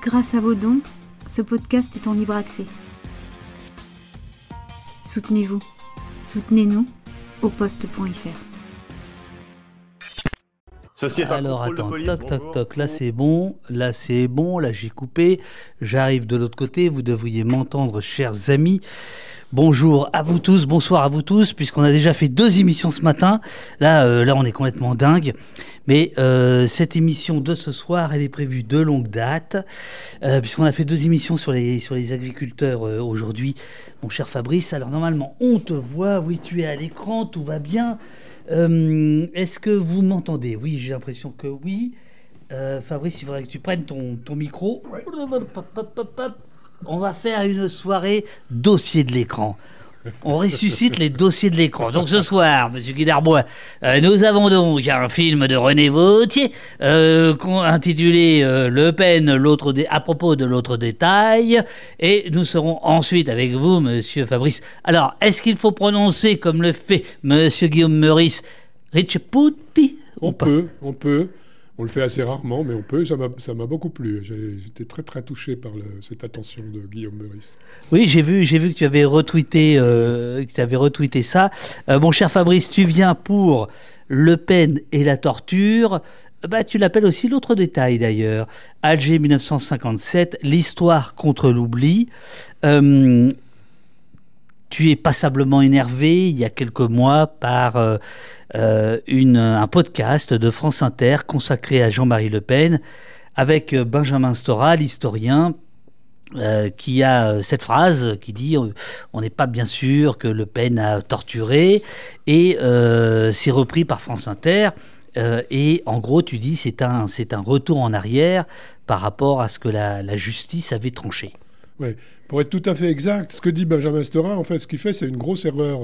Grâce à vos dons, ce podcast est en libre accès. Soutenez-vous. Soutenez-nous au poste.fr. Ceci est un Alors de attends, police, toc toc bonjour. toc, là c'est bon, là c'est bon, là j'ai coupé, j'arrive de l'autre côté, vous devriez m'entendre chers amis. Bonjour à vous tous, bonsoir à vous tous, puisqu'on a déjà fait deux émissions ce matin. Là, euh, là on est complètement dingue. Mais euh, cette émission de ce soir, elle est prévue de longue date, euh, puisqu'on a fait deux émissions sur les, sur les agriculteurs aujourd'hui, mon cher Fabrice. Alors normalement, on te voit, oui, tu es à l'écran, tout va bien. Est-ce que vous m'entendez? Oui, j'ai l'impression que oui. Fabrice, il faudrait que tu prennes ton, ton micro. On va faire une soirée dossier de l'écran. On ressuscite les dossiers de l'écran. Donc ce soir, Monsieur Guy Darbois, euh, nous avons donc un film de René Vautier euh, intitulé euh, Le Pen, l'autre à propos de l'autre détail. Et nous serons ensuite avec vous, Monsieur Fabrice. Alors, est-ce qu'il faut prononcer comme le fait Monsieur Guillaume Meurice, Richeputi On peut, on peut. On le fait assez rarement, mais on peut. Ça m'a beaucoup plu. J'étais très très touché par cette attention de Guillaume Meurice. Oui, j'ai vu, j'ai vu que tu avais retweeté, euh, que tu avais retweeté ça. Euh, mon cher Fabrice, tu viens pour Le Pen et la torture. Bah, tu l'appelles aussi l'autre détail d'ailleurs. Alger 1957, l'histoire contre l'oubli. Euh, tu es passablement énervé il y a quelques mois par euh, un podcast de France Inter consacré à Jean-Marie Le Pen avec euh, Benjamin Stora, l'historien, euh, qui a cette phrase qui dit on n'est pas bien sûr que Le Pen a torturé et c'est repris par France Inter et en gros tu dis c'est un retour en arrière par rapport à ce que la, la justice avait tranché. Ouais. Pour être tout à fait exact, ce que dit Benjamin Stora, en fait, ce qu'il fait, c'est une grosse erreur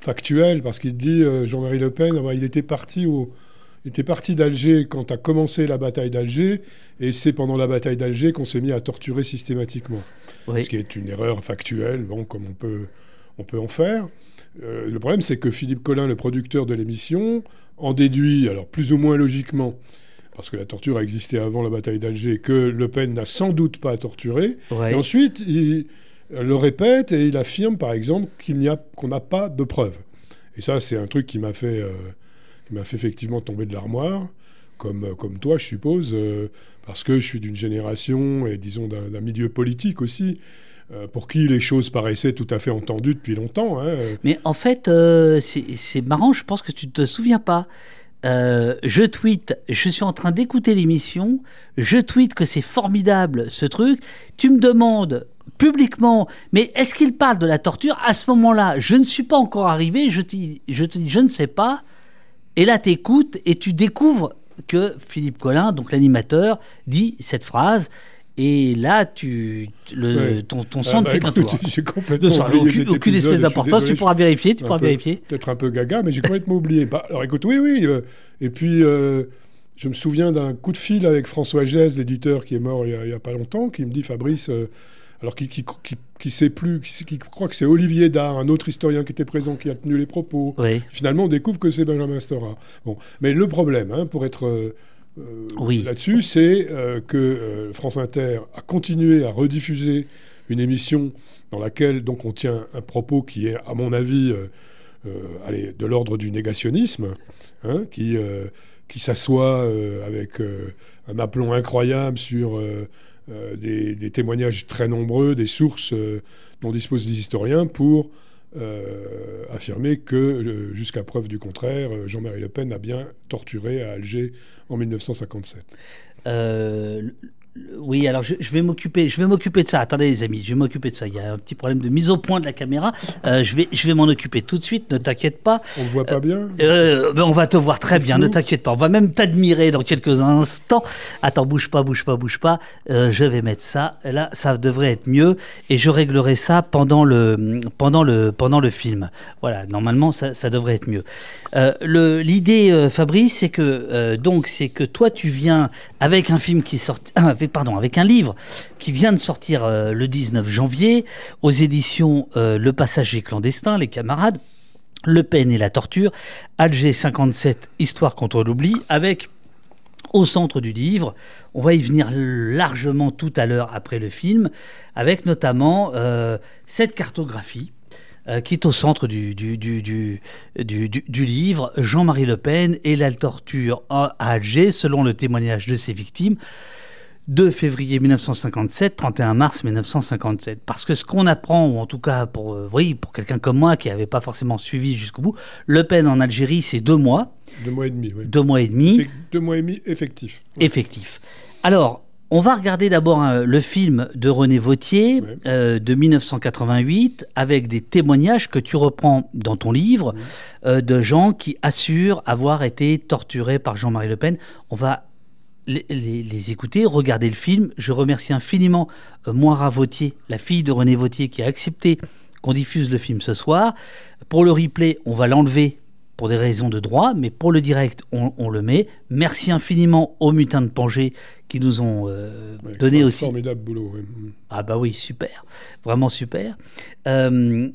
factuelle, parce qu'il dit euh, Jean-Marie Le Pen, ah bah, il était parti au, il était parti d'Alger quand a commencé la bataille d'Alger, et c'est pendant la bataille d'Alger qu'on s'est mis à torturer systématiquement. Oui. ce qui est une erreur factuelle, bon, comme on peut, on peut en faire. Euh, le problème, c'est que Philippe Collin, le producteur de l'émission, en déduit, alors plus ou moins logiquement, parce que la torture a existé avant la bataille d'Alger, que Le Pen n'a sans doute pas torturé. Ouais. Et ensuite, il le répète et il affirme, par exemple, qu'il n'y a, qu'on n'a pas de preuves. Et ça, c'est un truc qui m'a fait, euh, qui m'a fait effectivement tomber de l'armoire, comme, euh, comme toi, je suppose, euh, parce que je suis d'une génération et disons d'un milieu politique aussi, pour qui les choses paraissaient tout à fait entendues depuis longtemps. hein. Mais en fait, c'est c'est marrant, je pense que tu te souviens pas. Je tweete, je suis en train d'écouter l'émission, je tweete que c'est formidable ce truc. Tu me demandes publiquement, mais est-ce qu'il parle de la torture À ce moment-là, je ne suis pas encore arrivé, je, te dis, je ne sais pas. Et là, tu écoutes et tu découvres que Philippe Collin, donc l'animateur, dit cette phrase. Et là, tu, le, Ouais. ton, ton Ah, sang ne bah, fait écoute, tour. J'ai complètement ça oublié aucune, cet espèce d'importance. Tu pourras vérifier, tu pourras peu- vérifier. Peut-être un peu gaga, mais j'ai complètement oublié. Bah, alors écoute, oui, oui. euh, et puis, euh, je me souviens d'un coup de fil avec François Gèze, l'éditeur qui est mort il n'y a, pas longtemps, qui me dit Fabrice, euh, alors qui, qui, qui, qui sait plus, qui, qui croit que c'est Olivier Dard, un autre historien qui était présent, qui a tenu les propos. Oui. Finalement, on découvre que c'est Benjamin Stora. Bon. Mais le problème, hein, pour être euh, Oui. là-dessus, c'est euh, que euh, France Inter a continué à rediffuser une émission dans laquelle donc on tient un propos qui est, à mon avis, allez, de l'ordre du négationnisme, hein, qui, qui s'assoit avec un aplomb incroyable sur euh, des, témoignages très nombreux, des sources euh, dont disposent les historiens pour euh, affirmer que, jusqu'à preuve du contraire, Jean-Marie Le Pen a bien torturé à Alger en 1957. Euh, oui, alors je, je vais m'occuper, je vais m'occuper de ça. Attendez, les amis, je vais m'occuper de ça. Il y a un petit problème de mise au point de la caméra. Euh, je vais, je vais m'en occuper tout de suite. Ne t'inquiète pas. On ne voit pas bien? Euh, ben, on va te voir très bien, ne t'inquiète pas. On va même t'admirer dans quelques instants. Attends, bouge pas, bouge pas, bouge pas. Euh, je vais mettre ça. Là, ça devrait être mieux. Et je réglerai ça pendant le, pendant le, pendant le film. Voilà, normalement, ça, ça devrait être mieux. Euh, le- L'idée, euh, Fabrice, c'est que, euh, donc, c'est que toi, tu viens avec un film qui sort, ah, avec, pardon, avec un livre qui vient de sortir euh, le 19 janvier aux éditions euh, Le Passager clandestin, les camarades. Le Pen et la torture, Alger 57, Histoire contre l'oubli, avec au centre du livre. On va y venir largement tout à l'heure après le film, avec notamment euh, cette cartographie qui est au centre du livre, Jean-Marie Le Pen et la torture à Alger, selon le témoignage de ses victimes. 2 février 1957, 31 mars 1957. Parce que ce qu'on apprend, ou en tout cas pour, euh, oui, pour quelqu'un comme moi qui n'avait pas forcément suivi jusqu'au bout, Le Pen en Algérie, c'est deux mois. Deux mois et demi, oui. Deux mois et demi. Deux mois et demi effectifs. Effectifs. Alors, on va regarder d'abord hein, le film de René Vautier euh, de 1988 avec des témoignages que tu reprends dans ton livre euh, de gens qui assurent avoir été torturés par Jean-Marie Le Pen. On va les, écouter, regarder le film. Je remercie infiniment euh, Moira Vautier, la fille de René Vautier, qui a accepté qu'on diffuse le film ce soir. Pour le replay, on va l'enlever pour des raisons de droit, mais pour le direct, on, le met. Merci infiniment aux mutins de Pangé qui nous ont euh, donné aussi. Formidable boulot. Ah bah oui, super, vraiment super. Euh,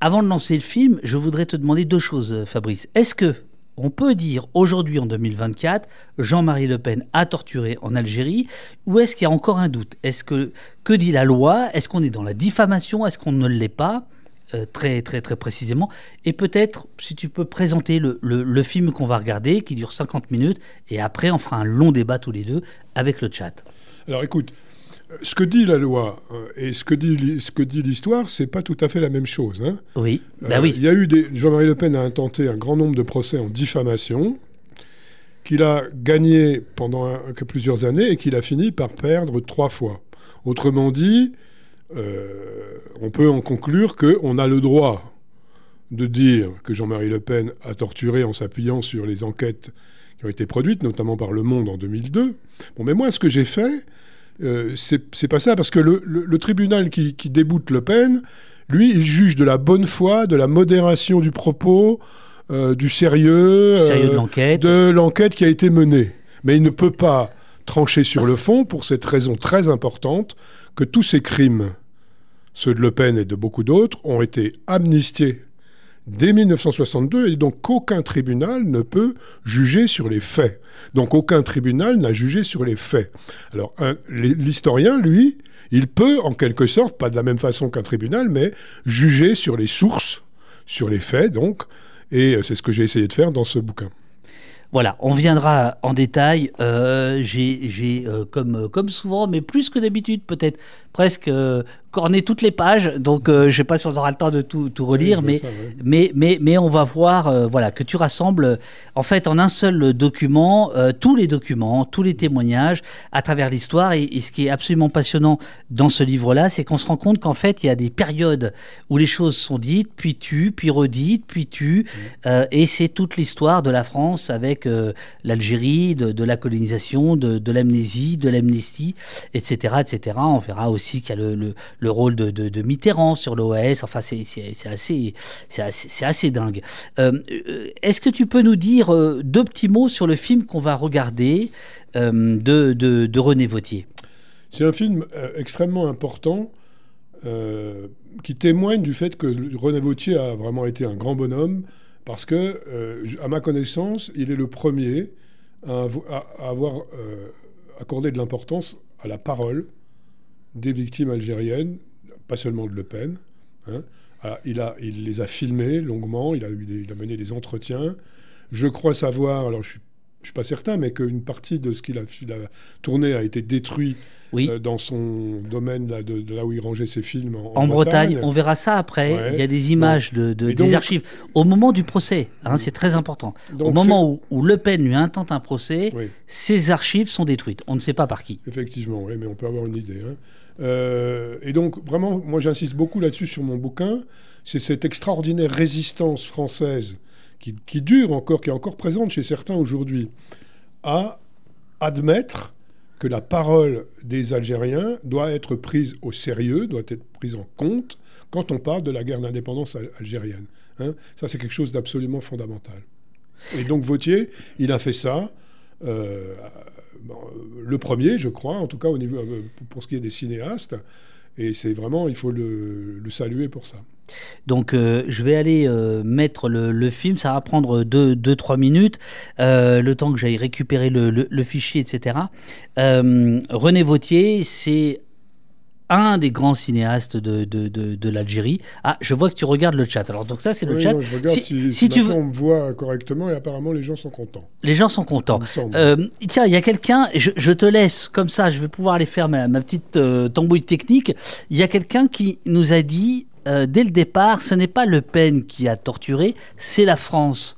avant de lancer le film, je voudrais te demander deux choses, Fabrice. Est-ce que on peut dire aujourd'hui en 2024, Jean-Marie Le Pen a torturé en Algérie, ou est-ce qu'il y a encore un doute? Est-ce que que dit la loi? Est-ce qu'on est dans la diffamation? Est-ce qu'on ne l'est pas? Euh, très très très précisément. Et peut-être si tu peux présenter le, le film qu'on va regarder, qui dure 50 minutes, et après on fera un long débat tous les deux avec le chat. Alors écoute, ce que dit la loi euh, et ce que dit, ce que dit l'histoire, c'est pas tout à fait la même chose. Hein. Oui, bah oui. Il y a eu des. Jean-Marie Le Pen a intenté un grand nombre de procès en diffamation qu'il a gagné pendant plusieurs années et qu'il a fini par perdre trois fois. Autrement dit, euh, on peut en conclure qu'on a le droit de dire que Jean-Marie Le Pen a torturé en s'appuyant sur les enquêtes qui ont été produites, notamment par Le Monde en 2002. Bon, mais moi, ce que j'ai fait, euh, c'est pas ça, parce que le, tribunal qui, déboute Le Pen, lui, il juge de la bonne foi, de la modération du propos, euh, du sérieux, euh, de l'enquête qui a été menée. Mais il ne peut pas trancher sur le fond pour cette raison très importante que tous ces crimes, ceux de Le Pen et de beaucoup d'autres, ont été amnistiés dès 1962 et donc aucun tribunal ne peut juger sur les faits. Donc aucun tribunal n'a jugé sur les faits. Alors l'historien, lui, il peut en quelque sorte, pas de la même façon qu'un tribunal, mais juger sur les sources, sur les faits donc, et euh, c'est ce que j'ai essayé de faire dans ce bouquin. Voilà, on viendra en détail. Euh, j'ai, euh, comme, comme souvent, mais plus que d'habitude, peut-être presque corner toutes les pages, donc euh, je ne sais pas si on aura le temps de tout, tout relire, mais, mais, mais, mais, on va voir euh, voilà, que tu rassembles en fait en un seul document euh, tous les documents, tous les témoignages à travers l'histoire. Et, ce qui est absolument passionnant dans ce livre-là, c'est qu'on se rend compte qu'en fait, il y a des périodes où les choses sont dites, puis tues, puis redites, puis tues, et c'est toute l'histoire de la France avec l'Algérie, de, de, la colonisation, de l'amnésie, de l'amnistie, etc., etc. On verra aussi y a le, le le rôle de, Mitterrand sur l'OAS. Enfin, c'est assez, assez, assez, dingue. Euh, euh, est-ce que tu peux nous dire euh, deux petits mots sur le film qu'on va regarder de, de, René Vautier? C'est un film extrêmement important qui témoigne du fait que René Vautier a vraiment été un grand bonhomme parce que, à ma connaissance, il est le premier à, avoir accordé de l'importance à la parole des victimes algériennes, pas seulement de Le Pen. Hein. il, a, il les a filmées longuement, il a, il a mené des entretiens. Je crois savoir, alors je ne suis, suis, pas certain, mais qu'une partie de ce qu'il a, a, tourné a été détruit euh, dans son domaine là, de, là où il rangeait ses films en, Bretagne. On verra ça après. Il y a des images de, des archives. Au moment du procès, hein, c'est très important. Au moment où, Le Pen lui intente un procès, ces archives sont détruites. On ne sait pas par qui. Effectivement, oui, mais on peut avoir une idée. Hein. Euh, et donc, vraiment, moi j'insiste beaucoup là-dessus sur mon bouquin. C'est cette extraordinaire résistance française qui, qui, dure encore, qui est encore présente chez certains aujourd'hui, à admettre que la parole des Algériens doit être prise au sérieux, doit être prise en compte quand on parle de la guerre d'indépendance algérienne. Hein. ça, c'est quelque chose d'absolument fondamental. Et donc Vautier, il a fait ça. Euh, le premier, je crois, en tout cas au niveau, euh, pour ce qui est des cinéastes. Et c'est vraiment, il faut le, saluer pour ça. Donc euh, je vais aller euh, mettre le, le film, ça va prendre 2-3 minutes, euh, le temps que j'aille récupérer le, le- le fichier, etc. René Vautier, c'est un des grands cinéastes de, de, de, de l'Algérie. Ah, je vois que tu regardes le chat. Alors donc ça c'est le Oui, chat. non, je regarde Si- si, si si tu veux- on me voit correctement et apparemment les gens sont contents. Les gens sont contents. Euh, tiens, il y a quelqu'un, je, je te laisse comme ça, je vais pouvoir aller faire ma, ma petite euh, tambouille technique. Il y a quelqu'un qui nous a dit, euh, dès le départ, ce n'est pas Le Pen qui a torturé, c'est la France.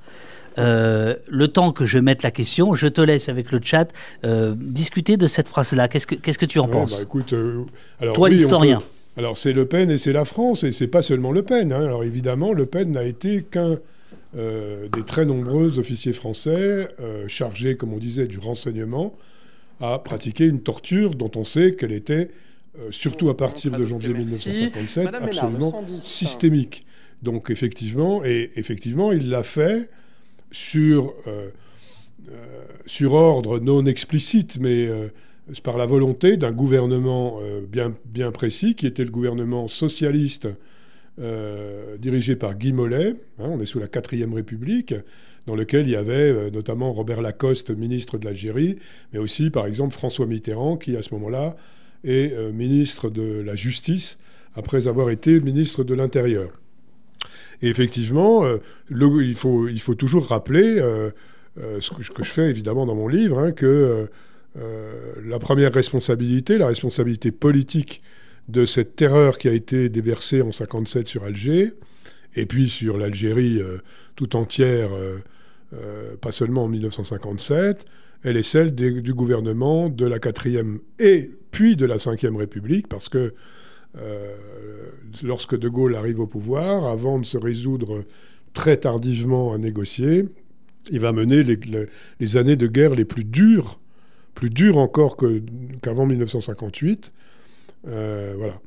Euh, le temps que je mette la question, je te laisse avec le chat euh, discuter de cette phrase-là. Qu'est-ce que, qu'est-ce que tu en Ouais, penses bah, écoute, euh, alors, Toi, oui, l'historien. peut- Alors c'est Le Pen et c'est la France, et c'est pas seulement Le Pen. hein. Alors évidemment, Le Pen n'a été qu'un des très nombreux officiers français chargés, comme on disait, du renseignement, à pratiquer une torture dont on sait qu'elle était, euh, surtout à partir de janvier Merci. 1957, Madame Ménard, absolument 110. systémique. Donc effectivement, et effectivement, il l'a fait sur, euh, euh, sur ordre non explicite, mais par la volonté d'un gouvernement bien, bien précis, qui était le gouvernement socialiste dirigé par Guy Mollet. hein, on est sous la quatrième République, dans lequel il y avait euh, notamment Robert Lacoste, ministre de l'Algérie, mais aussi, par exemple, François Mitterrand, qui à ce moment-là est euh, ministre de la Justice, après avoir été ministre de l'Intérieur. Et effectivement, euh, il, faut, toujours rappeler, euh, ce, que, je fais évidemment dans mon livre, hein, que la première responsabilité, la responsabilité politique de cette terreur qui a été déversée en 57 sur Alger, et puis sur l'Algérie tout entière, pas seulement en 1957, elle est celle du gouvernement de la 4e et puis de la 5e République, parce que euh, lorsque De Gaulle arrive au pouvoir, avant de se résoudre très tardivement à négocier, il va mener les, années de guerre les plus dures, plus dures encore qu'avant 1958. Euh, voilà.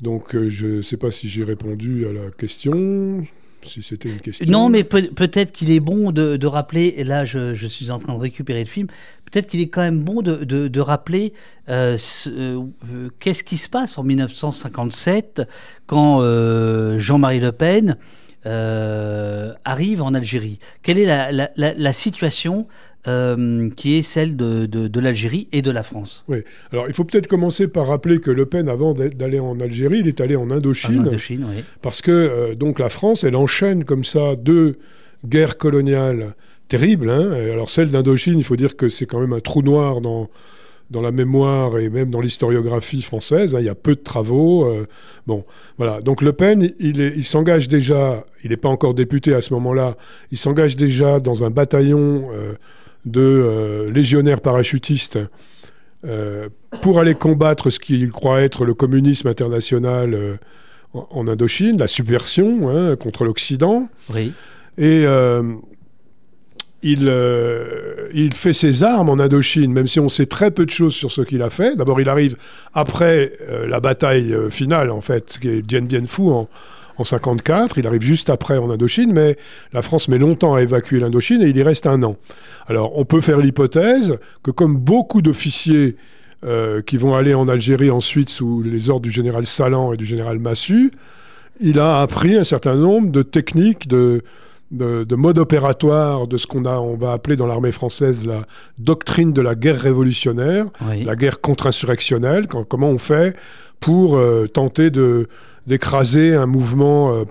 Donc euh, je ne sais pas si j'ai répondu à la question, si c'était une question. Non, mais peut- peut-être qu'il est bon de, rappeler, et là je suis en train de récupérer le film, peut-être qu'il est quand même bon de, de- de rappeler euh, euh, euh, qu'est-ce qui se passe en 1957 quand Jean-Marie Le Pen arrive en Algérie. Quelle est la, la- la- la situation euh, qui est celle de, de- de l'Algérie et de la France? Alors il faut peut-être commencer par rappeler que Le Pen, avant d'a- d'aller en Algérie, il est allé en En Indochine. Indochine, oui. Parce que euh, donc la France, elle enchaîne comme ça deux guerres coloniales terribles. hein. Alors celle d'Indochine, il faut dire que c'est quand même un trou noir dans, dans la mémoire et même dans l'historiographie française. hein. Il y a peu de travaux. euh, bon, voilà. Donc Le Pen, il s'engage déjà, il n'est pas encore député à ce moment-là, il s'engage déjà dans un bataillon euh, de euh, légionnaires parachutistes pour aller combattre ce qu'il croit être le communisme international en, Indochine, la subversion hein, contre l'Occident. oui. Et il, euh, il fait ses armes en Indochine, même si on sait très peu de choses sur ce qu'il a fait. D'abord, il arrive après euh, la bataille euh, finale, en fait, qui est Dien Bien Phu en, en 54. Il arrive juste après en Indochine, mais la France met longtemps à évacuer l'Indochine et il y reste un an. Alors, on peut faire l'hypothèse que, comme beaucoup d'officiers qui vont aller en Algérie ensuite sous les ordres du général Salan et du général Massu, il a appris un certain nombre de techniques, de, de, de modes opératoires de ce qu'on a, on va appeler dans l'armée française la doctrine de la guerre révolutionnaire, oui. la guerre contre-insurrectionnelle, comment on fait pour euh, tenter de d'écraser un mouvement euh,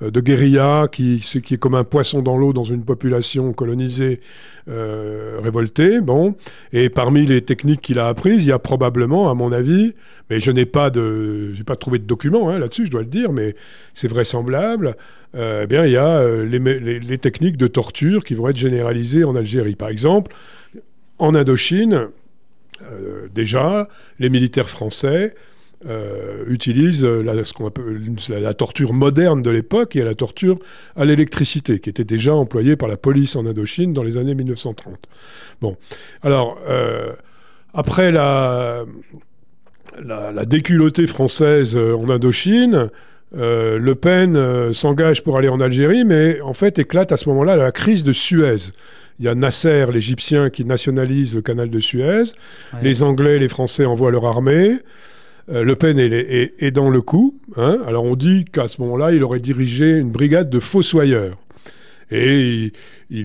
de guérilla qui, qui est comme un poisson dans l'eau dans une population colonisée euh, révoltée. Bon, et parmi les techniques qu'il a apprises, il y a probablement, à mon avis, mais je n'ai pas pas trouvé de documents hein, là-dessus, je dois le dire, mais c'est vraisemblable. euh, eh bien, il y a euh, les, techniques de torture qui vont être généralisées en Algérie. Par exemple, en Indochine, euh, déjà, les militaires français euh, utilisent euh, la, ce qu'on appelle la, la torture moderne de l'époque et la torture à l'électricité, qui était déjà employée par la police en Indochine dans les années 1930. Bon, alors, euh, après la, la, la déculottée française en Indochine, euh, Le Pen s'engage pour aller en Algérie, mais en fait éclate à ce moment-là la crise de Suez. Il y a Nasser, l'Égyptien, qui nationalise le canal de Suez. Ouais. Les Anglais et les Français envoient leur armée. Euh, Le Pen est, dans le coup. hein. Alors on dit qu'à ce moment-là, il aurait dirigé une brigade de fossoyeurs. Et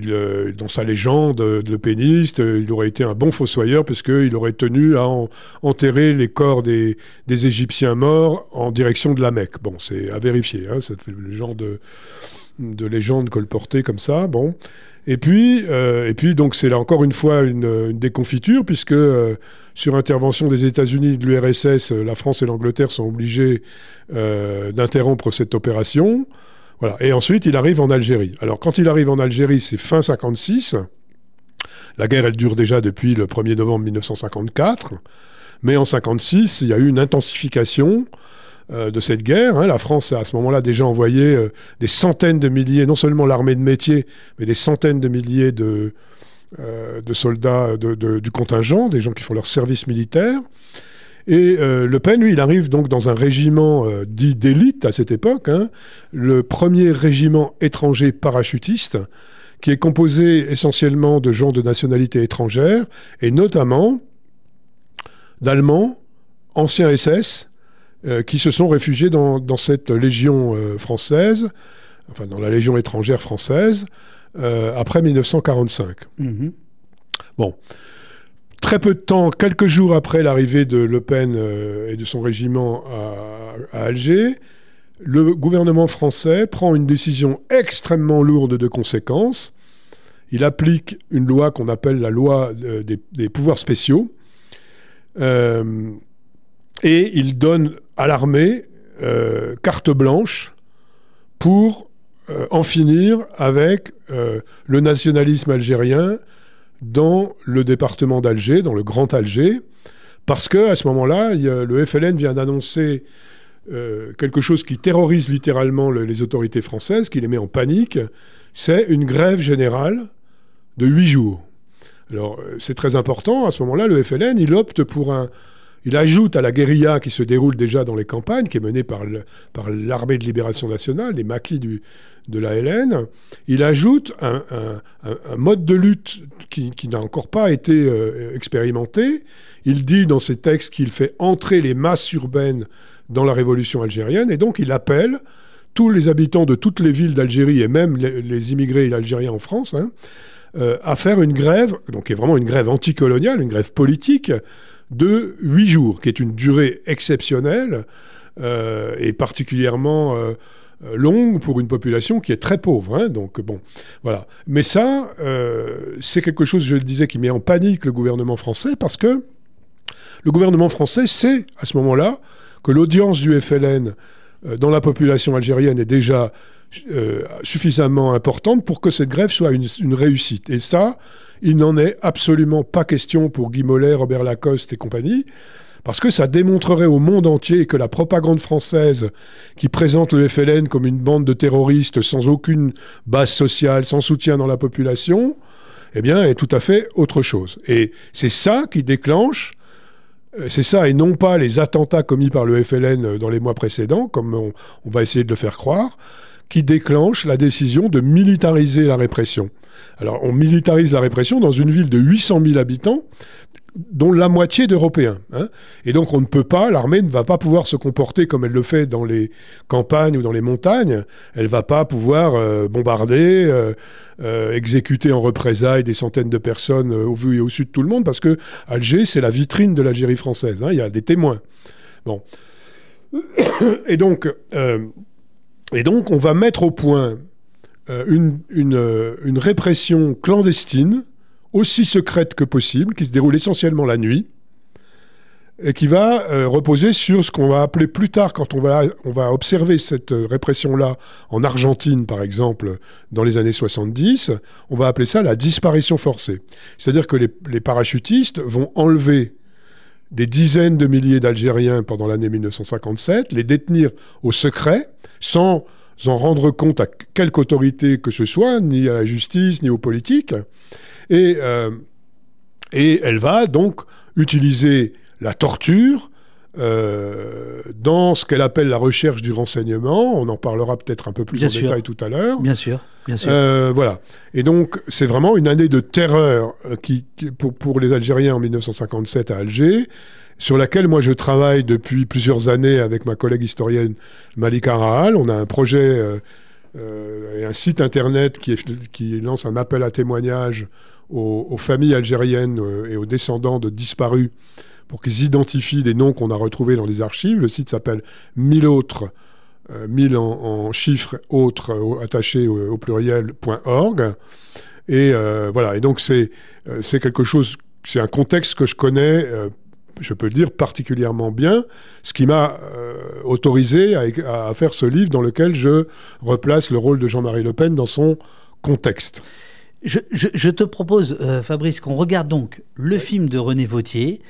euh, dans sa légende de péniste, euh, il aurait été un bon fossoyeur puisqu'il aurait tenu à en- enterrer les corps des, des Égyptiens morts en direction de la Mecque. Bon, c'est à vérifier. Hein, ça fait le genre de, de légende colportée comme ça. Bon. Et puis, euh, et puis donc c'est là encore une fois une, déconfiture puisque euh, sur intervention des États-Unis de l'URSS, euh, la France et l'Angleterre sont obligés euh, d'interrompre cette opération. Voilà. Et ensuite, il arrive en Algérie. Alors, quand il arrive en Algérie, c'est fin 56. La guerre, elle dure déjà depuis le 1er novembre 1954. Mais en 56, il y a eu une intensification euh, de cette guerre. hein. La France a à ce moment-là déjà envoyé euh, des centaines de milliers, non seulement l'armée de métier, mais des centaines de milliers de, euh, soldats de- du contingent, des gens qui font leur service militaire. Et Le Pen, lui, il arrive donc dans un régiment dit d'élite à cette époque, hein, le premier régiment étranger parachutiste, qui est composé essentiellement de gens de nationalité étrangère, et notamment d'Allemands, anciens SS, euh, qui se sont réfugiés dans, dans cette légion euh, française, enfin dans la légion étrangère française, euh, après 1945. Mhm. Très peu de temps, quelques jours après l'arrivée de Le Pen et de son régiment à, à Alger, le gouvernement français prend une décision extrêmement lourde de conséquences. Il applique une loi qu'on appelle la loi des, des pouvoirs spéciaux. Euh, et il donne à l'armée euh, carte blanche pour euh, en finir avec euh, le nationalisme algérien dans le département d'Alger, dans le Grand Alger, parce que à ce moment-là, le FLN vient d'annoncer quelque chose qui terrorise littéralement le- les autorités françaises, qui les met en panique. C'est une grève générale de huit jours. Alors c'est très important. À ce moment-là, le FLN, il opte pour un, il ajoute à la guérilla qui se déroule déjà dans les campagnes, qui est menée par l'armée de libération nationale, les maquis du, de la LN, il ajoute un, mode de lutte qui, n'a encore pas été euh, expérimenté. Il dit dans ses textes qu'il fait entrer les masses urbaines dans la révolution algérienne, et donc il appelle tous les habitants de toutes les villes d'Algérie, et même les, les immigrés algériens en France, hein, euh, à faire une grève, donc qui est vraiment une grève anticoloniale, une grève politique, de huit jours, qui est une durée exceptionnelle euh, et particulièrement euh, longue pour une population qui est très pauvre. hein. donc bon, voilà. Mais ça, euh, c'est quelque chose, je le disais, qui met en panique le gouvernement français parce que le gouvernement français sait à ce moment-là que l'audience du FLN dans la population algérienne est déjà suffisamment importante pour que cette grève soit une, une réussite. Et ça, il n'en est absolument pas question pour Guy Mollet, Robert Lacoste et compagnie, parce que ça démontrerait au monde entier que la propagande française qui présente le FLN comme une bande de terroristes sans aucune base sociale, sans soutien dans la population, eh bien, est tout à fait autre chose. Et c'est ça qui déclenche, euh, c'est ça et non pas les attentats commis par le FLN euh, dans les mois précédents, comme on, on va essayer de le faire croire, qui déclenche la décision de militariser la répression. Alors, on militarise la répression dans une ville de 800 000 habitants, dont la moitié d'Européens. hein. Et donc, on ne peut pas, l'armée ne va pas pouvoir se comporter comme elle le fait dans les campagnes ou dans les montagnes. Elle va pas pouvoir euh, bombarder, euh, euh, exécuter en représailles des centaines de personnes au vu et au sud de tout le monde, parce que Alger, c'est la vitrine de l'Algérie française. hein. Il y a des témoins. Bon. Et donc, et donc, on va mettre au point euh, euh, une répression clandestine, aussi secrète que possible, qui se déroule essentiellement la nuit, et qui va euh, reposer sur ce qu'on va appeler plus tard, quand on va, observer cette répression-là en Argentine, par exemple, dans les années 70, on va appeler ça la disparition forcée. C'est-à-dire que les, les parachutistes vont enlever des dizaines de milliers d'Algériens pendant l'année 1957, les détenir au secret, sans en rendre compte à quelque autorité que ce soit, ni à la justice, ni aux politiques. Et, euh, et elle va donc utiliser la torture euh, dans ce qu'elle appelle la recherche du renseignement. On en parlera peut-être un peu plus Bien en sûr. détail tout à l'heure. Bien sûr. Bien sûr. Euh, voilà. Et donc, c'est vraiment une année de terreur qui, qui- pour, pour les Algériens en 1957 à Alger, sur laquelle moi je travaille depuis plusieurs années avec ma collègue historienne Malika Rahal. On a un projet euh, euh, un site internet qui, lance un appel à témoignages aux, familles algériennes euh, et aux descendants de disparus pour qu'ils identifient les noms qu'on a retrouvés dans les archives. Le site s'appelle 1000 autres, euh, 1000 en, en chiffres autres attachés au, au pluriel .org. Et voilà. Et donc c'est quelque chose, c'est un contexte que je connais. Je peux le dire particulièrement bien, ce qui m'a euh, autorisé à, faire ce livre dans lequel je replace le rôle de Jean-Marie Le Pen dans son contexte. Je, je- je te propose, euh, Fabrice, qu'on regarde donc le film de René Vautier.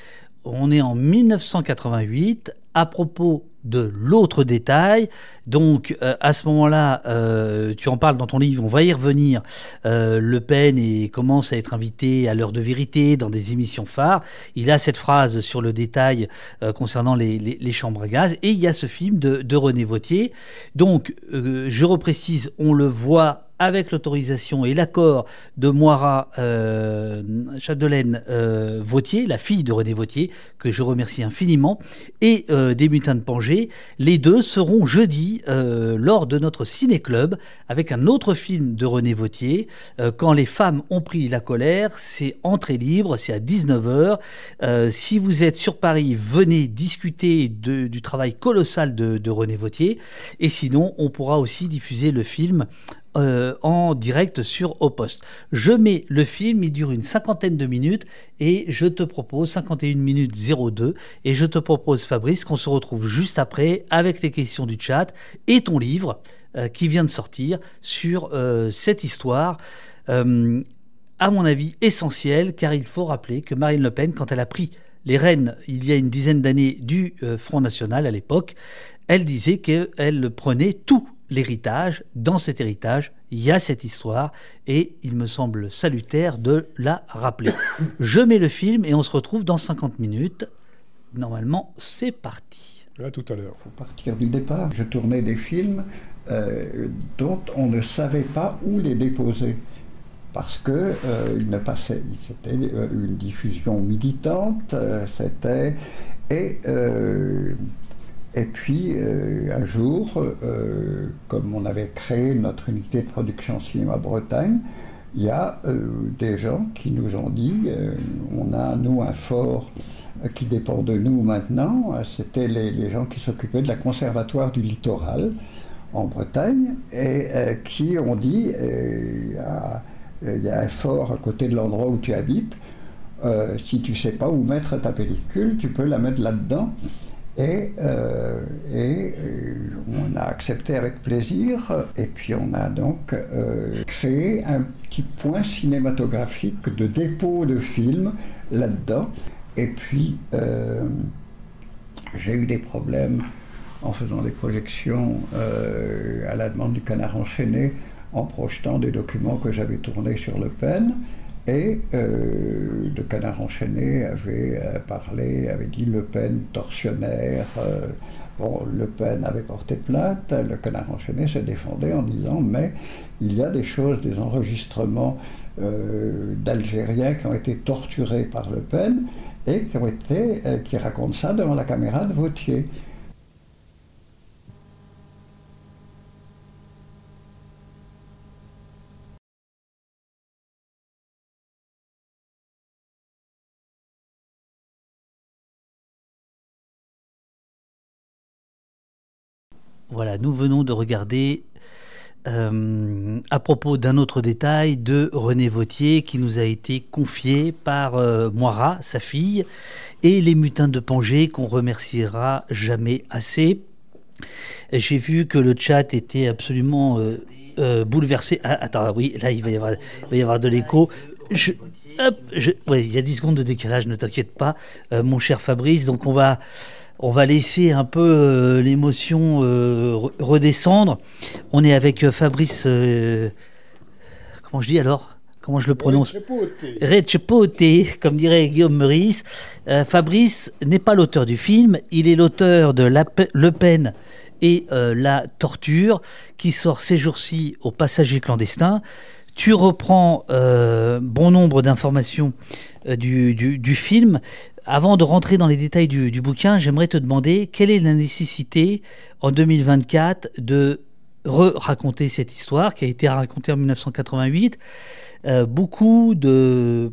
On est en 1988 à propos de l'autre détail. Donc, euh, à ce moment-là, euh, tu en parles dans ton livre, on va y revenir. Euh, le Pen et commence à être invité à l'heure de vérité dans des émissions phares. Il a cette phrase sur le détail concernant les, les- chambres à gaz. Et il y a ce film de, de René Vautier. Donc, je reprécise, on le voit avec l'autorisation et l'accord de Moira euh, Chapdelaine euh, Vautier, la fille de René Vautier, que je remercie infiniment, et euh, des Mutins de Pangée. Les deux seront jeudi euh, lors de notre ciné-club avec un autre film de René Vautier, euh, Quand les femmes ont pris la colère. C'est entrée libre, c'est à 19h. Euh, si vous êtes sur Paris, venez discuter du travail colossal de, de René Vautier. Et sinon, on pourra aussi diffuser le film euh, en direct sur Au Poste. Je mets le film, il dure une cinquantaine de minutes et je te propose 51 minutes 02 et je te propose Fabrice qu'on se retrouve juste après avec les questions du chat et ton livre euh, qui vient de sortir sur euh, cette histoire. à mon avis essentielle car il faut rappeler que Marine Le Pen quand elle a pris les rênes il y a une dizaine d'années du Front National à l'époque, elle disait qu'elle prenait tout l'héritage. Dans cet héritage, il y a cette histoire et il me semble salutaire de la rappeler. Je mets le film et on se retrouve dans 50 minutes. Normalement, c'est parti. À tout à l'heure. faut partir du départ. Je tournais des films euh, dont on ne savait pas où les déposer. Parce que euh, ils ne passaient, c'était euh, une diffusion militante, euh, c'était et euh, et puis euh, un jour, euh, comme on avait créé notre unité de production cinéma Bretagne, il y a euh, des gens qui nous ont dit, on a nous un fort qui dépend de nous maintenant, c'était les, les gens qui s'occupaient de la conservatoire du littoral en Bretagne et qui ont dit, il y a un fort à côté de l'endroit où tu habites, si tu sais pas où mettre ta pellicule, tu peux la mettre là-dedans. Et, euh, euh, on a accepté avec plaisir. Et puis on a donc euh, créé un petit point cinématographique de dépôt de films là-dedans. Et puis j'ai eu des problèmes en faisant des projections à la demande du canard enchaîné, en projetant des documents que j'avais tournés sur Le Pen. Et euh, le canard enchaîné avait euh, parlé, avait dit Le Pen tortionnaire. euh, bon, Le Pen avait porté plainte, le canard enchaîné se défendait en disant Mais il y a des choses, des enregistrements d'Algériens qui ont été torturés par Le Pen et qui racontent ça devant la caméra de Vautier. Voilà, nous venons de regarder euh, à propos d'un autre détail de René Vautier qui nous a été confié par euh, Moira, sa fille, et les mutins de Pangée qu'on remerciera jamais assez. J'ai vu que le chat était absolument euh, bouleversé. Ah, attends, oui, là il va y avoir, de l'écho. Il y a 10 secondes de décalage, ne t'inquiète pas, mon cher Fabrice. Donc on va, on va laisser un peu euh, l'émotion euh, re- redescendre. On est avec euh, Fabrice. euh, comment je dis alors? Comment je le prononce? Rechepote, comme dirait Guillaume Meurice. Fabrice n'est pas l'auteur du film, il est l'auteur de La Pe- Le Pen et la torture, qui sort ces jours-ci au Passager clandestin. Tu reprends bon nombre d'informations du, du, film. Avant de rentrer dans les détails du, bouquin, j'aimerais te demander quelle est la nécessité en 2024 de raconter cette histoire qui a été racontée en 1988. Euh, beaucoup de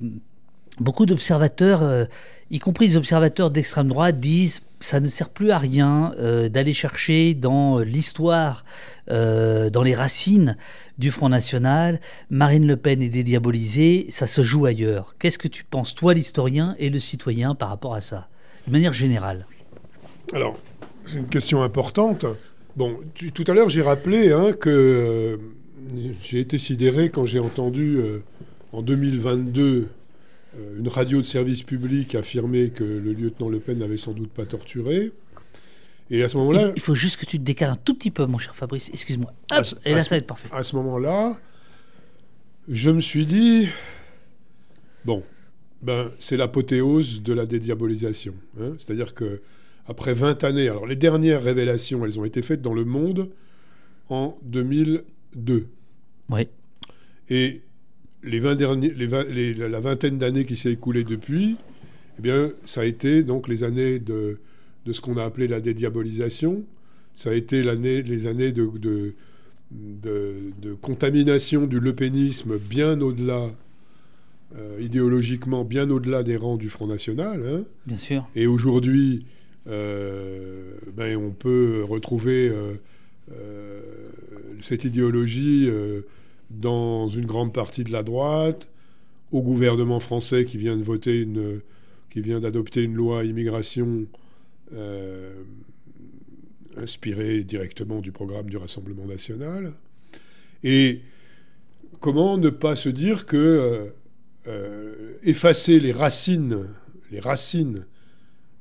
beaucoup d'observateurs, euh, y compris les observateurs d'extrême droite, disent ça ne sert plus à rien euh, d'aller chercher dans l'histoire, dans les racines du Front National. Marine Le Pen est dédiabolisée, ça se joue ailleurs. Qu'est-ce que tu penses, toi, l'historien et le citoyen, par rapport à ça, de manière générale? Alors, c'est une question importante. Bon, tout à l'heure, j'ai rappelé hein, que euh, j'ai été sidéré quand j'ai entendu euh, en 2022 euh, une radio de service public affirmer que le lieutenant Le Pen n'avait sans doute pas torturé. Et à ce moment-là. Il faut juste que tu te décales un tout petit peu, mon cher Fabrice. Excuse-moi. et là, ça va être parfait. À ce moment-là, je me suis dit bon, ben, c'est l'apothéose de la dédiabolisation. Hein. C'est-à-dire que après 20 années. Alors les dernières révélations, elles ont été faites dans le monde en 2002. Oui. Et les 20 derniers, les la vingtaine d'années qui s'est écoulée depuis, eh bien, ça a été donc les années de, de ce qu'on a appelé la dédiabolisation. Ça a été l'année, les années de, de, de, contamination du lepénisme bien au-delà, euh, idéologiquement, bien au-delà des rangs du Front National. Hein. Bien sûr. Et aujourd'hui, euh, ben, on peut retrouver euh, cette idéologie dans une grande partie de la droite, au gouvernement français qui vient de voter une, qui vient d'adopter une loi immigration inspirée directement du programme du Rassemblement national. Et comment ne pas se dire que effacer les racines, les racines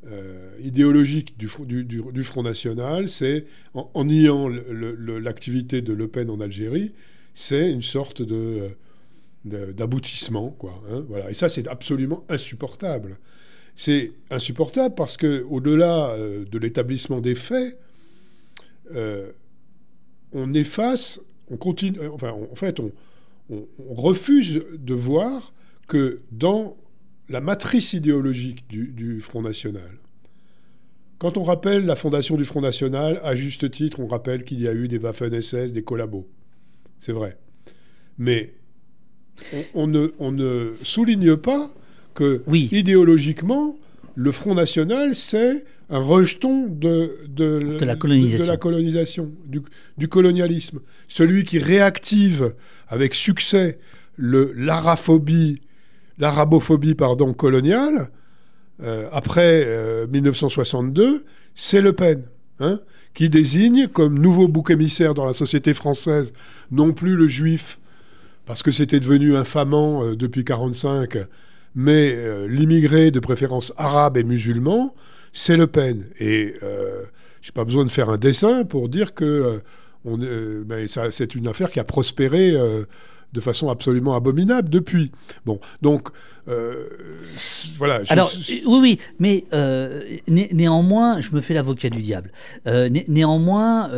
euh, du, du, Front National, c'est en, niant l'activité de Le Pen en Algérie, c'est une sorte de, d'aboutissement, quoi. Hein, voilà. Et ça, c'est absolument insupportable. C'est insupportable parce que, au-delà euh, de l'établissement des faits, euh, on efface, on continue, enfin, en fait, on, on, refuse de voir que dans la matrice idéologique du, Front National. Quand on rappelle la fondation du Front National, à juste titre, on rappelle qu'il y a eu des Waffen-SS, des collabos. C'est vrai. Mais on, ne, souligne pas que, idéologiquement, le Front National, c'est un rejeton de, la colonisation, la colonisation du, colonialisme. Celui qui réactive avec succès l'arabophobie pardon, coloniale, euh, après 1962, euh, c'est Le Pen, hein, qui désigne comme nouveau bouc émissaire dans la société française non plus le juif, parce que c'était devenu infamant euh, depuis 1945, mais l'immigré de préférence arabe et musulman, c'est Le Pen. Et je n'ai pas besoin de faire un dessin pour dire que ben, c'est une affaire qui a prospéré de façon absolument abominable depuis. Bon, donc euh, voilà. Alors oui, oui, mais euh, néanmoins, je me fais l'avocat du diable. Euh, néanmoins,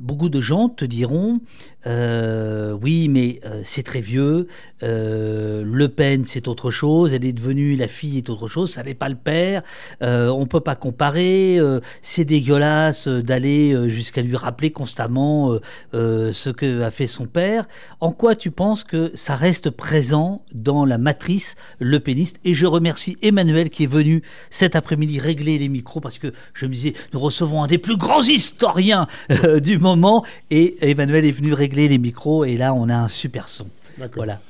beaucoup de gens te diront, oui, mais c'est très vieux. le Pen, c'est autre chose. Elle est devenue la fille est autre chose. Ça n'est pas le père. on peut pas comparer. c'est dégueulasse d'aller jusqu'à lui rappeler constamment ce que a fait son père. En quoi tu penses que ça reste présent dans la matrice le péniste. Et je remercie Emmanuel qui est venu cet après-midi régler les micros parce que je me disais, nous recevons un des plus grands historiens euh, du moment. Et Emmanuel est venu régler les micros et là, on a un super son. Voilà.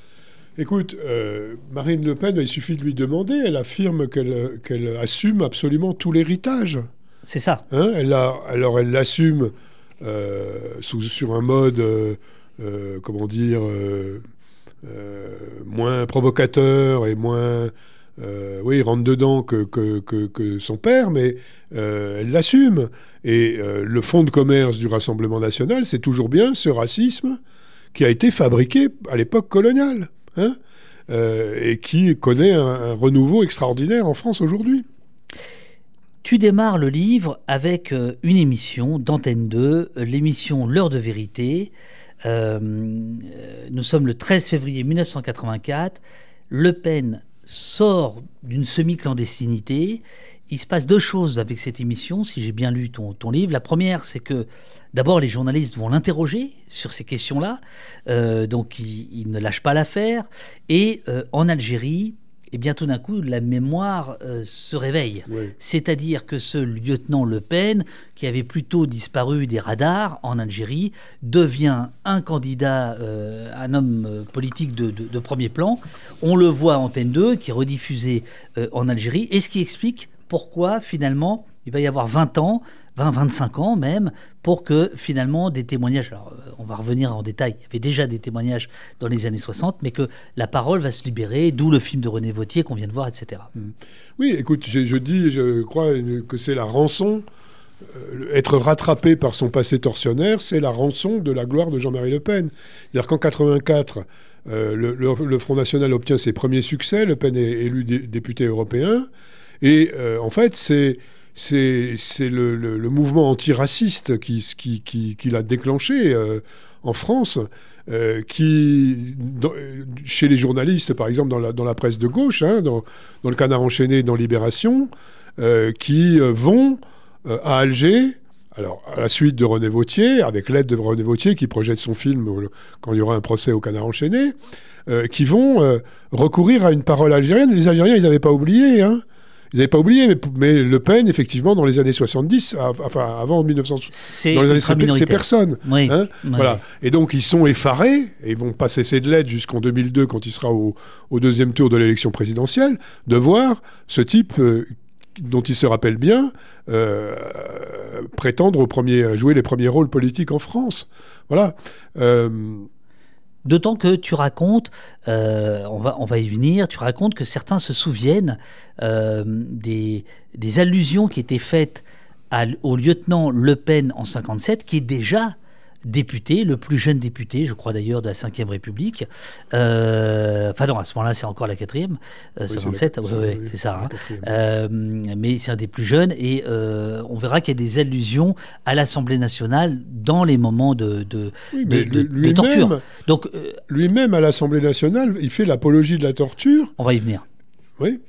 Écoute, euh, Marine Le Pen, il suffit de lui demander, elle affirme qu'elle assume absolument tout l'héritage. C'est ça. Hein elle a, alors elle l'assume euh, sur un mode, comment dire, moins provocateur et moins euh, oui, rentre dedans que, que, son père, mais euh, elle l'assume. Et le fonds de commerce du Rassemblement national, c'est toujours bien ce racisme qui a été fabriqué à l'époque coloniale, hein, et qui connaît un, renouveau extraordinaire en France aujourd'hui. Tu démarres le livre avec euh, une émission d'Antenne 2, euh, l'émission L'heure de vérité. Euh, nous sommes le 13 février 1984. Le Pen sort d'une semi-clandestinité. Il se passe deux choses avec cette émission, si j'ai bien lu ton, ton livre. La première, c'est que d'abord les journalistes vont l'interroger sur ces questions-là, donc il, ne lâche pas l'affaire. Et en Algérie, et bien tout d'un coup, la mémoire euh, se réveille. C'est-à-dire que ce lieutenant Le Pen, qui avait plutôt disparu des radars en Algérie, devient un candidat, euh, un homme euh, politique de, premier plan. On le voit en Antenne 2, qui est rediffusé en Algérie, et ce qui explique pourquoi finalement il va y avoir 20 ans 20, 25 ans même, pour que finalement des témoignages, alors euh, on va revenir en détail, il y avait déjà des témoignages dans les années 60, mais que la parole va se libérer, d'où le film de René Vautier qu'on vient de voir, etc. Mmh. Oui, écoute, je, dis, je crois que c'est la rançon. Euh, être rattrapé par son passé tortionnaire, c'est la rançon de la gloire de Jean-Marie Le Pen. C'est-à-dire qu'en 84, euh, le, Front National obtient ses premiers succès, Le Pen est élu député européen, et en fait, c'est c'est le, mouvement antiraciste qui, qui, l'a déclenché euh, en France, euh, qui, chez les journalistes, par exemple, dans la, presse de gauche, hein, dans, dans, le Canard enchaîné, dans Libération, euh, qui vont à Alger. Alors, à la suite de René Vautier, avec l'aide de René Vautier qui projette son film quand il y aura un procès au Canard enchaîné, qui vont recourir à une parole algérienne. Les Algériens, ils n'avaient pas oublié. Hein. Ils n'avaient pas oublié, mais, Le Pen, effectivement, dans les années 70, enfin avant 1960, dans les années c'est personne. Hein, voilà. Et donc ils sont effarés, et ils vont pas cesser de l'être jusqu'en 2002, quand il sera au, deuxième tour de l'élection présidentielle, de voir ce type euh, dont ils se rappellent bien euh, prétendre au premier, jouer les premiers rôles politiques en France. Voilà. Euh, D'autant que tu racontes, euh, on, va, y venir, tu racontes que certains se souviennent euh, des, des, allusions qui étaient faites au lieutenant Le Pen en 57, qui est déjà député, le plus jeune député, je crois d'ailleurs, de la Ve République. Euh, enfin non, à ce moment-là, c'est encore la quatrième, euh, 57, c'est ça. Hein. Euh, mais c'est un des plus jeunes, et on verra qu'il y a des allusions à l'Assemblée nationale dans les moments de, de, de, torture. Donc lui-même à l'Assemblée nationale, il fait l'apologie de la torture. On va y venir. Oui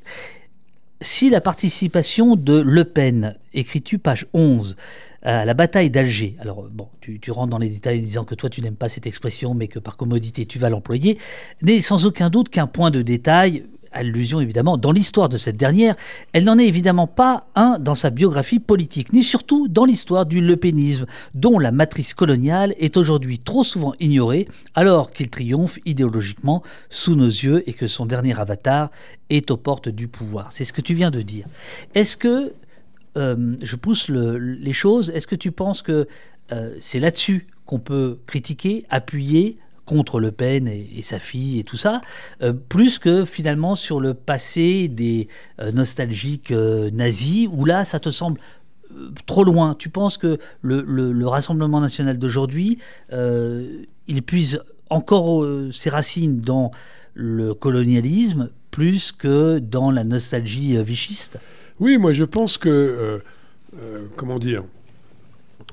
si la participation de Le Pen, écrit-tu page 11, à la bataille d'Alger, alors bon, tu, tu, rentres dans les détails en disant que toi tu n'aimes pas cette expression, mais que par commodité tu vas l'employer, n'est sans aucun doute qu'un point de détail allusion évidemment dans l'histoire de cette dernière, elle n'en est évidemment pas un dans sa biographie politique, ni surtout dans l'histoire du lepénisme, dont la matrice coloniale est aujourd'hui trop souvent ignorée, alors qu'il triomphe idéologiquement sous nos yeux et que son dernier avatar est aux portes du pouvoir. C'est ce que tu viens de dire. Est-ce que, euh, je pousse les choses, est-ce que tu penses que euh, c'est là-dessus qu'on peut critiquer, appuyer, contre Le Pen et, sa fille et tout ça, euh, plus que finalement sur le passé des nostalgiques nazis, où là, ça te semble trop loin? Tu penses que le, Rassemblement national d'aujourd'hui, il puise encore ses racines dans le colonialisme plus que dans la nostalgie vichiste Oui, moi je pense que, comment dire,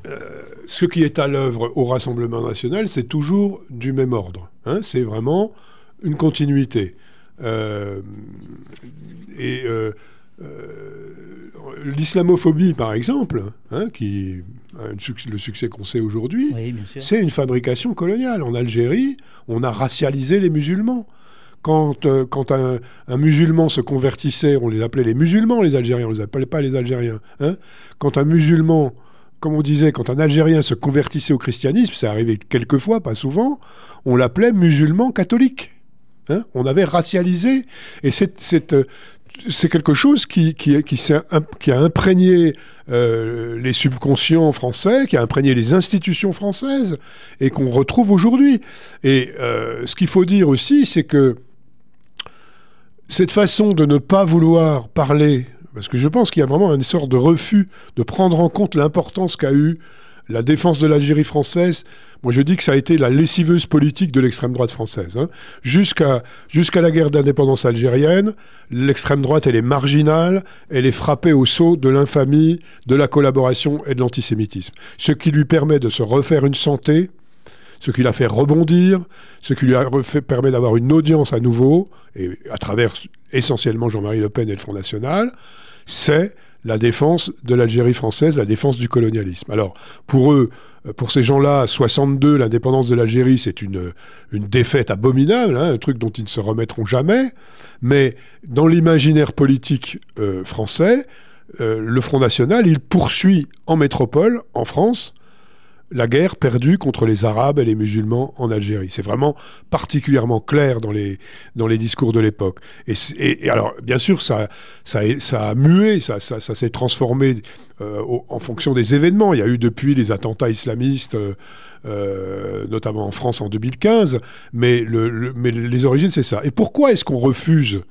euh, ce qui est à l'œuvre au Rassemblement national, c'est toujours du même ordre. Hein. c'est vraiment une continuité. Euh, et euh, l'islamophobie, par exemple, hein, qui le succès qu'on sait aujourd'hui, c'est une fabrication coloniale. En Algérie, on a racialisé les musulmans. Quand, quand un, musulman se convertissait, on les appelait les musulmans, les Algériens, on ne les appelait pas les Algériens. Hein. Quand un musulman comme on disait, quand un Algérien se convertissait au christianisme, ça arrivait quelquefois, pas souvent, on l'appelait musulman catholique. Hein. on avait racialisé, et c'est euh, quelque chose qui, a imprégné euh, les subconscients français, qui a imprégné les institutions françaises, et qu'on retrouve aujourd'hui. Et euh, ce qu'il faut dire aussi, c'est que cette façon de ne pas vouloir parler parce que je pense qu'il y a vraiment une sorte de refus de prendre en compte l'importance qu'a eu la défense de l'Algérie française, moi je dis que ça a été la lessiveuse politique de l'extrême droite française. Hein. Jusqu'à la guerre d'indépendance algérienne, l'extrême droite, elle est marginale, elle est frappée au sceau de l'infamie, de la collaboration et de l'antisémitisme. Ce qui lui permet de se refaire une santé, ce qui l'a fait rebondir, ce qui lui a fait, permet d'avoir une audience à nouveau, et à travers essentiellement Jean-Marie Le Pen et le Front National, c'est la défense de l'Algérie française, la défense du colonialisme. Alors, pour eux, pour ces gens-là, 62, l'indépendance de l'Algérie, c'est une, défaite abominable, hein, un truc dont ils ne se remettront jamais. Mais dans l'imaginaire politique euh, français, euh, le Front National, il poursuit en métropole, en France, la guerre perdue contre les Arabes et les musulmans en Algérie. C'est vraiment particulièrement clair dans les, dans les discours de l'époque. Et, alors, bien sûr, ça, ça, a mué, ça, ça, s'est transformé euh, en fonction des événements. Il y a eu depuis les attentats islamistes, euh, euh, notamment en France en 2015, mais, le, mais les origines, c'est ça. Et pourquoi est-ce qu'on refuse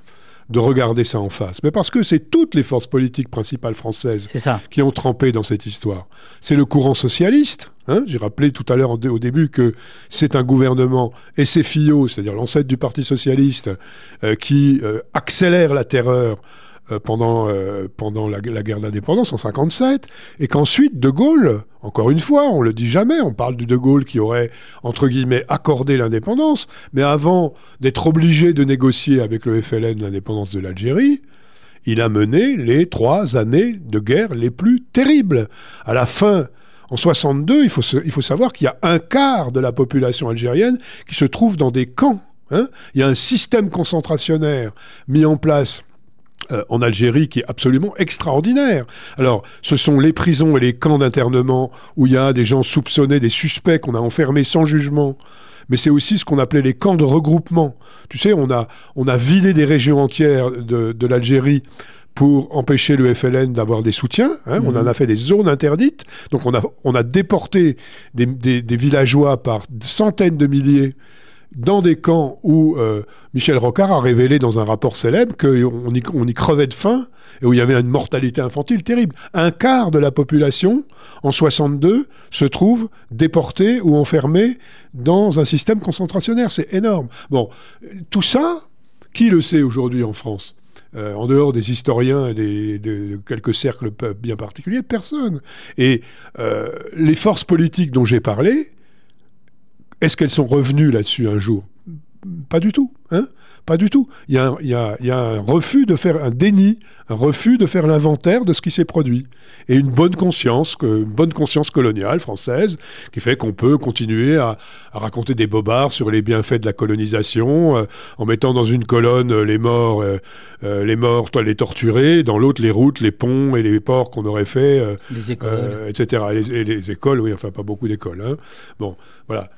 de regarder ça en face. Mais parce que c'est toutes les forces politiques principales françaises qui ont trempé dans cette histoire. C'est le courant socialiste. Hein. J'ai rappelé tout à l'heure au début que c'est un gouvernement SFIO, c'est-à-dire l'ancêtre du Parti socialiste, euh, qui euh, accélère la terreur euh, pendant, euh, pendant la, guerre d'indépendance en 57, et qu'ensuite De Gaulle, encore une fois, on le dit jamais, on parle du De Gaulle qui aurait, entre guillemets, accordé l'indépendance, mais avant d'être obligé de négocier avec le FLN l'indépendance de l'Algérie, il a mené les trois années de guerre les plus terribles. À la fin, en 62, il faut, il faut savoir qu'il y a un quart de la population algérienne qui se trouve dans des camps. Hein. il y a un système concentrationnaire mis en place euh, en Algérie qui est absolument extraordinaire. Alors, ce sont les prisons et les camps d'internement où il y a des gens soupçonnés, des suspects qu'on a enfermés sans jugement. Mais c'est aussi ce qu'on appelait les camps de regroupement. Tu sais, on a, on a vidé des régions entières de, l'Algérie pour empêcher le FLN d'avoir des soutiens. Hein. On en a fait des zones interdites. Donc on a, on a déporté des, des villageois par centaines de milliers dans des camps où euh, Michel Rocard a révélé dans un rapport célèbre qu'on y, crevait de faim et où il y avait une mortalité infantile terrible. Un quart de la population, en 62, se trouve déporté ou enfermé dans un système concentrationnaire. C'est énorme. Bon, tout ça, qui le sait aujourd'hui en France? Euh, en dehors des historiens et de quelques cercles bien particuliers, personne. Et euh, les forces politiques dont j'ai parlé, est-ce qu'elles sont revenues là-dessus un jour? Pas du tout. Hein? Pas du tout. Il y, a un, refus de faire un déni, un refus de faire l'inventaire de ce qui s'est produit. Et une bonne conscience, une bonne conscience coloniale française, qui fait qu'on peut continuer à, raconter des bobards sur les bienfaits de la colonisation, euh, en mettant dans une colonne euh, les morts, euh, les morts, les torturés, dans l'autre les routes, les ponts et les ports qu'on aurait fait, les écoles, etc. Et les, écoles, oui, enfin pas beaucoup d'écoles. Hein. Bon, voilà.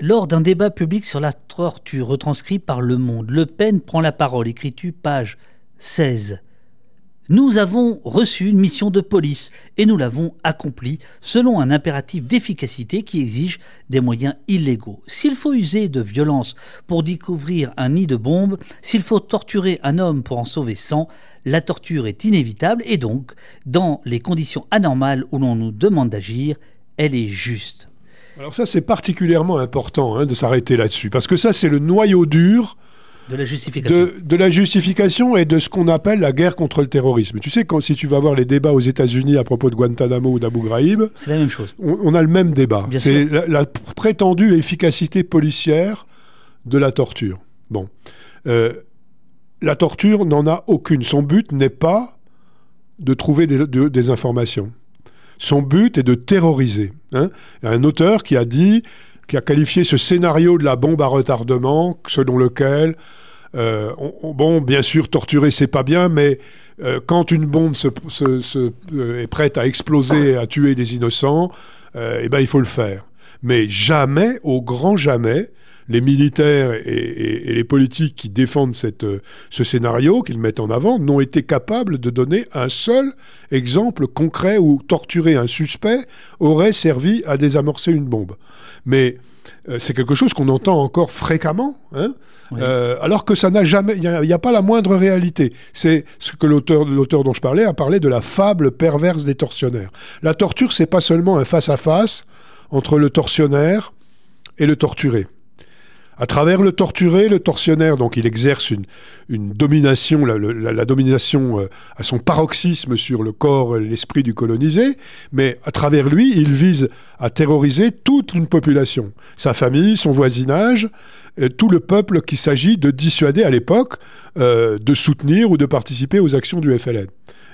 Lors d'un débat public sur la torture retranscrit par Le Monde, Le Pen prend la parole, écrit-tu, page 16. Nous avons reçu une mission de police et nous l'avons accomplie selon un impératif d'efficacité qui exige des moyens illégaux. S'il faut user de violence pour découvrir un nid de bombes, s'il faut torturer un homme pour en sauver 100, la torture est inévitable et donc, dans les conditions anormales où l'on nous demande d'agir, elle est juste. Alors ça, c'est particulièrement important hein, de s'arrêter là-dessus, parce que ça, c'est le noyau dur de la justification. De, la justification et de ce qu'on appelle la guerre contre le terrorisme. Tu sais, quand, si tu vas voir les débats aux États-Unis à propos de Guantanamo ou d'Abu Ghraib, c'est la même chose. On, a le même débat. C'est la, prétendue efficacité policière de la torture. Bon. Euh, la torture n'en a aucune. Son but n'est pas de trouver des informations. Son but est de terroriser. Hein. Un auteur qui a dit, qui a qualifié ce scénario de la bombe à retardement, selon lequel, euh, bon, bien sûr, torturer, c'est pas bien, mais euh, quand une bombe euh, est prête à exploser, à tuer des innocents, eh ben, il faut le faire. Mais jamais, au grand jamais, les militaires et, les politiques qui défendent cette, ce scénario, qu'ils mettent en avant, n'ont été capables de donner un seul exemple concret où torturer un suspect aurait servi à désamorcer une bombe. Mais euh, c'est quelque chose qu'on entend encore fréquemment, hein, euh, alors que ça n'a jamais, il n'y a, pas la moindre réalité. C'est ce que l'auteur, l'auteur dont je parlais a parlé de la fable perverse des tortionnaires. La torture, c'est pas seulement un face à -face entre le tortionnaire et le torturé à travers le torturé, le tortionnaire, donc il exerce une, domination, la, domination euh, à son paroxysme sur le corps et l'esprit du colonisé, mais à travers lui, il vise à terroriser toute une population, sa famille, son voisinage, tout le peuple qu'il s'agit de dissuader à l'époque euh, de soutenir ou de participer aux actions du FLN.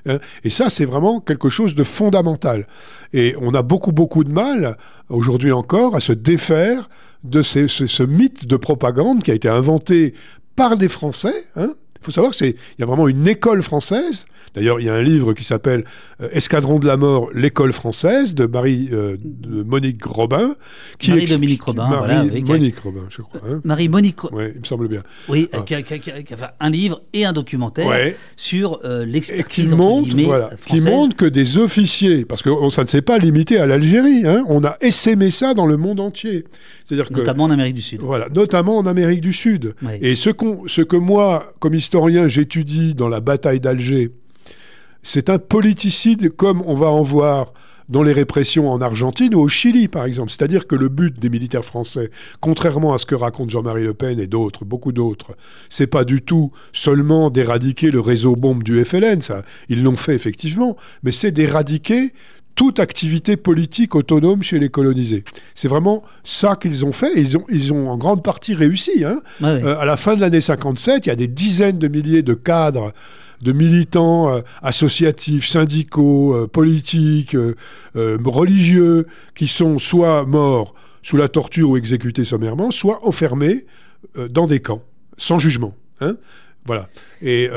Hein. Et ça, c'est vraiment quelque chose de fondamental. Et on a beaucoup, beaucoup de mal, aujourd'hui encore, à se défaire de ce, mythe de propagande qui a été inventé par des Français. Hein. Il faut savoir qu'il y a vraiment une école française D'ailleurs, il y a un livre qui s'appelle euh, Escadron de la mort, l'école française de Marie euh, de Monique Robin. Qui Marie Dominique Robin, Marie Monique Robin, je crois. Hein. Marie Monique Oui, il me semble bien. Oui, ah. qui, a, fait un livre et un documentaire sur euh, l'expertise qui voilà, qui montre que des officiers, parce que ça ne s'est pas limité à l'Algérie, hein, on a essaimé ça dans le monde entier. C'est-à-dire notamment en Amérique du Sud. Voilà, notamment en Amérique du Sud. Et ce, ce que moi, comme historien, j'étudie dans la bataille d'Alger, c'est un politicide comme on va en voir dans les répressions en Argentine ou au Chili, par exemple. C'est-à-dire que le but des militaires français, contrairement à ce que raconte Jean-Marie Le Pen et d'autres, beaucoup d'autres, c'est pas du tout seulement d'éradiquer le réseau bombe du FLN, ça, ils l'ont fait effectivement, mais c'est d'éradiquer toute activité politique autonome chez les colonisés. C'est vraiment ça qu'ils ont fait. Ils ont, ils ont en grande partie réussi. Hein. Euh, à la fin de l'année 57, il y a des dizaines de milliers de cadres de militants euh, associatifs, syndicaux, euh, politiques, religieux, qui sont soit morts sous la torture ou exécutés sommairement, soit enfermés dans des camps, sans jugement. Hein voilà. Et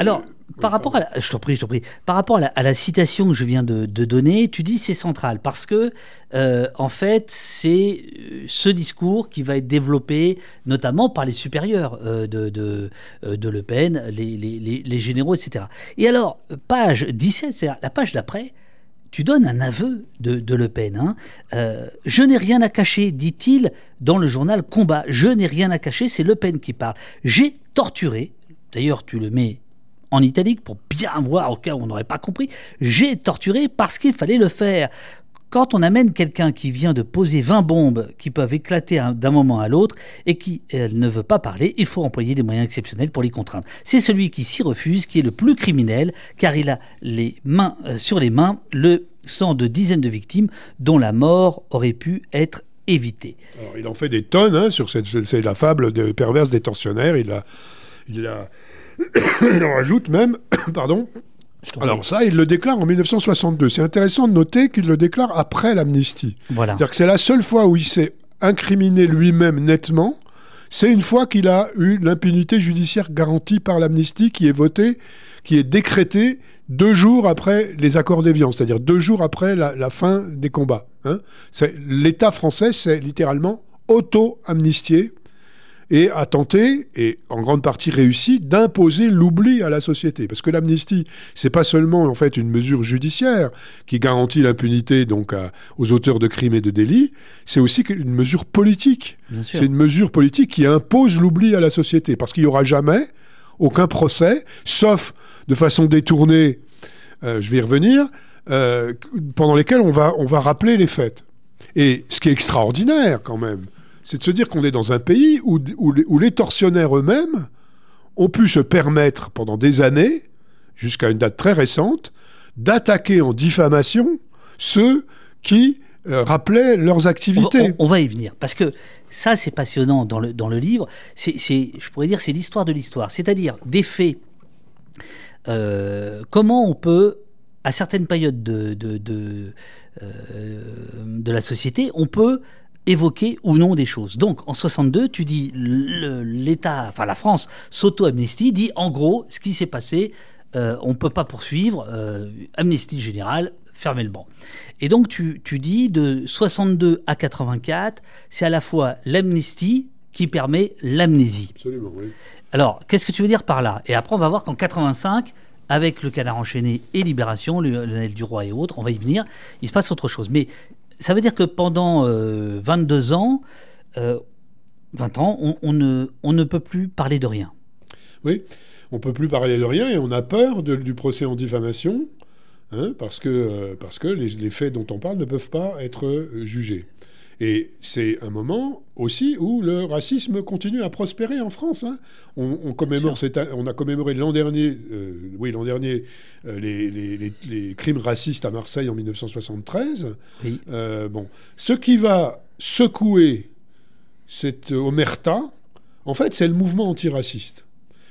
Alors, par rapport à la, je t'en prie, je prie. Par rapport à la, citation que je viens de, donner, tu dis c'est central parce que euh, en fait c'est euh, ce discours qui va être développé notamment par les supérieurs euh, de, de, de, Le Pen, les, les, les, généraux, etc. Et alors page 17, c'est la page d'après. Tu donnes un aveu de, de Le Pen. Hein. je n'ai rien à cacher, dit-il dans le journal Combat. Je n'ai rien à cacher, c'est Le Pen qui parle. J'ai torturé, d'ailleurs tu le mets en italique pour bien voir au cas où on n'aurait pas compris. J'ai torturé parce qu'il fallait le faire. Quand on amène quelqu'un qui vient de poser 20 bombes qui peuvent éclater d'un moment à l'autre et qui ne veut pas parler, il faut employer des moyens exceptionnels pour les contraindre. C'est celui qui s'y refuse qui est le plus criminel car il a les mains euh, sur les mains le sang de dizaines de victimes dont la mort aurait pu être évitée. il en fait des tonnes hein, sur cette, la fable perverse des il a il en rajoute même, pardon. Alors ça, il le déclare en 1962. C'est intéressant de noter qu'il le déclare après l'amnistie. Voilà. C'est-à-dire que c'est la seule fois où il s'est incriminé lui-même nettement. C'est une fois qu'il a eu l'impunité judiciaire garantie par l'amnistie qui est votée, qui est décrétée deux jours après les accords d'Évian, c'est-à-dire deux jours après la, fin des combats. Hein. L'État français s'est littéralement auto-amnistié et a tenté, et en grande partie réussi, d'imposer l'oubli à la société. Parce que l'amnistie, c'est pas seulement en fait une mesure judiciaire qui garantit l'impunité donc aux auteurs de crimes et de délits, c'est aussi une mesure politique. C'est une mesure politique qui impose l'oubli à la société, parce qu'il n'y aura jamais aucun procès, sauf de façon détournée, euh, je vais y revenir, euh, pendant lesquels on va, on va rappeler les faits. Et ce qui est extraordinaire quand même, c'est de se dire qu'on est dans un pays où, où, les tortionnaires eux-mêmes ont pu se permettre pendant des années, jusqu'à une date très récente, d'attaquer en diffamation ceux qui euh, rappelaient leurs activités. On, va y venir, parce que ça, c'est passionnant dans le, dans le livre. C'est, je pourrais dire, c'est l'histoire de l'histoire, c'est-à-dire des faits. Euh, comment on peut, à certaines périodes de, de, de, euh, de la société, on peut évoquer ou non des choses. Donc en 62, tu dis l'État, enfin la France s'auto-amnistie, dit en gros ce qui s'est passé, euh, on ne peut pas poursuivre, euh, amnistie générale, fermez le banc. Et donc tu, tu dis de 62 à 84, c'est à la fois l'amnistie qui permet l'amnésie. Absolument, oui. Alors, qu'est-ce que tu veux dire par là? Et après, on va voir qu'en 85, avec le canard enchaîné et Libération, le Lionel Duroy et autres, on va y venir, il se passe autre chose. Mais ça veut dire que pendant 22 ans, 20 ans, on, ne, on ne peut plus parler de rien. Oui, on peut plus parler de rien et on a peur du procès en diffamation hein, parce que, euh, parce que les, les faits dont on parle ne peuvent pas être euh, jugés. Et c'est un moment aussi où le racisme continue à prospérer en France. hein. On, on commémore cette on a commémoré l'an dernier, euh, oui l'an dernier, euh, les, les- les- les crimes racistes à Marseille en 1973. Oui. Euh, bon, ce qui va secouer cette omerta, en fait, c'est le mouvement antiraciste.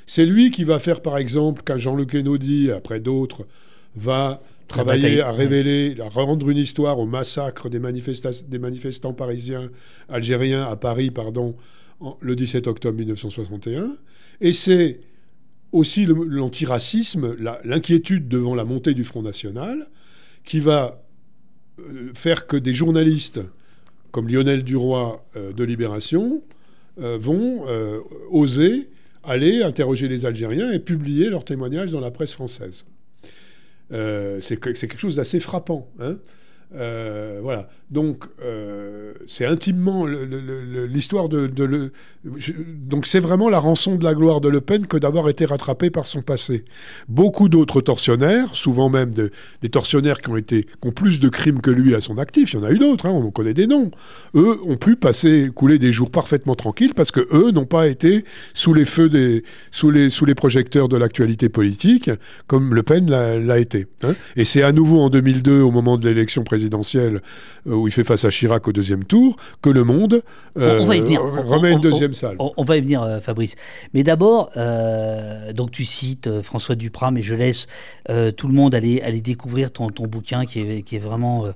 C'est lui qui va faire, par exemple, quand Jean-Luc Enaudi, après d'autres, va travailler à révéler, à rendre une histoire au massacre des, manifesta- des manifestants parisiens, algériens à Paris, pardon, en- le 17 octobre 1961. Et c'est aussi l'antiracisme, la- l'inquiétude devant la montée du Front National, qui va euh, faire que des journalistes comme Lionel Duroy euh, de Libération euh, vont oser aller interroger les Algériens et publier leurs témoignages dans la presse française. Euh, c'est que- c'est quelque chose d'assez frappant. hein. Euh, voilà. Donc, euh, c'est intimement l'histoire de. le- donc, c'est vraiment la rançon de la gloire de Le Pen que d'avoir été rattrapé par son passé. Beaucoup d'autres tortionnaires, souvent même de- des tortionnaires qui ont, été, qui ont plus de crimes que lui à son actif, il y en a eu d'autres, hein, on connaît des noms, eux ont pu passer, couler des jours parfaitement tranquilles parce que eux n'ont pas été sous les feux des, sous les, sous les projecteurs de l'actualité politique comme Le Pen l'a l'a été. hein. Et c'est à nouveau en 2002, au moment de l'élection présidentielle, euh, où il fait face à Chirac au deuxième tour, que Le Monde euh, on va y venir. remet On- une on- deuxième salle. On, va y venir, euh, Fabrice. Mais d'abord, euh, donc tu cites euh, François Duprat, mais je laisse euh, tout le monde aller, aller découvrir ton, ton bouquin qui est, qui est vraiment euh, euh,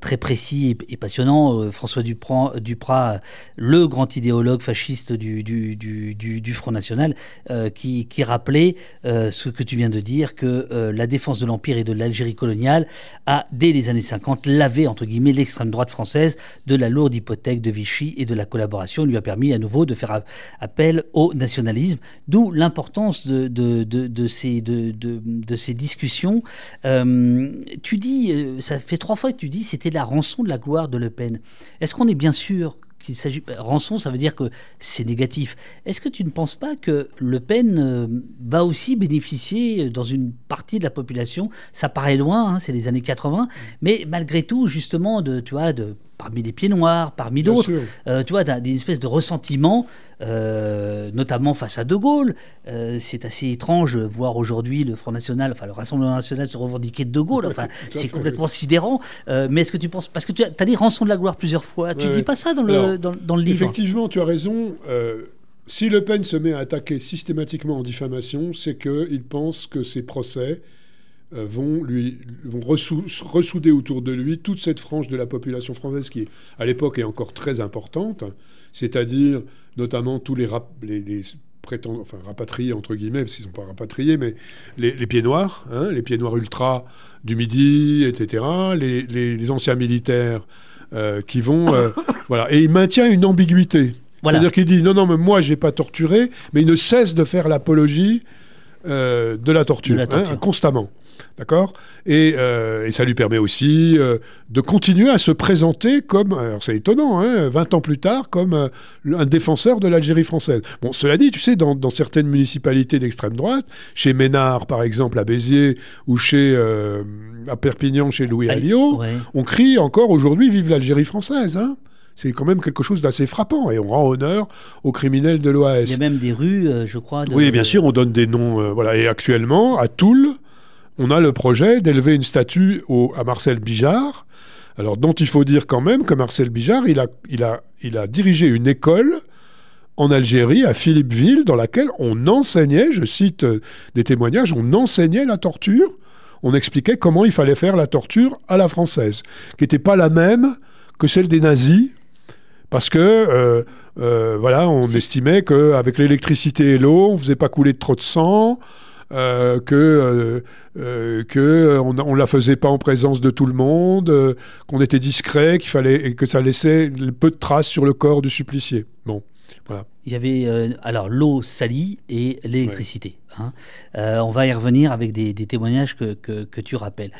très précis et, passionnant. Euh, François Duprat, le grand idéologue fasciste du, Front National, euh, qui, rappelait euh, ce que tu viens de dire, que euh, la défense de l'Empire et de l'Algérie coloniale a, dès les années 50, lavé, entre guillemets, l'extrême droite française de la lourde hypothèque de Vichy et de la collaboration, lui a permis à nouveau de faire appel au nationalisme, d'où l'importance de, ces, discussions. Euh, tu dis, euh, ça fait trois fois que tu dis c'était la rançon de la gloire de Le Pen. Est-ce qu'on est bien sûr qu'il s'agit rançon, ça veut dire que c'est négatif. Est-ce que tu ne penses pas que Le Pen euh, va aussi bénéficier euh, dans une partie de la population Ça paraît loin, hein, c'est les années 80, mais malgré tout, justement, de, tu vois, de parmi les pieds noirs, parmi d'autres, euh, tu vois, d'un- d'une espèce de ressentiment, euh, notamment face à De Gaulle. Euh, c'est assez étrange de voir aujourd'hui le Front National, enfin le Rassemblement National se revendiquer de De Gaulle. Enfin, c'est complètement sidérant. Euh, mais est-ce que tu penses, parce que tu as, as dit rançon de la gloire plusieurs fois, tu Ouais, dis pas ça dans le, dans, dans le livre Effectivement, tu as raison. si Le Pen se met à attaquer systématiquement en diffamation, c'est qu'il pense que ses procès vont, lui, vont ressou- ressouder autour de lui toute cette frange de la population française qui, à l'époque, est encore très importante, c'est-à-dire notamment tous les, rap- les, les prétendants, enfin rapatriés entre guillemets, parce qu'ils ne sont pas rapatriés, mais les, les pieds noirs, hein, les pieds noirs ultra du Midi, etc., les, les- les anciens militaires euh, qui vont... euh, voilà. Et il maintient une ambiguïté. Voilà. C'est-à-dire qu'il dit non, non, mais moi, j'ai pas torturé, mais il ne cesse de faire l'apologie euh, de la torture, De la torture. hein, constamment. D'accord? Et, euh, et ça lui permet aussi euh, de continuer à se présenter comme, alors c'est étonnant, hein, 20 ans plus tard, comme euh, un défenseur de l'Algérie française. Bon, cela dit, tu sais, dans, dans certaines municipalités d'extrême droite, chez Ménard par exemple, à Béziers, ou chez, à Perpignan, chez Louis Alliot, ouais. on crie encore aujourd'hui Vive l'Algérie française. Hein c'est quand même quelque chose d'assez frappant et on rend honneur aux criminels de Il y l'OAS. a même des rues, euh, je crois. de- Oui, bien sûr, on donne des noms. euh, voilà. Et actuellement, à Toul, on a le projet d'élever une statue au- à Marcel Bijard. Alors, dont il faut dire quand même que Marcel Bijard, il a, il a, il a dirigé une école en Algérie, à Philippeville, dans laquelle on enseignait, je cite euh, des témoignages, on enseignait la torture. On expliquait comment il fallait faire la torture à la française, qui n'était pas la même que celle des nazis, parce que euh, euh, voilà, on estimait qu'avec l'électricité et l'eau, on ne faisait pas couler trop de sang. Euh, que que on, on, la faisait pas en présence de tout le monde, qu'on était discret, qu'il fallait et que ça laissait peu de traces sur le corps du supplicié. Bon. Voilà. Il y avait alors l'eau salie et l'électricité. Hein. on va y revenir avec des, témoignages que, que, que, tu rappelles.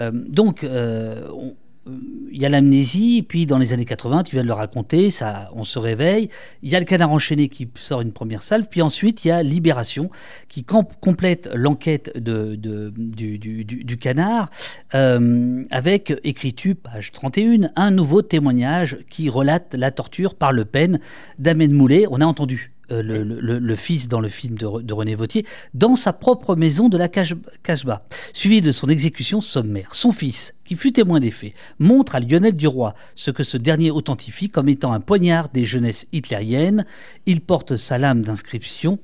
donc, on, il y a l'amnésie, puis dans les années 80, tu viens de le raconter, ça, on se réveille. Il y a le canard enchaîné qui sort une première salve, puis ensuite il y a Libération qui complète l'enquête du, canard euh, avec écritu, page 31, un nouveau témoignage qui relate la torture par Le Pen d'Amen Moulet. On a entendu euh, le, fils dans le film de, René Vautier, dans sa propre maison de la Cacheba, suivi de son exécution sommaire. Son fils, qui fut témoin des faits, montre à Lionel Duroy ce que ce dernier authentifie comme étant un poignard des jeunesses hitlériennes. Il porte sa lame d'inscription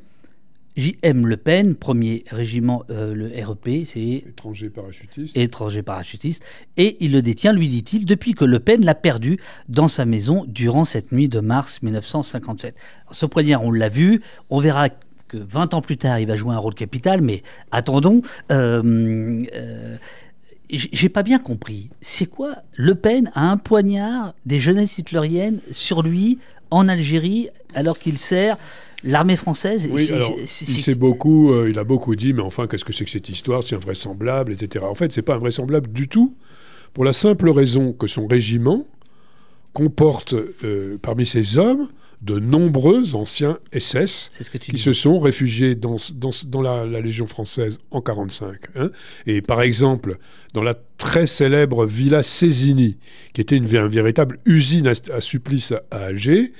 J.M. Le Pen, premier régiment, euh, le REP, c'est... Étranger parachutiste. Étranger parachutiste. Et il le détient, lui dit-il, depuis que Le Pen l'a perdu dans sa maison durant cette nuit de mars 1957. ce poignard, on l'a vu, on verra que 20 ans plus tard, il va jouer un rôle capital, mais attendons. Euh, euh, j'ai pas bien compris. C'est quoi Le Pen a un poignard des jeunesses hitlériennes sur lui en Algérie alors qu'il sert L'armée française, oui, il, beaucoup, euh, il a beaucoup dit, mais enfin, qu'est-ce que c'est que cette histoire C'est invraisemblable, etc. En fait, c'est pas invraisemblable du tout, pour la simple raison que son régiment comporte euh, parmi ses hommes de nombreux anciens SS qui se sont réfugiés dans, dans, la, Légion française en 1945. Hein. Et par exemple, dans la très célèbre Villa Cézini, qui était une, véritable usine à, à supplice à Alger,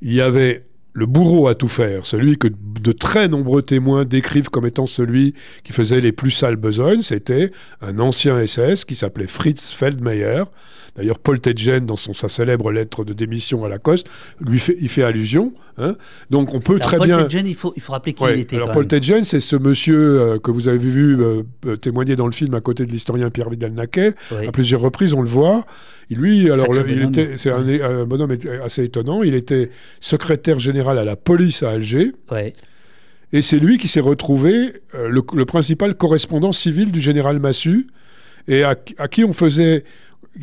il y avait le bourreau à tout faire, celui que de très nombreux témoins décrivent comme étant celui qui faisait les plus sales besognes, c'était un ancien SS qui s'appelait Fritz Feldmeyer. D'ailleurs, Paul Tedgen, dans son, sa célèbre lettre de démission à Lacoste, lui fait, il fait allusion. Hein. Donc, on peut très bien. Paul Tedgen, il faut, il faut rappeler qui il était. Alors, Paul Tedgen, c'est ce monsieur euh, que vous avez vu euh, euh, témoigner dans le film à côté de l'historien Pierre Vidal-Naquet. À plusieurs reprises, on le voit. Lui, alors, il était, c'est un, un, bonhomme assez étonnant. Il était secrétaire général à la police à Alger. Ouais. Et c'est lui qui s'est retrouvé euh, le, principal correspondant civil du général Massu, et à, qui on faisait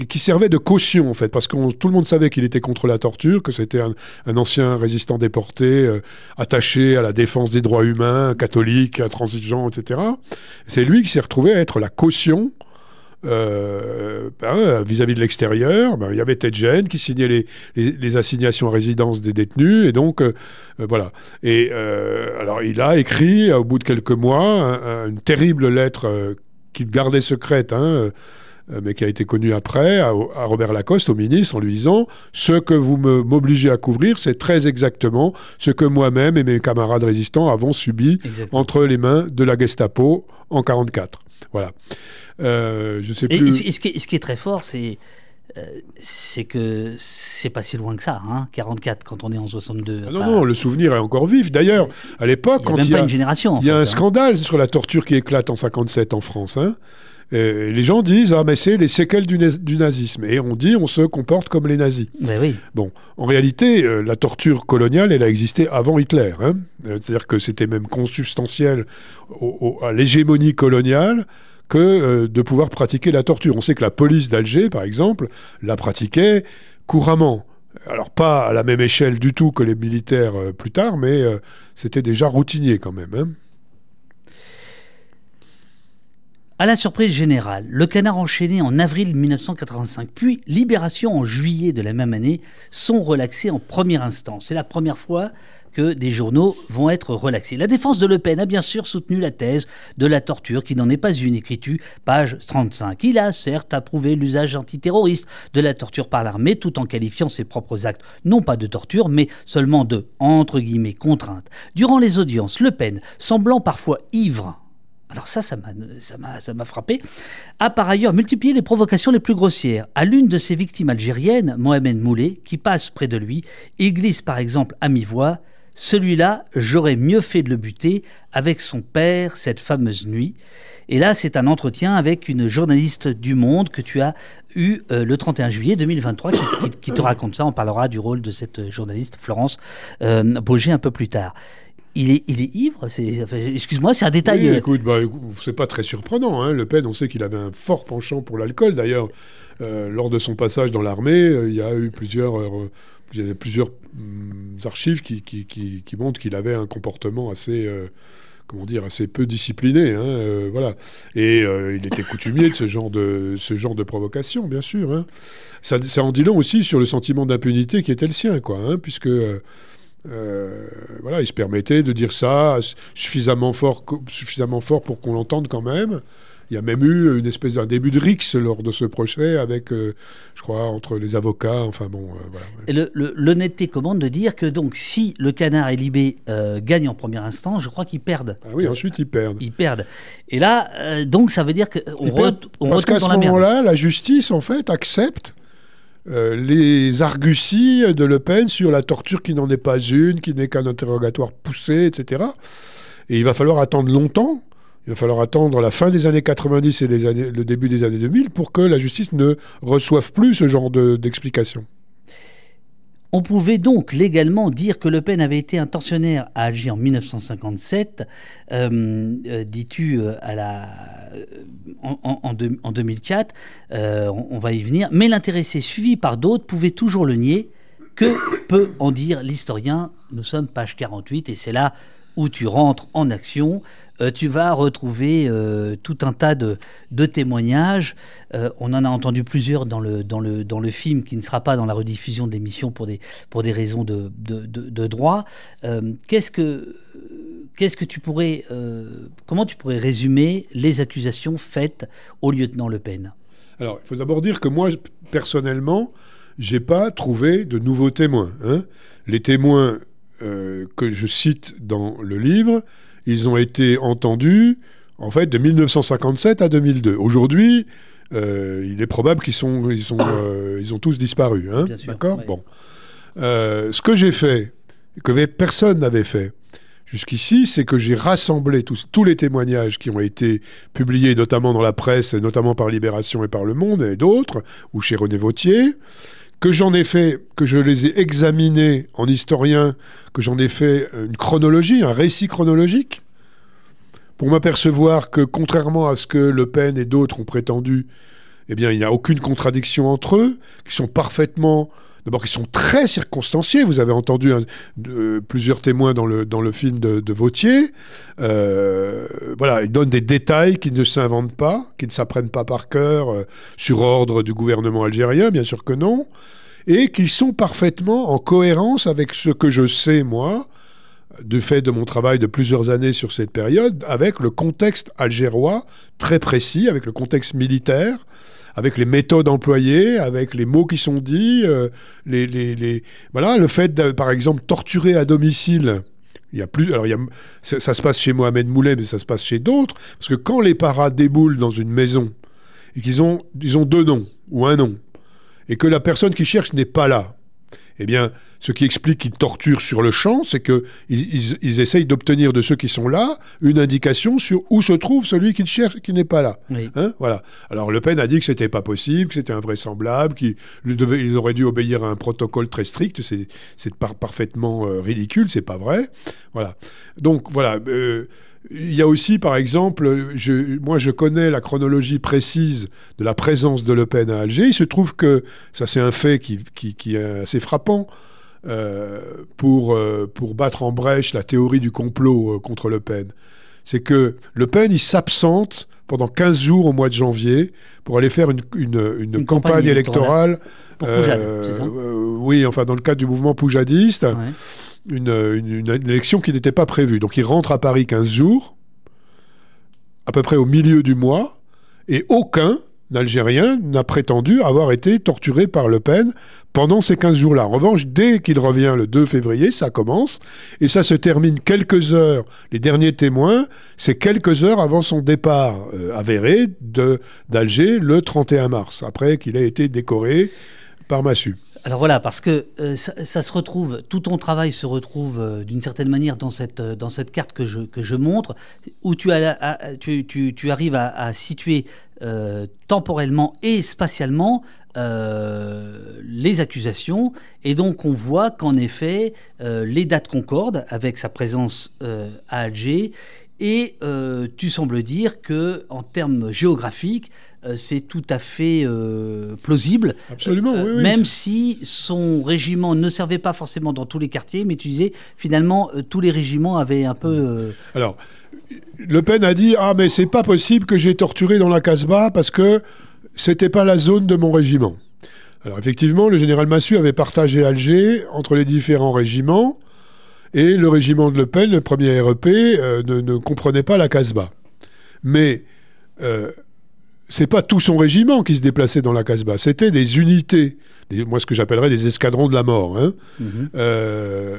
qui servait de caution en fait, parce que tout le monde savait qu'il était contre la torture, que c'était un, ancien résistant déporté, euh, attaché à la défense des droits humains, catholique, intransigeant, etc. C'est lui qui s'est retrouvé à être la caution euh, ben, vis-à-vis de l'extérieur, ben, il y avait Ted qui signait les, les, assignations à résidence des détenus, et donc euh, euh, voilà. Et alors il a écrit, au bout de quelques mois, une terrible lettre qu'il gardait secrète, hein, mais qui a été connue après, à, Robert Lacoste, au ministre, en lui disant Ce que vous m'obligez à couvrir, c'est très exactement ce que moi-même et mes camarades résistants avons subi entre les mains de la Gestapo en 1944. Voilà. Euh, je sais plus. Et, ce, qui, est très fort, c'est euh, c'est que c'est pas si loin que ça, hein, 44 quand on est en 62. Ah non, non, le souvenir est encore vif. D'ailleurs, à l'époque, quand il y a, une génération, il y a un hein. scandale sur la torture qui éclate en 57 en France. Hein. Les gens disent ah mais c'est les séquelles du, nazisme et on dit on se comporte comme les nazis. Ben oui. Bon, en réalité, euh, la torture coloniale, elle a existé avant Hitler. Hein. C'est-à-dire que c'était même consubstantiel à l'hégémonie coloniale que euh, de pouvoir pratiquer la torture. On sait que la police d'Alger, par exemple, la pratiquait couramment. Alors pas à la même échelle du tout que les militaires euh, plus tard, mais euh, c'était déjà routinier quand même. Hein. À la surprise générale, le canard enchaîné en avril 1985, puis Libération en juillet de la même année, sont relaxés en première instance. C'est la première fois que des journaux vont être relaxés. La défense de Le Pen a bien sûr soutenu la thèse de la torture, qui n'en est pas une, écriture, page 35. Il a certes approuvé l'usage antiterroriste de la torture par l'armée, tout en qualifiant ses propres actes non pas de torture, mais seulement de, entre guillemets, contrainte. Durant les audiences, Le Pen, semblant parfois ivre, alors ça, ça m'a frappé, a par ailleurs multiplié les provocations les plus grossières. À l'une de ses victimes algériennes, Mohamed Moulet, qui passe près de lui, il glisse par exemple à mi-voix celui-là, j'aurais mieux fait de le buter avec son père cette fameuse nuit. Et là, c'est un entretien avec une journaliste du Monde que tu as eu euh, le 31 juillet 2023 qui, te raconte ça. On parlera du rôle de cette journaliste, Florence euh, un peu plus tard. Il est, il est ivre Excuse-moi, c'est un détail. Oui, écoute, bah, c'est pas très surprenant. Hein. Le Pen, on sait qu'il avait un fort penchant pour l'alcool. D'ailleurs, lors de son passage dans l'armée, il y a eu plusieurs, il y a plusieurs hum, archives qui, qui, qui, qui montrent qu'il avait un comportement assez comment dire, assez peu discipliné. Hein, euh, voilà. Et euh, il était coutumier de ce genre de, ce genre de provocation, bien sûr. Hein. Ça, ça, en dit long aussi sur le sentiment d'impunité qui était le sien, quoi, hein, puisque. Euh, voilà, il se permettait de dire ça suffisamment fort, suffisamment fort pour qu'on l'entende quand même. Il y a même eu une espèce d'un début de rix lors de ce procès avec, euh, je crois, entre les avocats. Enfin bon, euh, voilà. Et l'honnêteté commande de dire que donc si le canard et Libé euh, gagnent en première instance, je crois qu'ils perdent. Ah oui, ensuite ils perdent. Ils perdent. Et là, donc ça veut dire qu'on re, on Parce qu'à ce moment-là, la justice en fait accepte. Les arguties de Le Pen sur la torture qui n'en est pas une, qui n'est qu'un interrogatoire poussé, etc. Et il va falloir attendre longtemps il va falloir attendre la fin des années 90 et le début des années 2000 pour que la justice ne reçoive plus ce genre d'explications. on pouvait donc légalement dire que Le Pen avait été un tortionnaire à Alger en 1957, euh, euh, dis-tu euh, à la, en, 2004, on, on, va y venir, mais l'intéressé suivi par d'autres pouvait toujours le nier. Que peut en dire l'historien? Nous sommes page 48 et c'est là où tu rentres en action. Euh, tu vas retrouver euh, tout un tas de, témoignages. Euh, on en a entendu plusieurs dans le, dans, le, dans le film qui ne sera pas dans la rediffusion de l'émission pour des, pour des raisons de, de, droit. qu'est-ce que qu'est-ce que tu pourrais, comment tu pourrais résumer les accusations faites au lieutenant Le Pen? Alors, il faut d'abord dire que moi, personnellement, j'ai pas trouvé de nouveaux témoins. Hein. Les témoins que je cite dans le livre, ils ont été entendus en fait de 1957 à 2002. Aujourd'hui, euh, il est probable qu'ils sont, ils sont, euh, ils ont tous disparu. Hein D'accord? Bon. Euh, ce que j'ai fait, que personne n'avait fait jusqu'ici, c'est que j'ai rassemblé tous, les témoignages qui ont été publiés, notamment dans la presse, notamment par Libération et par Le Monde et d'autres, ou chez René Vautier que j'en ai fait, que je les ai examinés en historien, que j'en ai fait une chronologie, un récit chronologique, pour m'apercevoir que contrairement à ce que Le Pen et d'autres ont prétendu, eh bien, il n'y a aucune contradiction entre eux, qui sont parfaitement D'abord, qui sont très circonstanciés. Vous avez entendu plusieurs témoins dans le, dans le film de, Vautier. Euh, voilà, ils donnent des détails qui ne s'inventent pas, qui ne s'apprennent pas par cœur euh, sur ordre du gouvernement algérien, bien sûr que non, et qui sont parfaitement en cohérence avec ce que je sais, moi, du fait de mon travail de plusieurs années sur cette période, avec le contexte algérois très précis, avec le contexte militaire, avec les méthodes employées, avec les mots qui sont dits, euh, les, les, voilà, le fait, de, par exemple, torturer à domicile. Il y a plus, alors il y a, ça, se passe chez Mohamed Moulet, mais ça se passe chez d'autres, parce que quand les paras déboulent dans une maison et qu'ils ont, ils ont deux noms ou un nom, et que la personne qui cherche n'est pas là, eh bien, ce qui explique qu'ils torturent sur le champ, c'est qu'ils ils, essayent d'obtenir de ceux qui sont là une indication sur où se trouve celui qu'ils cherchent, qui n'est pas là. Hein, voilà. Alors Le Pen a dit que c'était pas possible, que c'était invraisemblable, qu'il il aurait dû obéir à un protocole très strict. C'est parfaitement euh, ridicule, c'est pas vrai. Voilà. Donc voilà. Euh, il y a aussi, par exemple, moi je connais la chronologie précise de la présence de Le Pen à Alger. Il se trouve que, ça c'est un fait qui, qui, est assez frappant, euh, pour, euh, pour battre en brèche la théorie du complot euh, contre Le Pen. C'est que Le Pen, il s'absente pendant 15 jours au mois de janvier pour aller faire une, une, campagne, électorale. Pour Poujade, ça? oui, enfin dans le cadre du mouvement poujadiste. Une, une, élection qui n'était pas prévue. Donc il rentre à Paris 15 jours, à peu près au milieu du mois, et aucun Algérien n'a prétendu avoir été torturé par Le Pen pendant ces 15 jours-là. En revanche, dès qu'il revient le 2 février, ça commence et ça se termine quelques heures. Les derniers témoins, c'est quelques heures avant son départ euh, avéré d'Alger le 31 mars, après qu'il ait été décoré par. Alors voilà, parce que euh, ça, se retrouve, tout ton travail se retrouve euh, d'une certaine manière dans cette, euh, dans cette carte que je, que montre, où tu arrives à, situer temporellement et spatialement les accusations. Et donc on voit qu'en effet, les dates concordent avec sa présence à Alger. Et tu sembles dire que, en termes géographiques, c'est tout à fait plausible. Absolument, oui, Même si son régiment ne servait pas forcément dans tous les quartiers, mais tu disais, finalement, tous les régiments avaient un peu. Alors, le Pen a dit Ah, mais c'est pas possible que j'ai torturé dans la Casbah parce que c'était pas la zone de mon régiment. Alors, effectivement, le général Massu avait partagé Alger entre les différents régiments et le régiment de Le Pen, le premier REP, euh, ne, comprenait pas la Casbah. Mais euh, c'est pas tout son régiment qui se déplaçait dans la Casbah, c'était des unités, moi ce que j'appellerais des escadrons de la mort. Hein. Mhm. Euh,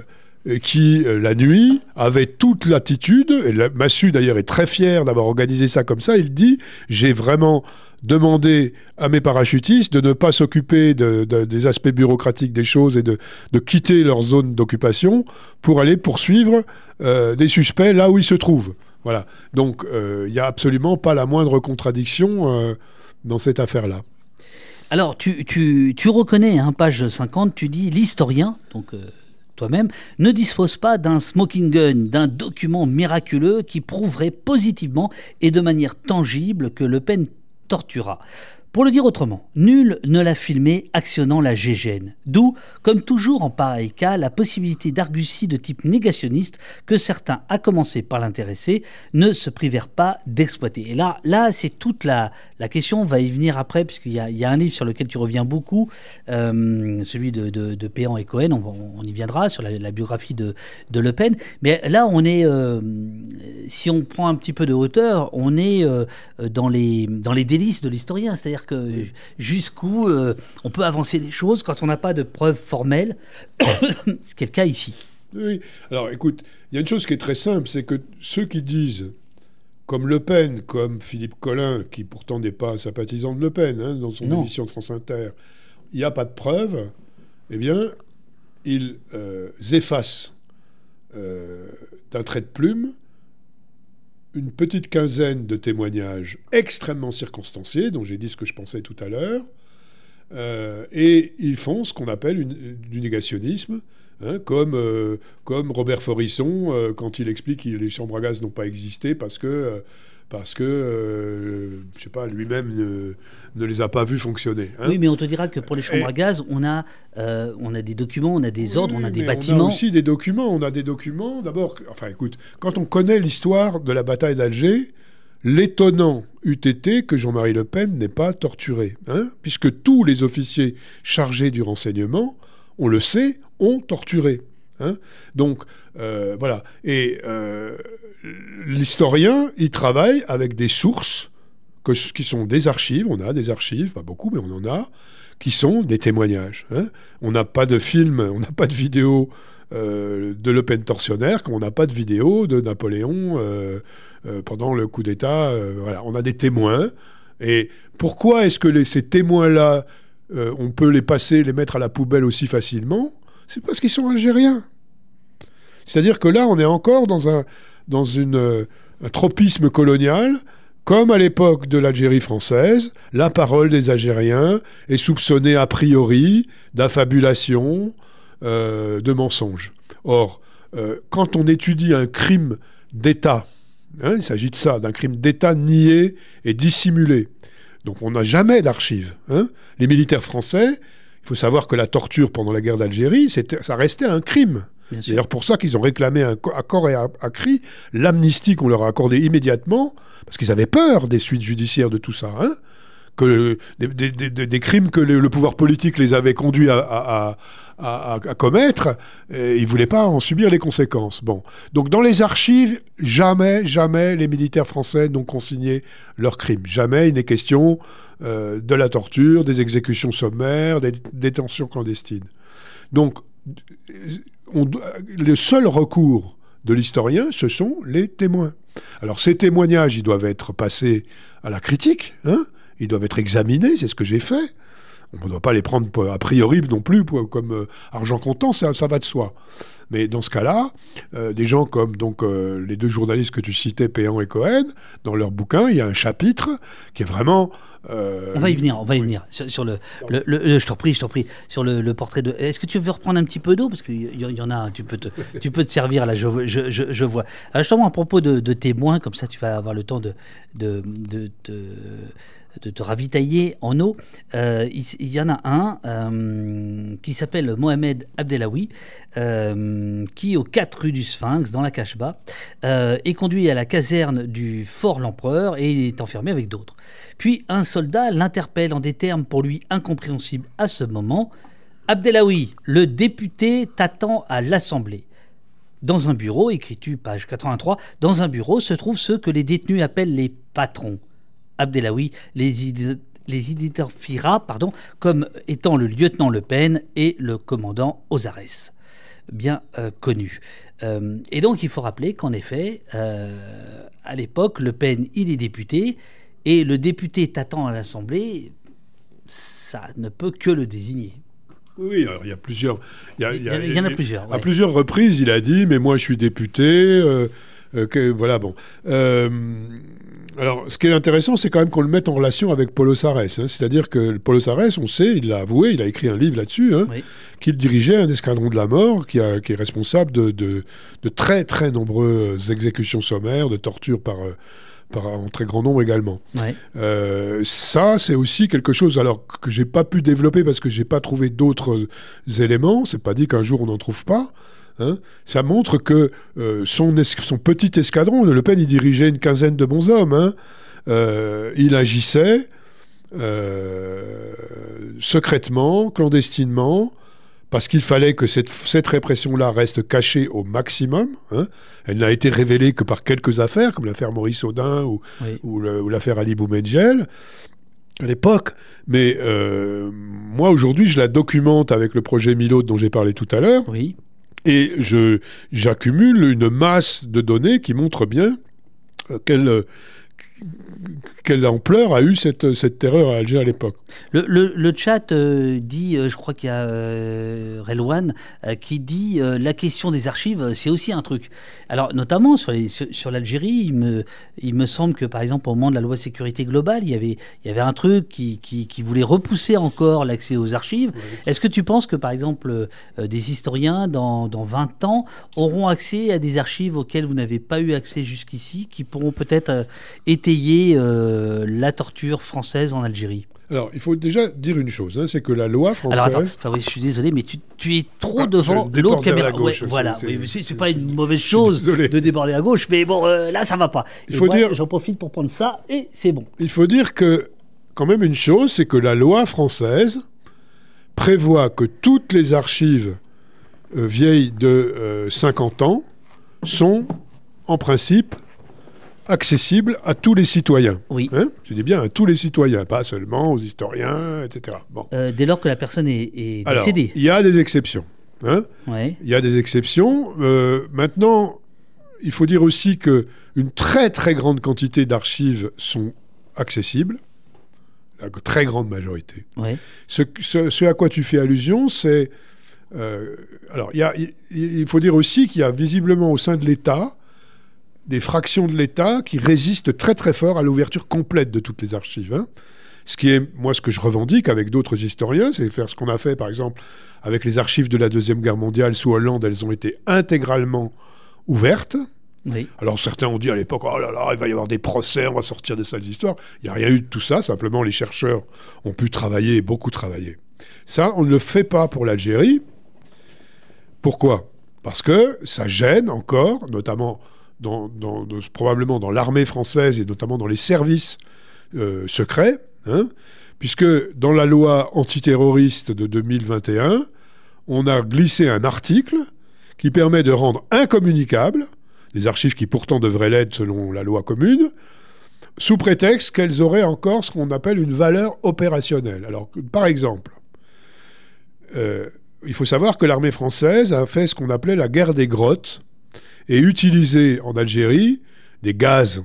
qui, euh, la nuit, avait toute l'attitude, et Massu d'ailleurs est très fier d'avoir organisé ça comme ça, il dit, j'ai vraiment demandé à mes parachutistes de ne pas s'occuper des aspects bureaucratiques des choses et de, quitter leur zone d'occupation pour aller poursuivre euh, des suspects là où ils se trouvent. Voilà. Donc euh, il n'y a absolument pas la moindre contradiction dans cette affaire-là. Alors, tu, reconnais, hein, page 50, tu dis l'historien, donc toi-même, ne dispose pas d'un smoking gun, d'un document miraculeux qui prouverait positivement et de manière tangible que Le Pen tortura. Pour le dire autrement, nul ne l'a filmé actionnant la GGN. D'où, comme toujours en pareil cas, la possibilité d'argutie de type négationniste que certains, à commencer par l'intéressé, ne se privèrent pas d'exploiter. Et là, là c'est toute la, la question, on va y venir après, puisqu'il y, y a, un livre sur lequel tu reviens beaucoup, euh, celui de, de, Péan et Cohen, on, y viendra, sur la, biographie de, de, Le Pen. Mais là, on est, euh, si on prend un petit peu de hauteur, on est euh, dans, les, dans les délices de l'historien, c'est-à-dire que jusqu'où euh, on peut avancer des choses quand on n'a pas de preuves formelles, ce qui est le cas ici. Oui, alors écoute, il y a une chose qui est très simple, c'est que ceux qui disent, comme Le Pen, comme Philippe Collin, qui pourtant n'est pas un sympathisant de Le Pen, hein, dans son émission de France Inter, il n'y a pas de preuves, eh bien, ils euh, effacent euh, d'un trait de plume une petite quinzaine de témoignages extrêmement circonstanciés, dont j'ai dit ce que je pensais tout à l'heure, euh, et ils font ce qu'on appelle du négationnisme, hein, comme, euh, comme Robert Forisson, euh, quand il explique que les chambres à gaz n'ont pas existé parce que parce que, euh, je sais pas, lui-même ne, les a pas vus fonctionner. Hein. Oui, mais on te dira que pour les chambres à gaz, on a, euh, on a des documents, on a des ordres, on a des bâtiments. On a aussi des documents. On a des documents. D'abord, enfin, écoute, quand on connaît l'histoire de la bataille d'Alger, l'étonnant eût été que Jean-Marie Le Pen n'ait pas torturé, hein, puisque tous les officiers chargés du renseignement, on le sait, ont torturé. Hein. Donc, euh, voilà. Et l'historien, il travaille avec des sources qui sont des archives, on a des archives, pas beaucoup, mais on en a, qui sont des témoignages. Hein. On n'a pas de film, on n'a pas de vidéo euh, de Le Pen tortionnaire, comme on n'a pas de vidéo de Napoléon euh, euh, pendant le coup d'État. on a des témoins. Et pourquoi est-ce que ces témoins-là, on peut les passer, les mettre à la poubelle aussi facilement? C'est parce qu'ils sont algériens. C'est-à-dire que là, on est encore dans euh, un tropisme colonial, comme à l'époque de l'Algérie française, la parole des Algériens est soupçonnée a priori d'affabulation, euh, de mensonge. Or, euh, quand on étudie un crime d'État, hein, il s'agit de ça, d'un crime d'État nié et dissimulé. Donc on n'a jamais d'archives. Hein. Les militaires français, faut savoir que la torture pendant la guerre d'Algérie, ça restait un crime. C'est d'ailleurs pour ça qu'ils ont réclamé à corps et à, cri l'amnistie qu'on leur a accordée immédiatement, parce qu'ils avaient peur des suites judiciaires de tout ça. Hein que des, crimes que le, pouvoir politique les avait conduits à, commettre, et ils ne voulaient pas en subir les conséquences. Bon. Donc dans les archives, jamais, jamais les militaires français n'ont consigné leurs crimes. Jamais il n'est question euh, de la torture, des exécutions sommaires, des détentions clandestines. Donc le seul recours de l'historien, ce sont les témoins. Alors ces témoignages, ils doivent être passés à la critique, hein ils doivent être examinés, c'est ce que j'ai fait, On ne doit pas les prendre a priori non plus comme euh, argent comptant, ça, ça, va de soi. Mais dans ce cas-là, euh, des gens comme donc les deux journalistes que tu citais, Péan et Cohen, dans leur bouquin, il y a un chapitre qui est vraiment on va y venir, on va y venir sur, le, Je t'en prie, je t'en prie. Sur le, portrait de. Est-ce que tu veux reprendre un petit peu d'eau? Parce qu'il y, en a. Tu peux te, tu peux te servir là. Je, je, je, vois. Alors, justement, à propos de, témoins, comme ça, tu vas avoir le temps de, de, de, de te ravitailler en eau. Euh, il, y en a un euh, qui s'appelle Mohamed Abdelawi, euh, qui, au 4 rue du Sphinx, dans la Cacheba, est conduit à la caserne du Fort l'Empereur et il est enfermé avec d'autres. Puis un soldat l'interpelle en des termes pour lui incompréhensibles à ce moment. Abdelawi, le député t'attend à l'Assemblée. Dans un bureau, écrit-tu page 83, dans un bureau se trouvent ceux que les détenus appellent les patrons. Abdelawi les, identifiera pardon, comme étant le lieutenant Le Pen et le commandant Ozares, bien euh, connu. Euh, et donc il faut rappeler qu'en effet, euh, à l'époque, Le Pen, il est député, et le député t'attend à l'Assemblée, ça ne peut que le désigner. Oui, alors il y a plusieurs. Il y, en a plusieurs. À plusieurs reprises, il a dit Mais moi, je suis député. que, voilà, bon. Alors, ce qui est intéressant, c'est quand même qu'on le mette en relation avec Paulo Sarres. Hein. C'est-à-dire que Paulo Sarres, on sait, il l'a avoué, il a écrit un livre là-dessus, hein, qu'il dirigeait un escadron de la mort qui, est responsable de, très très nombreuses exécutions sommaires, de tortures par, par en très grand nombre également. Euh, ça, c'est aussi quelque chose alors que j'ai pas pu développer parce que j'ai pas trouvé d'autres éléments. C'est pas dit qu'un jour on n'en trouve pas. Hein, ça montre que euh, son, son, petit escadron, Le Pen, il dirigeait une quinzaine de bons hommes. Hein, euh, il agissait euh, secrètement, clandestinement, parce qu'il fallait que cette, cette répression-là reste cachée au maximum. Hein. Elle n'a été révélée que par quelques affaires, comme l'affaire Maurice Audin ou, ou l'affaire Ali Boumengel à l'époque. Mais moi, aujourd'hui, je la documente avec le projet Milo dont j'ai parlé tout à l'heure. Oui. Et j'accumule une masse de données qui montre bien euh, quelle, quelle ampleur a eu cette, cette terreur à Alger à l'époque. Le, le, chat euh, dit, euh, je crois qu'il y a euh, Relwan qui dit la question des archives, c'est aussi un truc. Alors, notamment sur, sur, l'Algérie, il me, il me semble que, par exemple, au moment de la loi sécurité globale, il y avait, il y avait un truc qui, qui, qui voulait repousser encore l'accès aux archives. Est-ce que tu penses que, par exemple, des historiens, dans, dans 20 ans, auront accès à des archives auxquelles vous n'avez pas eu accès jusqu'ici, qui pourront peut-être étayer euh, la torture française en Algérie alors, il faut déjà dire une chose, hein, c'est que la loi française. Alors, attends, je suis désolé, mais tu, tu es trop ah, devant l'autre caméra. Gauche, voilà, c'est pas une mauvaise chose de déborder à gauche, mais bon, euh, là, ça va pas. Il faut dire. J'en profite pour prendre ça et c'est bon. Il faut dire que, quand même, une chose, c'est que la loi française prévoit que toutes les archives euh, vieilles de 50 ans sont, en principe, accessible à tous les citoyens. Oui. Hein Je dis bien à tous les citoyens, pas seulement aux historiens, etc. Bon. Euh, dès lors que la personne est, décédée. Il y a des exceptions. Hein ouais. Il y a des exceptions. Euh, maintenant, il faut dire aussi que une très très grande quantité d'archives sont accessibles, la très grande majorité. Ouais. Ce, ce, à quoi tu fais allusion, c'est euh, alors il faut dire aussi qu'il y a visiblement au sein de l'État des fractions de l'État qui résistent très très fort à l'ouverture complète de toutes les archives. Hein. Ce qui est, moi, ce que je revendique avec d'autres historiens, c'est faire ce qu'on a fait, par exemple, avec les archives de la Deuxième Guerre mondiale sous Hollande, elles ont été intégralement ouvertes. Alors certains ont dit à l'époque, oh là là, il va y avoir des procès, on va sortir des sales histoires. Il n'y a rien eu de tout ça, simplement les chercheurs ont pu travailler, beaucoup travailler. Ça, on ne le fait pas pour l'Algérie. Pourquoi? Parce que ça gêne encore, notamment dans, probablement dans l'armée française et notamment dans les services euh, secrets, hein, puisque dans la loi antiterroriste de 2021, on a glissé un article qui permet de rendre incommunicables des archives qui pourtant devraient l'être selon la loi commune, sous prétexte qu'elles auraient encore ce qu'on appelle une valeur opérationnelle. Alors, par exemple, euh, il faut savoir que l'armée française a fait ce qu'on appelait la guerre des grottes, et utiliser en Algérie des gaz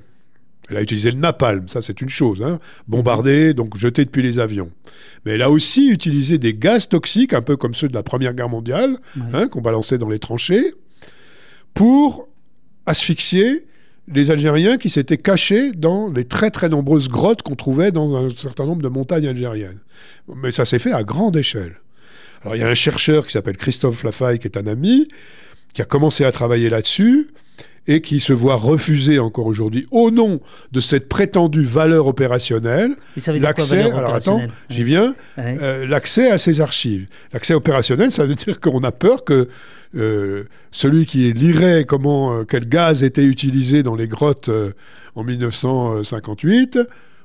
Elle a utilisé le napalm, ça c'est une chose, hein. bombardé, donc jeté depuis les avions. Mais elle a aussi utilisé des gaz toxiques, un peu comme ceux de la Première Guerre mondiale, hein, qu'on balançait dans les tranchées, pour asphyxier les Algériens qui s'étaient cachés dans les très très nombreuses grottes qu'on trouvait dans un certain nombre de montagnes algériennes. Mais ça s'est fait à grande échelle. Alors il y a un chercheur qui s'appelle Christophe Lafaille, qui est un ami, qui a commencé à travailler là-dessus et qui se voit refuser encore aujourd'hui, au nom de cette prétendue valeur opérationnelle, l'accès. Alors attends, j'y viens. Euh, l'accès à ces archives. L'accès opérationnel, ça veut dire qu'on a peur que euh, celui qui lirait comment euh, quel gaz était utilisé dans les grottes en 1958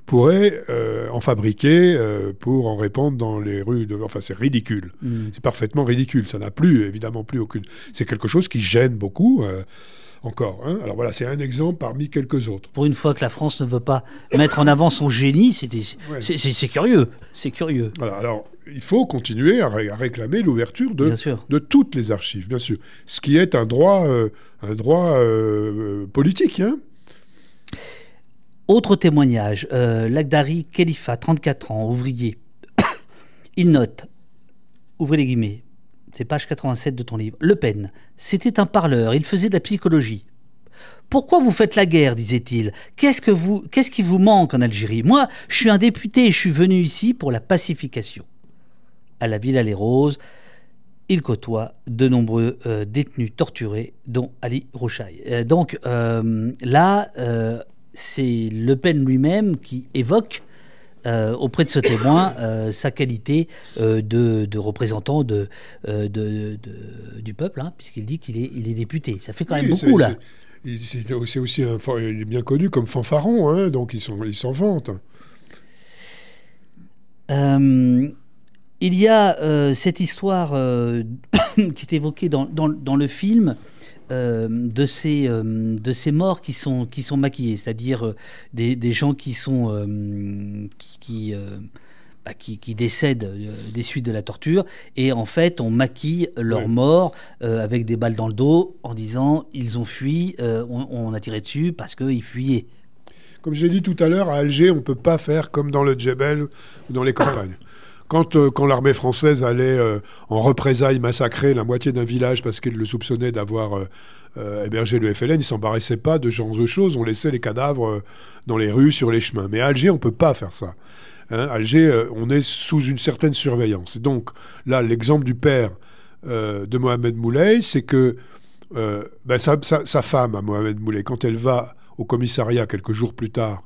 pourrait en fabriquer pour en répandre dans les rues. De... Enfin, c'est ridicule. Mm. C'est parfaitement ridicule. Ça n'a plus, évidemment, plus aucune. C'est quelque chose qui gêne beaucoup encore. Hein. Alors voilà, c'est un exemple parmi quelques autres. Pour une fois que la France ne veut pas mettre en avant son génie, c'est curieux. C'est curieux. Voilà, alors il faut continuer à, réclamer l'ouverture de, de toutes les archives, bien sûr. Ce qui est un droit, euh, un droit euh, politique. Hein. Autre témoignage, euh, Lagdari Khalifa, 34 ans, ouvrier. Il note, ouvrez les guillemets, c'est page 87 de ton livre. Le Pen, c'était un parleur, il faisait de la psychologie. Pourquoi vous faites la guerre disait-il? Qu'est-ce que vous, qu'est-ce qui vous manque en Algérie? Moi, je suis un député et je suis venu ici pour la pacification. À la Villa Les Roses, il côtoie de nombreux euh, détenus torturés, dont Ali Rouchaï. Euh, donc euh, là, c'est Le Pen lui-même qui évoque euh, auprès de ce témoin euh, sa qualité euh, de, représentant de, du peuple, hein, puisqu'il dit qu'il est, il est député. Ça fait quand même beaucoup, là. C'est aussi un, il est bien connu comme fanfaron, hein, donc ils s'en ils vantent. il y a cette histoire qui est évoquée dans, dans, dans le film euh, de, ces, euh, de ces morts qui sont, qui sont maquillés, c'est-à-dire euh, des, des, gens qui, sont, qui, bah, qui, qui, décèdent des suites de la torture, et en fait on maquille leur mort avec des balles dans le dos en disant ils ont fui, on, a tiré dessus parce qu'ils fuyaient. Comme j'ai dit tout à l'heure, à Alger, on ne peut pas faire comme dans le Djebel ou dans les campagnes. Quand, euh, quand l'armée française allait euh, en représailles massacrer la moitié d'un village parce qu'elle le soupçonnait d'avoir euh, hébergé le FLN, ils s'embarrassaient pas de genre de choses. On laissait les cadavres dans les rues, sur les chemins. Mais à Alger, on peut pas faire ça. Hein. Alger, on est sous une certaine surveillance. donc là, l'exemple du père de Mohamed Moulay, c'est que ben, sa, sa, femme, à Mohamed Moulay, quand elle va au commissariat quelques jours plus tard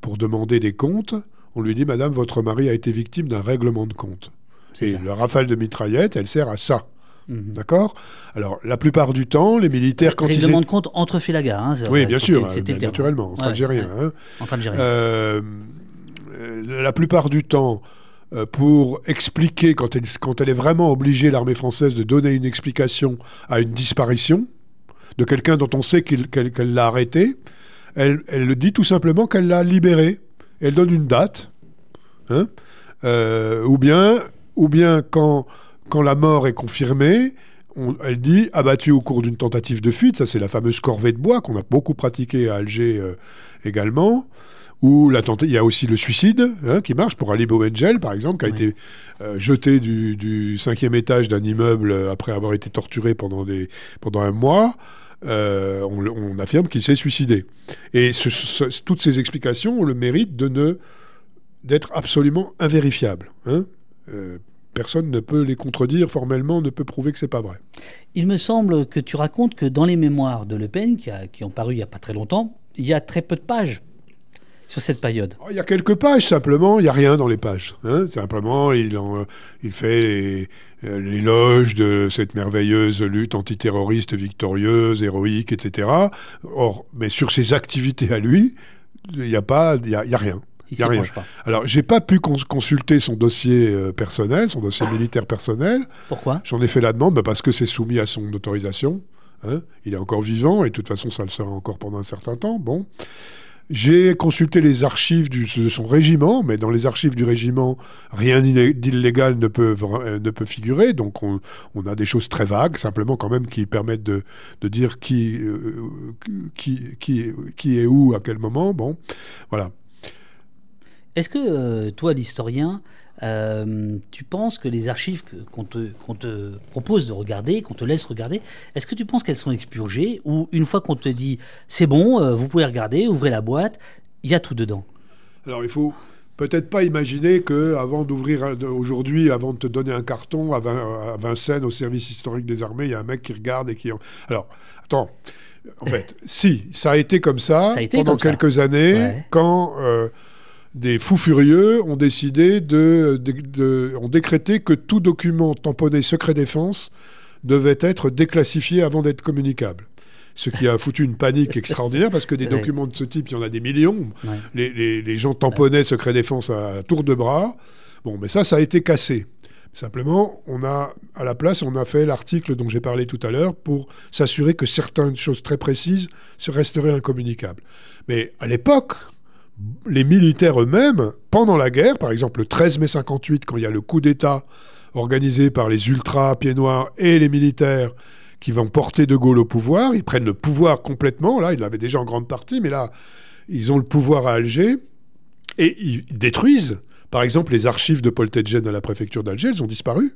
pour demander des comptes, on lui dit Madame, votre mari a été victime d'un règlement de compte. Et le rafale de mitraillette, elle sert à ça. Mhm. D'accord? Alors, la plupart du temps, les militaires, quand ils. Règlement de compte entre Filaga. Hein, oui, bien sûr, c'était naturellement, entre Algériens. Hein. Entre Algériens. Euh, la plupart du temps, euh, pour expliquer, quand elle, quand elle est vraiment obligée, l'armée française, de donner une explication à une disparition de quelqu'un dont on sait qu'elle l'a arrêté, elle, elle le dit tout simplement qu'elle l'a libéré elle donne une date, hein, euh, ou bien, ou bien quand, quand la mort est confirmée, elle dit abattu au cours d'une tentative de fuite, ça c'est la fameuse corvée de bois qu'on a beaucoup pratiquée à Alger euh, également, ou la il y a aussi le suicide hein, qui marche pour Ali Bouengel par exemple, qui a été euh, jeté du, cinquième étage d'un immeuble après avoir été torturé pendant, des, pendant un mois. Euh, on, affirme qu'il s'est suicidé. Et toutes ces explications ont le mérite de ne d'être absolument invérifiables. Hein. Euh, personne ne peut les contredire formellement, ne peut prouver que c'est pas vrai. Il me semble que tu racontes que dans les mémoires de Le Pen, qui, qui ont paru il n'y a pas très longtemps, il y a très peu de pages sur cette période oh, Il y a quelques pages, simplement, il n'y a rien dans les pages. Hein. Simplement, il, il fait euh, l'éloge de cette merveilleuse lutte antiterroriste victorieuse, héroïque, etc. Or, mais sur ses activités à lui, il n'y a, pas, il y a, rien. Il y a rien. Pas. Alors, j'ai pas pu consulter son dossier euh, personnel, son dossier militaire personnel. Pourquoi? J'en ai fait la demande bah, parce que c'est soumis à son autorisation. Hein. il est encore vivant et de toute façon, ça le sera encore pendant un certain temps. Bon. J'ai consulté les archives de son régiment, mais dans les archives du régiment, rien d'illégal ne peut, euh, ne peut figurer. Donc on, a des choses très vagues, simplement quand même, qui permettent de, de dire qui, euh, qui, qui, qui, est où, à quel moment. Bon, voilà. Est-ce que euh, toi, l'historien, euh, tu penses que les archives qu'on te, te, propose de regarder, qu'on te laisse regarder, est-ce que tu penses qu'elles sont expurgées ou une fois qu'on te dit c'est bon, euh, vous pouvez regarder, ouvrez la boîte, il y a tout dedans? Alors il faut peut-être pas imaginer que avant d'ouvrir aujourd'hui, avant de te donner un carton à, Vincennes au service historique des armées, il y a un mec qui regarde et qui. Alors attends. En fait, si, ça a été comme ça, pendant quelques années, quand euh, des fous furieux ont décidé de, ont décrété que tout document tamponné secret défense devait être déclassifié avant d'être communicable. Ce qui a foutu une panique extraordinaire parce que des documents de ce type, il y en a des millions. Les, gens tamponnaient secret défense à tour de bras. Bon, mais ça, ça a été cassé. Simplement, on a, à la place, on a fait l'article dont j'ai parlé tout à l'heure pour s'assurer que certaines choses très précises se resteraient incommunicables. Mais à l'époque, les militaires eux-mêmes, pendant la guerre, par exemple le 13 mai 58, quand il y a le coup d'État organisé par les ultras pieds noirs et les militaires qui vont porter De Gaulle au pouvoir, ils prennent le pouvoir complètement, là, ils l'avaient déjà en grande partie, mais là, ils ont le pouvoir à Alger, et ils détruisent, par exemple, les archives de Paul Tedjen à la préfecture d'Alger, elles ont disparu.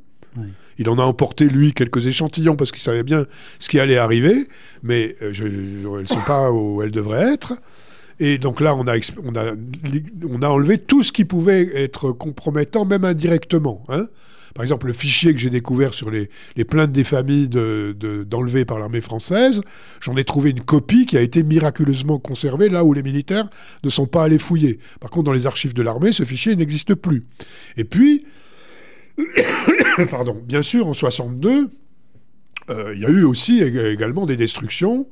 Il en a emporté, lui, quelques échantillons parce qu'il savait bien ce qui allait arriver, mais euh, elles ne sont pas où elles devraient être. Et donc là, on a, on a, on a enlevé tout ce qui pouvait être compromettant, même indirectement. Hein. Par exemple, le fichier que j'ai découvert sur les, plaintes des familles d'enlevés de, par l'armée française, j'en ai trouvé une copie qui a été miraculeusement conservée là où les militaires ne sont pas allés fouiller. Par contre, dans les archives de l'armée, ce fichier n'existe plus. Et puis, pardon, bien sûr, en 62, euh, il y a eu aussi également des destructions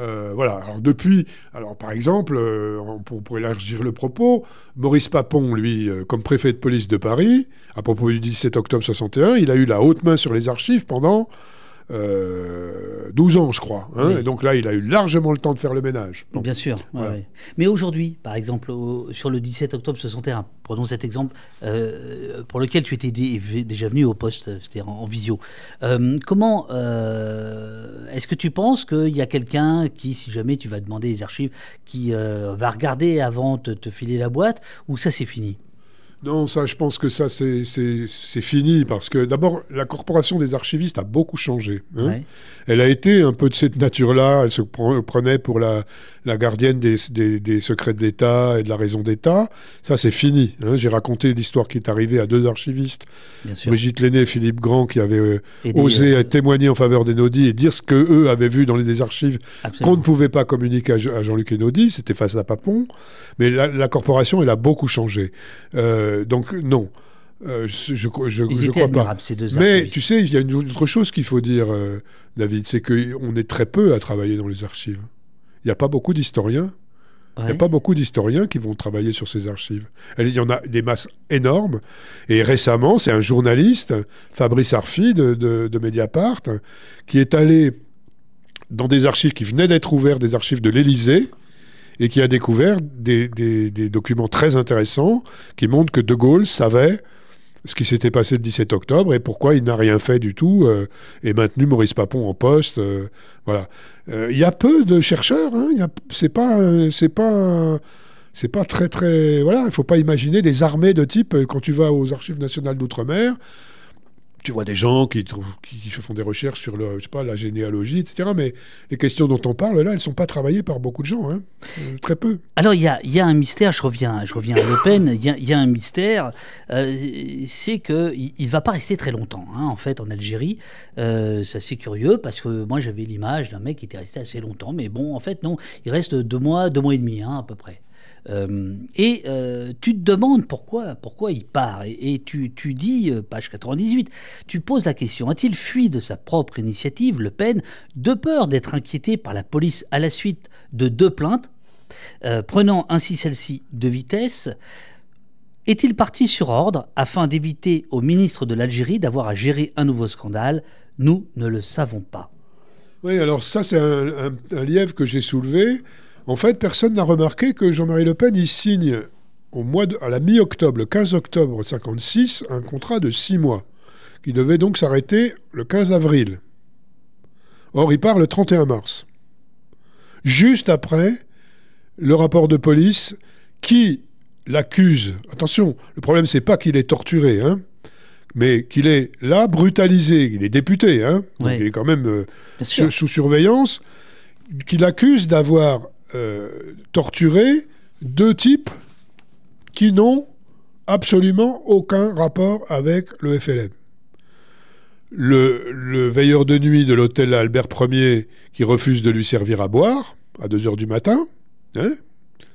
euh, voilà. Alors depuis, alors par exemple, euh, pour, élargir le propos, Maurice Papon, lui, euh, comme préfet de police de Paris, à propos du 17 octobre 61, il a eu la haute main sur les archives pendant 12 ans, je crois. Hein. Et donc là, il a eu largement le temps de faire le ménage. Bien sûr. Mais aujourd'hui, par exemple, sur le 17 octobre 61, prenons cet exemple euh, pour lequel tu étais déjà venu au poste, c'est-à-dire en, visio. Euh, comment euh, est-ce que tu penses qu'il y a quelqu'un qui, si jamais tu vas demander les archives, qui va regarder avant de te filer la boîte, ou ça c'est fini? Non, ça, je pense que ça, c'est fini, parce que d'abord, la corporation des archivistes a beaucoup changé. Hein. Elle a été un peu de cette nature-là, elle se prenait pour la, la gardienne des, des, secrets de l'État et de la raison d'État. Ça, c'est fini. Hein. J'ai raconté l'histoire qui est arrivée à deux archivistes, Brigitte Lenné et Philippe Grand, qui avaient euh, osé euh, témoigner en faveur des Naudis et dire ce qu'eux avaient vu dans les archives qu'on ne pouvait pas communiquer à, Jean-Luc Enaudi. C'était face à Papon. Mais la, corporation, elle a beaucoup changé. Euh, euh, donc non. Euh, je, je, crois pas. Mais tu sais, il y a une autre chose qu'il faut dire, euh, David, c'est qu'on est très peu à travailler dans les archives. Il n'y a pas beaucoup d'historiens. Il n'y a pas beaucoup d'historiens qui vont travailler sur ces archives. Il y en a des masses énormes. Et récemment, c'est un journaliste, Fabrice Arfi de, de, Mediapart, qui est allé dans des archives qui venaient d'être ouvertes, des archives de l'Élysée, et qui a découvert des, documents très intéressants qui montrent que De Gaulle savait ce qui s'était passé le 17 octobre et pourquoi il n'a rien fait du tout euh, et maintenu Maurice Papon en poste. Euh, voilà. Euh, il y a peu de chercheurs. Hein, c'est pas, c'est pas, c'est pas très très. Voilà. Il faut pas imaginer des armées de type quand tu vas aux Archives nationales d'outre-mer tu vois des gens qui, qui, se font des recherches sur le, je pas, la généalogie, etc. Mais les questions dont on parle, là, elles ne sont pas travaillées par beaucoup de gens, hein. euh, très peu. Alors, il y a, y a, un mystère, je reviens, je reviens à Le Pen, il y, y a, un mystère, euh, c'est qu'il ne va pas rester très longtemps, hein, en fait, en Algérie. Euh, c'est assez curieux, parce que moi, j'avais l'image d'un mec qui était resté assez longtemps, mais bon, en fait, non, il reste deux mois, deux mois et demi, hein, à peu près. Euh, et euh, tu te demandes pourquoi, pourquoi il part. Et, tu, tu, dis, euh, page 98, tu poses la question, a-t-il fui de sa propre initiative, Le Pen, de peur d'être inquiété par la police à la suite de deux plaintes, prenant ainsi celle-ci de vitesse est-il parti sur ordre afin d'éviter au ministre de l'Algérie d'avoir à gérer un nouveau scandale? Nous ne le savons pas. Oui, alors ça c'est un, un lièvre que j'ai soulevé En fait, personne n'a remarqué que Jean-Marie Le Pen, il signe au mois à la mi-octobre, le 15 octobre 56, un contrat de six mois, qui devait donc s'arrêter le 15 avril. Or, il part le 31 mars. Juste après le rapport de police qui l'accuse. Attention, le problème, c'est pas qu'il est torturé, hein, mais qu'il est là, brutalisé. Il est député, hein, donc il est quand même euh, sous surveillance. Qu'il accuse d'avoir euh, torturé deux types qui n'ont absolument aucun rapport avec le FLN. Le, veilleur de nuit de l'hôtel Albert Ier qui refuse de lui servir à boire à 2 heures du matin, hein,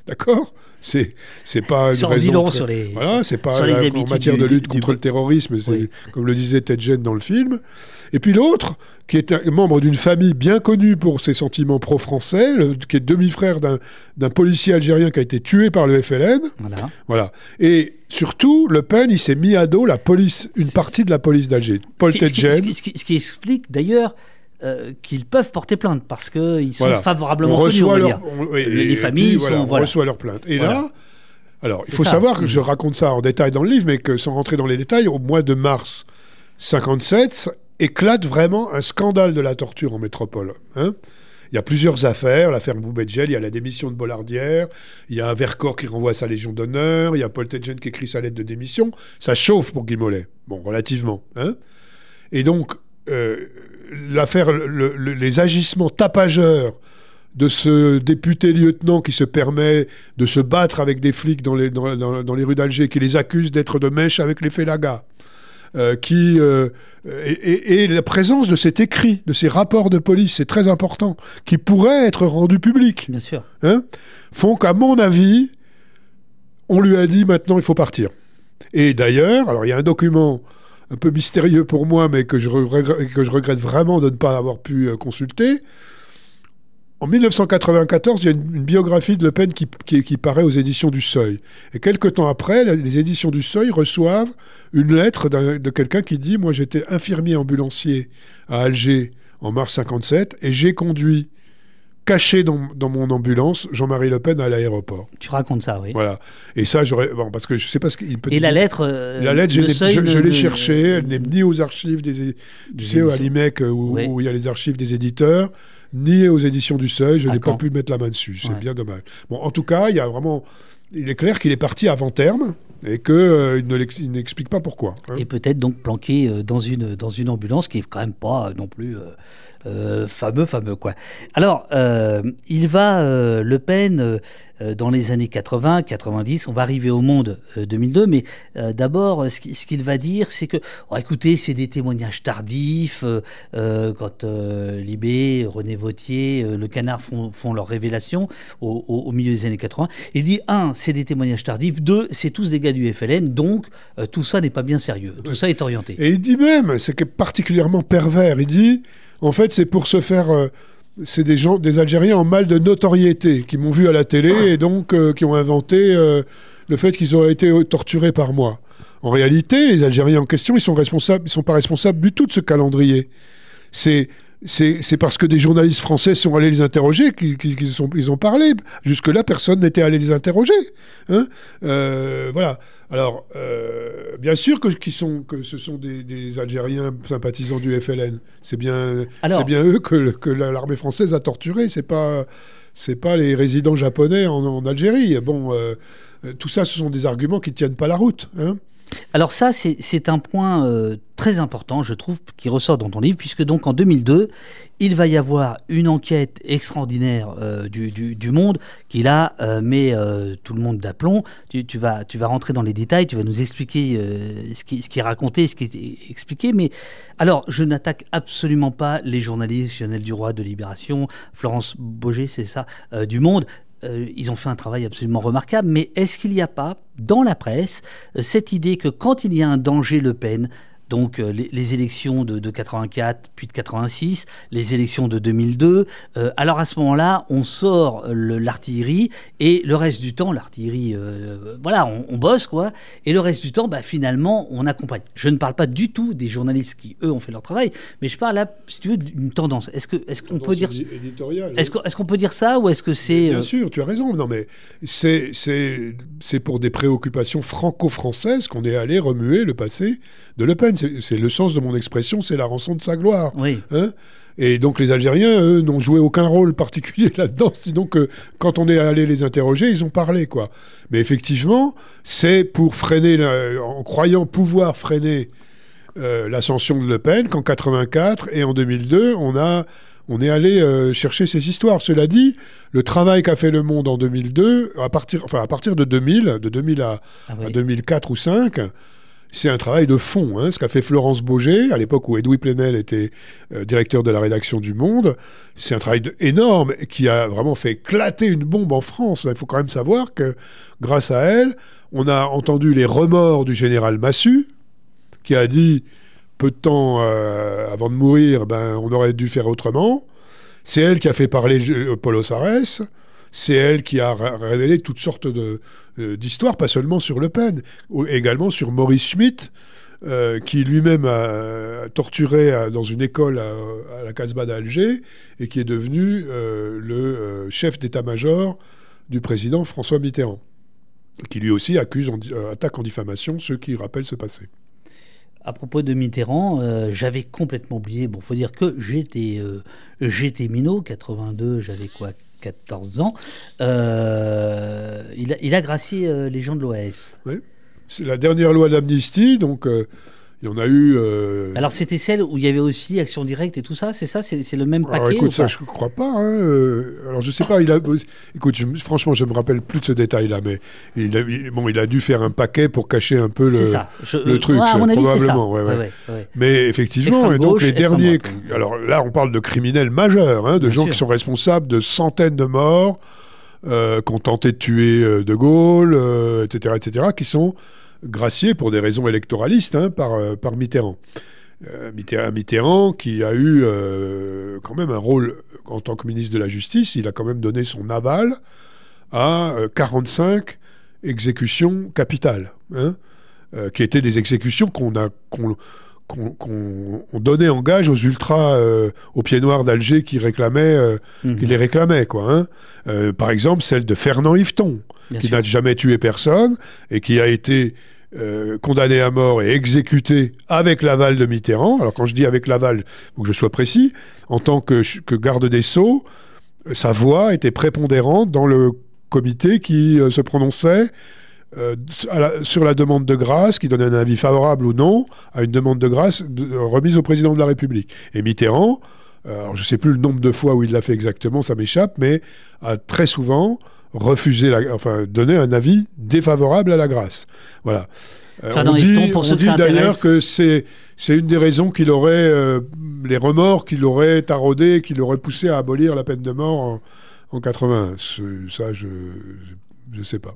D'accord c'est c'est pas une raison sur les voilà c'est pas en matière de lutte contre le terrorisme c'est comme le disait Ted Gene dans le film. Et puis l'autre qui est un membre d'une famille bien connue pour ses sentiments pro-français qui est demi-frère d'un policier algérien qui a été tué par le FLN voilà. Voilà. Et surtout Le Pen il s'est mis à dos la police une partie de la police d'Alger. Paul Ted ce, ce, qui explique d'ailleurs euh, qu'ils peuvent porter plainte parce qu'ils sont favorablement connus, on les, familles sont. On reçoit leur plainte. Et là, alors, il faut savoir que je raconte ça en détail dans le livre, mais que sans rentrer dans les détails, au mois de mars 57, éclate vraiment un scandale de la torture en métropole. Hein il y a plusieurs affaires, l'affaire Boubedjel, il y a la démission de Bollardière, il y a un Vercors qui renvoie sa Légion d'honneur, il y a Paul Tedgen qui écrit sa lettre de démission. Ça chauffe pour Guy Mollet, bon, relativement. Hein Et donc, euh, l'affaire, les agissements tapageurs de ce député lieutenant qui se permet de se battre avec des flics dans les, dans, les rues d'Alger, qui les accuse d'être de mèche avec les Félagas, euh, qui, euh, et, la présence de cet écrit, de ces rapports de police, c'est très important, qui pourraient être rendus publics, Bien sûr. Hein, font qu'à mon avis, on lui a dit maintenant il faut partir. Et d'ailleurs, alors il y a un document un peu mystérieux pour moi, mais que je, regrette, vraiment de ne pas avoir pu euh, consulter. En 1994, il y a une, biographie de Le Pen qui, qui, paraît aux éditions du Seuil. Et quelques temps après, les éditions du Seuil reçoivent une lettre de quelqu'un qui dit Moi, j'étais infirmier ambulancier à Alger en mars 57 et j'ai conduit caché dans, mon ambulance Jean-Marie Le Pen à l'aéroport. Tu racontes ça, oui. Voilà. Et ça, j'aurais. Bon, parce que je sais pas ce qu'il peut. Et la lettre. Euh, la lettre, je, l'ai cherchée. Elle n'est ni aux archives des. Du sais, à l'IMEC, euh, où, il y a les archives des éditeurs, ni aux éditions du Seuil. Je n'ai pas pu mettre la main dessus. C'est bien dommage. Bon, en tout cas, il y a vraiment. Il est clair qu'il est parti avant terme et qu'il euh, n'explique pas pourquoi. Hein. Et peut-être donc planqué euh, dans, une, dans une ambulance qui est quand même pas non plus euh, fameux, fameux quoi. Alors, euh, il va, euh, Le Pen, dans les années 80, 90, on va arriver au monde 2002, mais d'abord, ce qu'il va dire, c'est que, oh, écoutez, c'est des témoignages tardifs, quand Libé, René Vautier, Le Canard font, font leur révélation au, milieu des années 80. Il dit, un, c'est des témoignages tardifs, deux, c'est tous des gars du FLN, donc tout ça n'est pas bien sérieux, tout ça est orienté. Et il dit même, c'est particulièrement pervers, il dit, en fait, c'est pour se faire. Euh, c'est des gens, des Algériens en mal de notoriété qui m'ont vu à la télé et donc euh, qui ont inventé euh, le fait qu'ils auraient été torturés par moi. En réalité, les Algériens en question, ils sont responsables, ils sont pas responsables du tout de ce calendrier. C'est c'est parce que des journalistes français sont allés les interroger qu'ils ils ont parlé. Jusque-là, personne n'était allé les interroger. Hein euh, voilà. Alors, euh, bien sûr que, sont, que ce sont des, Algériens sympathisants du FLN. C'est bien, bien eux que, que l'armée française a torturé. C'est pas, c'est pas les résidents japonais en, Algérie. Bon, euh, tout ça, ce sont des arguments qui tiennent pas la route. Hein alors ça, c'est un point euh, très important, je trouve, qui ressort dans ton livre, puisque donc en 2002, il va y avoir une enquête extraordinaire euh, du, Monde qui là euh, met tout le monde d'aplomb. Tu, vas, tu vas rentrer dans les détails, tu vas nous expliquer ce qui, est raconté, ce qui est expliqué. Mais alors, je n'attaque absolument pas les journalistes, Lionel Duroy de Libération, Florence Boger, c'est ça, du Monde. Euh, ils ont fait un travail absolument remarquable, mais est-ce qu'il n'y a pas dans la presse euh, cette idée que quand il y a un danger Le Pen, donc euh, les, élections de, 84, puis de 86, les élections de 2002. Euh, alors à ce moment-là, on sort l'artillerie et le reste du temps, l'artillerie, euh, voilà, on, bosse quoi. Et le reste du temps, bah, finalement, on accompagne. Je ne parle pas du tout des journalistes qui eux ont fait leur travail, mais je parle là, si tu veux, d'une tendance. Est-ce que, est-ce qu'on peut dire, est-ce qu'on peut dire ça ou est-ce que c'est Bien sûr, tu as raison. Non mais c'est c'est pour des préoccupations franco-françaises qu'on est allé remuer le passé de Le Pen c'est le sens de mon expression, c'est la rançon de sa gloire. Oui. Hein? et donc les Algériens, eux, n'ont joué aucun rôle particulier là-dedans. Sinon que quand on est allé les interroger, ils ont parlé, quoi. Mais effectivement, c'est pour freiner, en croyant pouvoir freiner euh, l'ascension de Le Pen qu'en 84 et en 2002, on a on est allé euh, chercher ces histoires. Cela dit, le travail qu'a fait Le Monde en 2002, à partir, enfin à partir de 2000, de 2000 à, ah à 2004 ou 5, c'est un travail de fond. Hein, ce qu'a fait Florence Beaugé, à l'époque où Edoui Plenel était euh, directeur de la rédaction du Monde, c'est un travail énorme qui a vraiment fait éclater une bombe en France. Il faut quand même savoir que grâce à elle, on a entendu les remords du général Massu, qui a dit peu de temps euh, avant de mourir, ben, on aurait dû faire autrement. C'est elle qui a fait parler Paulo Sarès. C'est elle qui a révélé toutes sortes euh, d'histoires, pas seulement sur Le Pen, également sur Maurice Schmitt, euh, qui lui-même a torturé dans une école à, la Casbah d'Alger et qui est devenu euh, le chef d'état-major du président François Mitterrand, qui lui aussi accuse, en, attaque en diffamation ceux qui rappellent ce passé. À propos de Mitterrand, j'avais complètement oublié. Bon, faut dire que j'étais, j'étais minot, 82, j'avais quoi, 14 ans. Euh, il, a, gracié euh, les gens de l'OAS. Oui. C'est la dernière loi d'amnistie, donc euh, il y en a eu. Alors c'était celle où il y avait aussi action directe et tout ça, c'est ça, c'est le même paquet. écoute, ça je ne crois pas. Hein, alors je sais pas. Il a. Écoute, franchement, je me rappelle plus de ce détail-là, mais il a, bon, il a dû faire un paquet pour cacher un peu le, le truc, probablement. mais effectivement, et donc les derniers. Alors là, on parle de criminels majeurs, hein, de gens qui sont responsables de centaines de morts. Euh, qui ont tenté de tuer De Gaulle, etc., etc., qui sont gracié pour des raisons électoralistes hein, par, euh. Euh, Mitterrand. Mitterrand, qui a eu euh, quand même un rôle en tant que ministre de la Justice, il a quand même donné son aval à 45 exécutions capitales, hein, qui étaient des exécutions qu'on a qu'on donnait en gage aux ultras, aux pieds noirs d'Alger qui réclamaient, mhm. qui les réclamaient quoi. Hein. par exemple, celle de Fernand Yveton, qui n'a jamais tué personne et qui a été euh, condamné à mort et exécuté avec l'aval de Mitterrand. Alors quand je dis avec l'aval, faut que je sois précis, en tant que, garde des Sceaux, sa voix était prépondérante dans le comité qui euh, se prononçait euh, sur la demande de grâce, qui donnait un avis favorable ou non à une demande de grâce remise au président de la République. Et Mitterrand, je ne sais plus le nombre de fois où il l'a fait exactement, ça m'échappe, mais a très souvent refuser, la, enfin donner un avis défavorable à la grâce. Voilà. Euh, on dit, dit d'ailleurs que c'est c'est une des raisons qu'il aurait euh, les remords qu'il aurait taraudé, qu'il aurait poussé à abolir la peine de mort en, en 80. Ça, je je sais pas.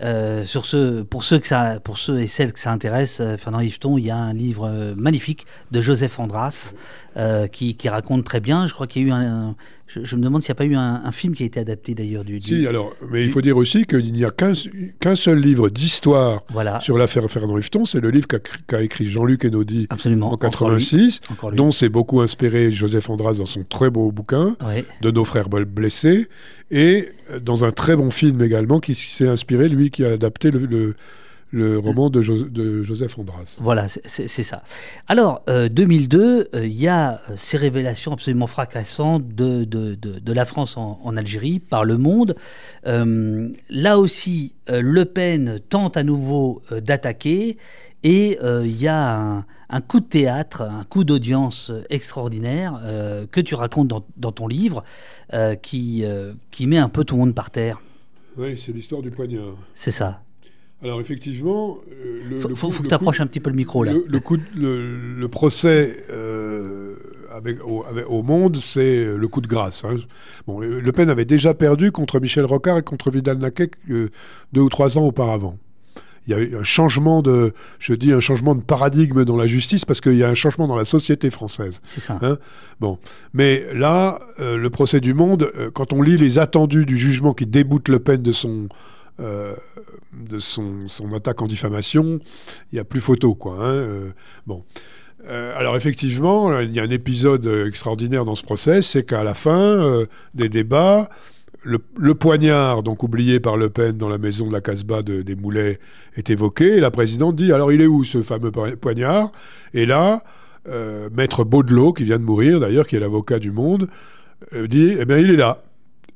Euh, sur ce, pour, ceux que ça, pour ceux et celles que ça intéresse, Fernand Yveton, il y a un livre magnifique de Joseph Andras qui, qui, raconte très bien. Je crois qu'il y a eu un, je, me demande s'il n'y a pas eu un, film qui a été adapté d'ailleurs du, Si, alors, mais il faut dire aussi qu'il n'y a qu'un seul livre d'histoire sur l'affaire Fernand Yveton, c'est le livre qu'a écrit Jean-Luc Enaudi en 86, dont s'est beaucoup inspiré Joseph Andras dans son très beau bouquin de nos frères blessés, et dans un très bon film également qui s'est inspiré, lui qui a adapté le le roman de, Joseph Andras. Voilà, c'est ça. Alors, 2002, euh, euh, il y a euh, ces révélations absolument fracassantes de, de, la France en, Algérie par le monde. là aussi, Le Pen tente à nouveau d'attaquer et il y a un, coup de théâtre, un coup d'audience extraordinaire que tu racontes dans, dans ton livre qui, qui met un peu tout le monde par terre. Oui, c'est l'histoire du poignard. C'est ça. Alors effectivement, euh, le, faut, faut que tu approches un petit peu le micro là. Le, coup le, procès euh, avec, au, Monde, c'est le coup de grâce. Hein. Bon, le Pen avait déjà perdu contre Michel Rocard et contre Vidal Naquet euh, deux ou trois ans auparavant. Il y a eu un changement de, je dis un changement de paradigme dans la justice parce qu'il y a un changement dans la société française. C'est ça. Hein? Bon, mais là, euh, le procès du Monde, euh, quand on lit les attendus du jugement qui déboute Le Pen de son euh, de son, son, attaque en diffamation, il n'y a plus photo, quoi. Hein, bon. Euh, alors effectivement, il y a un épisode extraordinaire dans ce procès, c'est qu'à la fin des débats, le, le, poignard, donc oublié par Le Pen dans la maison de la Casbah de, des Moulets, est évoqué, et la présidente dit, alors il est où ce fameux poignard? Et là, maître Baudelot, qui vient de mourir d'ailleurs, qui est l'avocat du Monde, dit, eh bien il est là.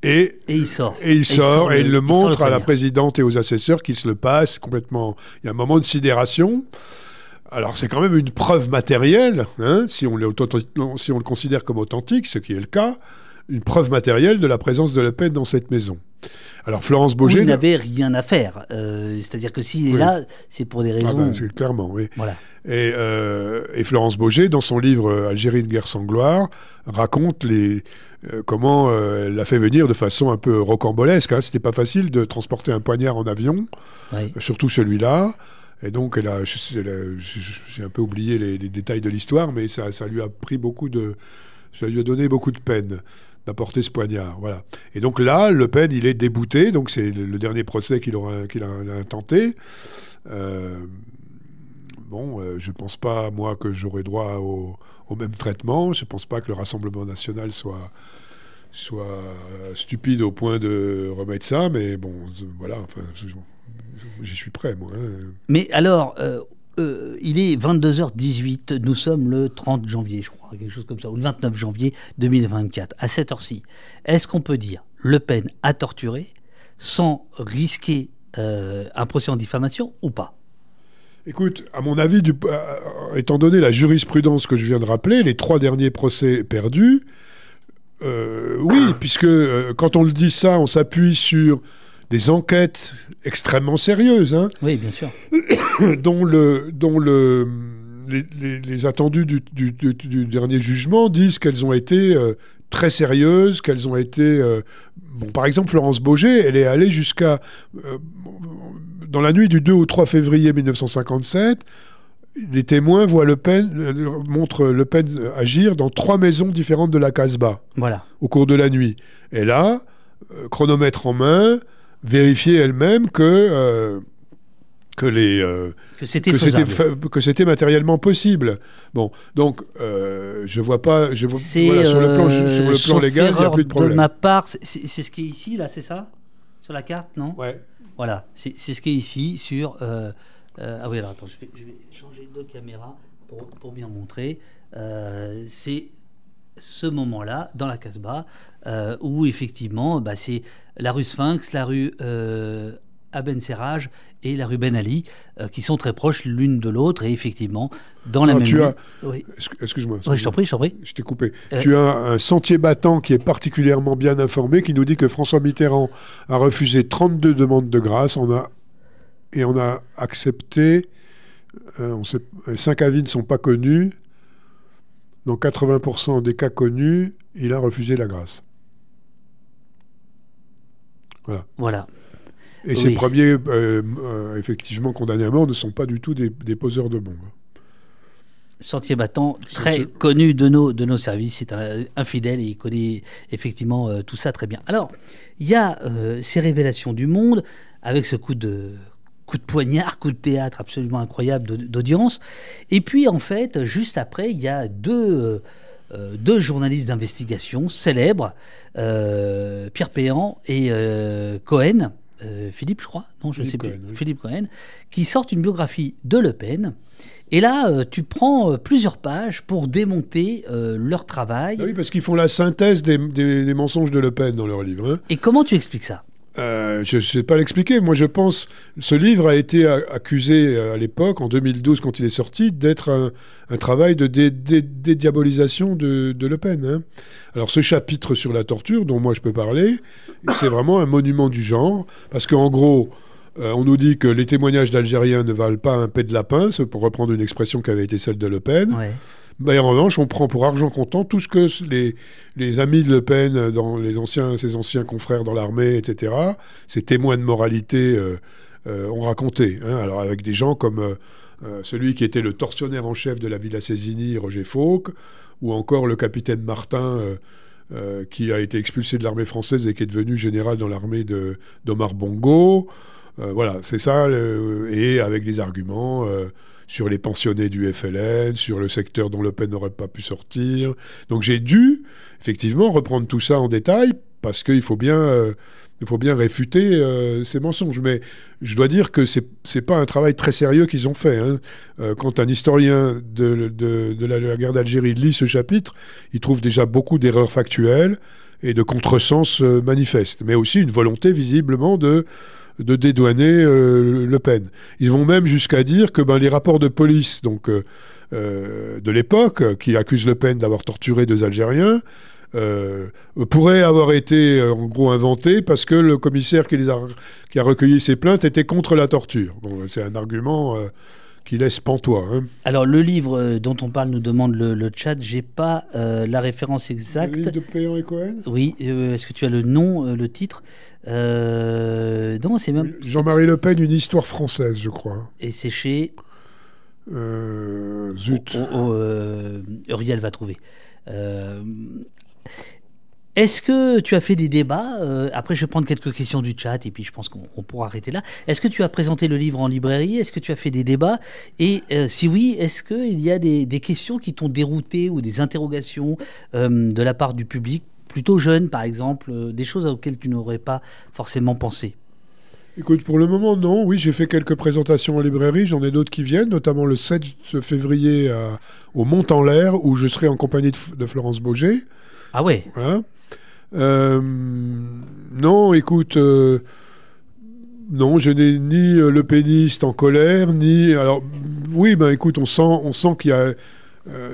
Et, et, il sort. Et il sort, et il, le, montre à la présidente et aux assesseurs qui se le passent complètement. Il y a un moment de sidération. Alors c'est quand même une preuve matérielle, hein, si, on si on le considère comme authentique, ce qui est le cas, une preuve matérielle de la présence de Le Pen dans cette maison. Alors Florence Beaugé... il n'avait rien à faire. Euh, C'est-à-dire que s'il est là, c'est pour des raisons... Ah ben, clairement, oui. Voilà. Et, euh, et, Florence Beaugé, dans son livre Algérie, une guerre sans gloire, raconte les, euh, comment euh, elle l'a fait venir de façon un peu rocambolesque. Hein. C'était pas facile de transporter un poignard en avion, oui. surtout celui-là. Et donc, elle a, j'ai un peu oublié les, les détails de l'histoire, mais ça, ça, lui a pris beaucoup de, ça lui a donné beaucoup de peine d'apporter ce poignard. Voilà. Et donc là, Le Pen, il est débouté. Donc c'est le, dernier procès qu'il aura, qu'il a, a, tenté. Euh, bon, euh, je ne pense pas, moi, que j'aurai droit au, même traitement. Je ne pense pas que le Rassemblement national soit, soit stupide au point de remettre ça. Mais bon, voilà, enfin, j'y suis prêt, moi. Hein. Mais alors, euh, euh, il est 22h18, nous sommes le 30 janvier, je crois, quelque chose comme ça, ou le 29 janvier 2024, à cette heure-ci. Est-ce qu'on peut dire Le Pen a torturé sans risquer euh, un procès en diffamation ou pas? Écoute, à mon avis, euh, étant donné la jurisprudence que je viens de rappeler, les trois derniers procès perdus, oui, puisque quand on le dit ça, on s'appuie sur des enquêtes extrêmement sérieuses. Hein, oui, bien sûr. dont le, dont le, les, les, les attendus du, du, du, du, dernier jugement disent qu'elles ont été euh, très sérieuses, qu'elles ont été... Euh, bon, par exemple, Florence Beaugé, elle est allée jusqu'à... Euh, dans la nuit du 2 au 3 février 1957, les témoins voient Le Pen, montrent Le Pen agir dans trois maisons différentes de la Casbah voilà. au cours de la nuit. Et là, chronomètre en main, vérifier elle-même que euh, que les euh, que c'était que c'était matériellement possible. Bon, donc euh, je vois pas, je vois voilà, sur le plan sur le plan légal, il n'y a plus de problème. De ma part, c'est ce qui est ici là, c'est ça? Sur la carte, non? Ouais. Voilà, c'est ce qui est ici sur. ah oui, alors attends, je vais, je vais changer de caméra pour, pour bien montrer. c'est ce moment-là, dans la Casbah, euh, où effectivement, bah, c'est la rue Sphinx, la rue euh, Aben Serraj et la rue Ben Ali, euh, qui sont très proches l'une de l'autre, et effectivement, dans la Non, même tu rue- as- Oui. Excuse-moi. Oui, je t'en prie, je t'en prie. Je t'ai coupé. Euh, Tu as un sentier battant qui est particulièrement bien informé, qui nous dit que François Mitterrand a refusé 32 demandes de grâce on a, et on a accepté. euh, on sait, 5 avis ne sont pas connus. Dans 80% des cas connus, il a refusé la grâce. Voilà. Et Oui. ces premiers, euh, euh, effectivement, condamnés à mort ne sont pas du tout des, des poseurs de bombes. Sentier battant, très Sentier- connu de nos, de nos services. C'est un, un fidèle et il connaît effectivement euh, tout ça très bien. Alors, il y a ces révélations du monde avec ce coup de, coup de poignard, coup de théâtre absolument incroyable d'aud- d'audience. Et puis, en fait, juste après, il y a deux, euh, deux journalistes d'investigation célèbres, euh, Pierre Péan et euh, Cohen. euh, Philippe, je crois, non, je ne sais plus, Cohen, oui. Philippe Cohen, qui sortent une biographie de Le Pen. Et là, euh, tu prends euh, plusieurs pages pour démonter euh, leur travail. Ah oui, parce qu'ils font la synthèse des, des- des mensonges de Le Pen dans leur livre. hein. Et comment tu expliques ça? Euh, je ne sais pas l'expliquer. Moi, je pense ce livre a été accusé euh, à l'époque, en 2012, quand il est sorti, d'être un, travail de dé- dé- dédiabolisation de, Le Pen. hein. Alors, ce chapitre sur la torture, dont moi je peux parler, c'est vraiment un monument du genre, parce qu'en gros, euh, on nous dit que les témoignages d'Algériens ne valent pas un pet de lapin, pour reprendre une expression qui avait été celle de Le Pen. Ouais. Ben, en revanche, on prend pour argent comptant tout ce que les, les amis de Le Pen, euh, dans les anciens, ses anciens confrères dans l'armée, etc., ces témoins de moralité euh, ont raconté. Hein. alors avec des gens comme celui qui était le tortionnaire en chef de la Villa Césigny, Roger Fauque, ou encore le capitaine Martin. qui a été expulsé de l'armée française et qui est devenu général dans l'armée d'Omar Bongo. voilà, c'est ça, et avec des arguments sur les pensionnés du FLN, sur le secteur dont Le Pen n'aurait pas pu sortir. Donc j'ai dû, effectivement, reprendre tout ça en détail, parce qu'il faut bien... Euh, faut bien réfuter euh, ces mensonges. Mais je dois dire que ce n'est pas un travail très sérieux qu'ils ont fait. Hein. Euh, quand un historien de, de la, guerre d'Algérie lit ce chapitre, il trouve déjà beaucoup d'erreurs factuelles et de contresens manifestes, mais aussi une volonté visiblement de, de dédouaner euh, Le Pen. Ils vont même jusqu'à dire que ben, les rapports de police donc, euh, euh, de l'époque, qui accusent Le Pen d'avoir torturé deux Algériens, pourraient avoir été en gros inventés parce que le commissaire qui, les a, qui a recueilli ces plaintes était contre la torture. c'est un argument qui laisse pantois. Hein. Alors le livre euh, dont on parle nous demande le, le chat. J'ai pas euh, la référence exacte. Le livre de Péan et Cohen? Oui. Euh, est-ce que tu as le nom, le titre? Non, c'est même. Jean-Marie Le Pen, une histoire française, je crois. Et c'est chez. zut. Oh, oh, Uriel va trouver. Est-ce que tu as fait des débats euh, Après, je vais prendre quelques questions du chat et puis je pense qu'on pourra arrêter là. Est-ce que tu as présenté le livre en librairie? Est-ce que tu as fait des débats? Et euh, si oui, est-ce qu'il y a des, questions qui t'ont dérouté ou des interrogations euh, de la part du public, plutôt jeune par exemple, des choses auxquelles tu n'aurais pas forcément pensé Écoute, pour le moment, non. Oui, j'ai fait quelques présentations en librairie. J'en ai d'autres qui viennent, notamment le 7 février au Mont en l'air, où je serai en compagnie de, de Florence Beaugé. Ah ouais Voilà. Euh, non, écoute, euh, non, je n'ai ni euh, le péniste en colère, ni. Alors, oui, ben écoute, on sent, on sent qu'il y a.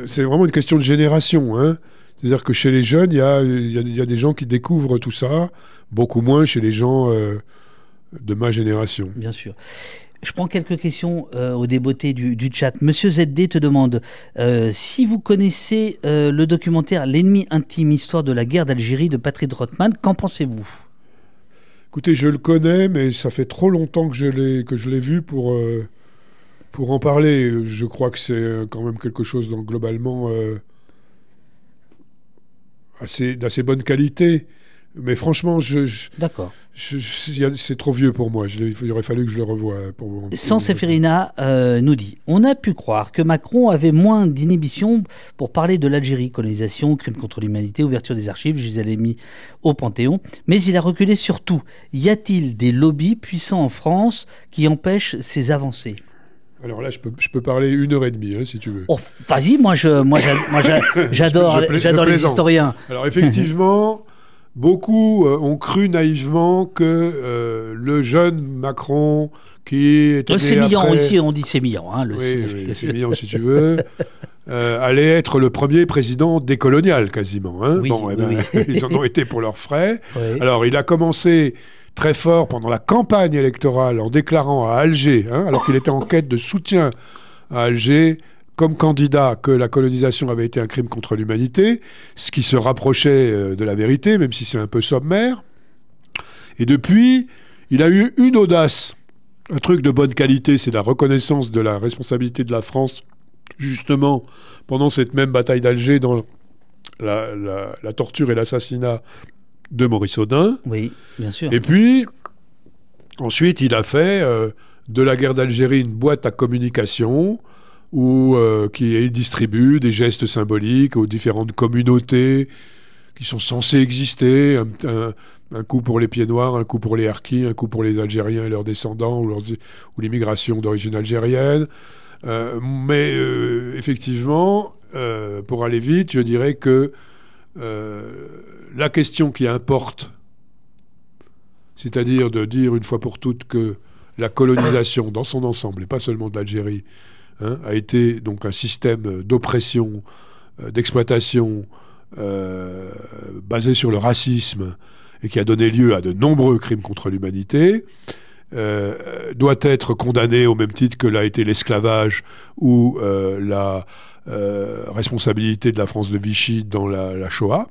c'est vraiment une question de génération. Hein. C'est-à-dire que chez les jeunes, il y a, il y a, des gens qui découvrent tout ça, beaucoup moins chez les gens de ma génération. Bien sûr. Je prends quelques questions euh, au débeauté du, chat. Monsieur ZD te demande euh, si vous connaissez euh, le documentaire L'ennemi intime, histoire de la guerre d'Algérie de Patrick Rothman, qu'en pensez-vous? Écoutez, je le connais, mais ça fait trop longtemps que je l'ai que je l'ai vu pour pour en parler. Je crois que c'est quand même quelque chose donc globalement assez d'assez bonne qualité. Mais franchement, je. D'accord. C'est trop vieux pour moi. il aurait fallu que je le revoie. Pour, Sans Seferina euh, nous dit On a pu croire que Macron avait moins d'inhibition pour parler de l'Algérie, colonisation, crime contre l'humanité, ouverture des archives. Je les avais mis au Panthéon. Mais il a reculé sur tout. Y a-t-il des lobbies puissants en France qui empêchent ces avancées? Alors là, je peux, je peux parler une heure et demie, hein, si tu veux. Oh, Vas-y, moi, je, moi, j'adore, j'adore les historiens. Alors effectivement, Beaucoup euh, ont cru naïvement que euh, le jeune Macron, qui était. Le sémillant aussi, on dit sémillant. Hein, le oui, sémillant si tu veux. Euh, allait être le premier président décolonial quasiment. Hein. bon, eh ben, ils en ont été pour leurs frais. Alors, il a commencé très fort pendant la campagne électorale en déclarant à Alger, hein, alors qu'il était en quête de soutien à Alger, comme candidat que la colonisation avait été un crime contre l'humanité, ce qui se rapprochait euh, de la vérité, même si c'est un peu sommaire. Et depuis, il a eu une audace, un truc de bonne qualité, c'est la reconnaissance de la responsabilité de la France, justement, pendant cette même bataille d'Alger, dans la, torture et l'assassinat de Maurice Audin. Oui, bien sûr. Et puis, ensuite, il a fait euh, de la guerre d'Algérie une boîte à communication ou euh, qui distribue des gestes symboliques aux différentes communautés qui sont censées exister, un, coup pour les pieds noirs, un coup pour les harkis, un coup pour les Algériens et leurs descendants ou, ou l'immigration d'origine algérienne. Euh, mais euh, effectivement, pour aller vite, je dirais que la question qui importe, c'est-à-dire de dire une fois pour toutes que la colonisation dans son ensemble, et pas seulement de l'Algérie, Hein, a été donc un système d'oppression, euh, d'exploitation euh, basé sur le racisme et qui a donné lieu à de nombreux crimes contre l'humanité, euh, doit être condamné au même titre que l'a été l'esclavage ou la responsabilité de la France de Vichy dans la, Shoah.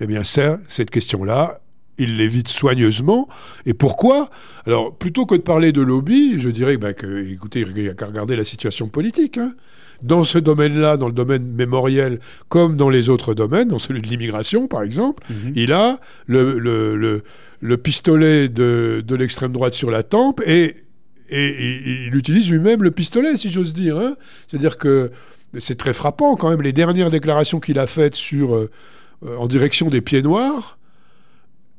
Eh bien, cette question-là il l'évite soigneusement. Et pourquoi? Alors, plutôt que de parler de lobby, je dirais bah, que, écoutez, il n'y a qu'à regarder la situation politique. Hein. Dans ce domaine-là, dans le domaine mémoriel, comme dans les autres domaines, dans celui de l'immigration, par exemple, mhm. il a le, le, le, pistolet de, de l'extrême droite sur la tempe et, et, il utilise lui-même le pistolet, si j'ose dire. Hein. C'est-à-dire que c'est très frappant, quand même, les dernières déclarations qu'il a faites sur, euh, en direction des pieds noirs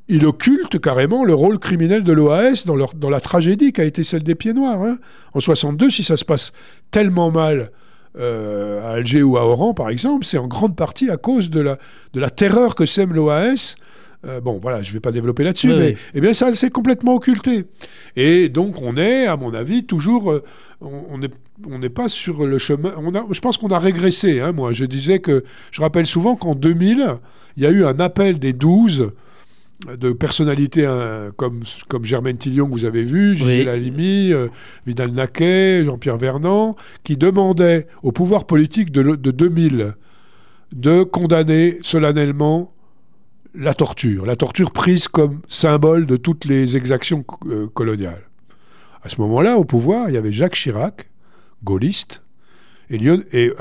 il occulte carrément le rôle criminel de l'OAS dans, dans, la tragédie qui a été celle des Pieds Noirs. Hein. En 62, si ça se passe tellement mal euh, à Alger ou à Oran, par exemple, c'est en grande partie à cause de la, de la terreur que sème l'OAS. Euh, bon, voilà, je ne vais pas développer là-dessus, mais Eh bien, ça s'est complètement occulté. Et donc, on est, à mon avis, toujours. Euh, on n'est on n'est pas sur le chemin. On a, je pense qu'on a régressé. Hein, moi, je disais que. Je rappelle souvent qu'en 2000, il y a eu un appel des 12 de personnalités hein, comme, comme Germaine Tillion que vous avez vu, Gisèle Halimi, euh, Vidal Naquet, Jean-Pierre Vernant, qui demandaient au pouvoir politique de, 2000 de condamner solennellement la torture, la torture prise comme symbole de toutes les exactions euh, coloniales. À ce moment-là, au pouvoir, il y avait Jacques Chirac, gaulliste, et, et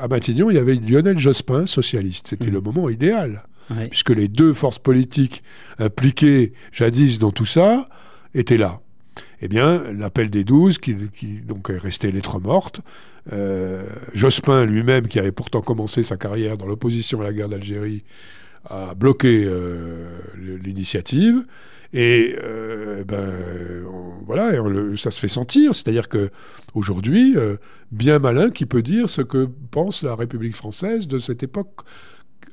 à, Matignon, il y avait Lionel Jospin, socialiste. C'était mmh. le moment idéal puisque les deux forces politiques impliquées jadis dans tout ça étaient là. Eh bien, l'appel des douze, qui, donc est resté lettre morte, euh, Jospin lui-même, qui avait pourtant commencé sa carrière dans l'opposition à la guerre d'Algérie, a bloqué euh, l'initiative. Et euh, ben, voilà, ça se fait sentir. C'est-à-dire que aujourd'hui, bien malin qui peut dire ce que pense la République française de cette époque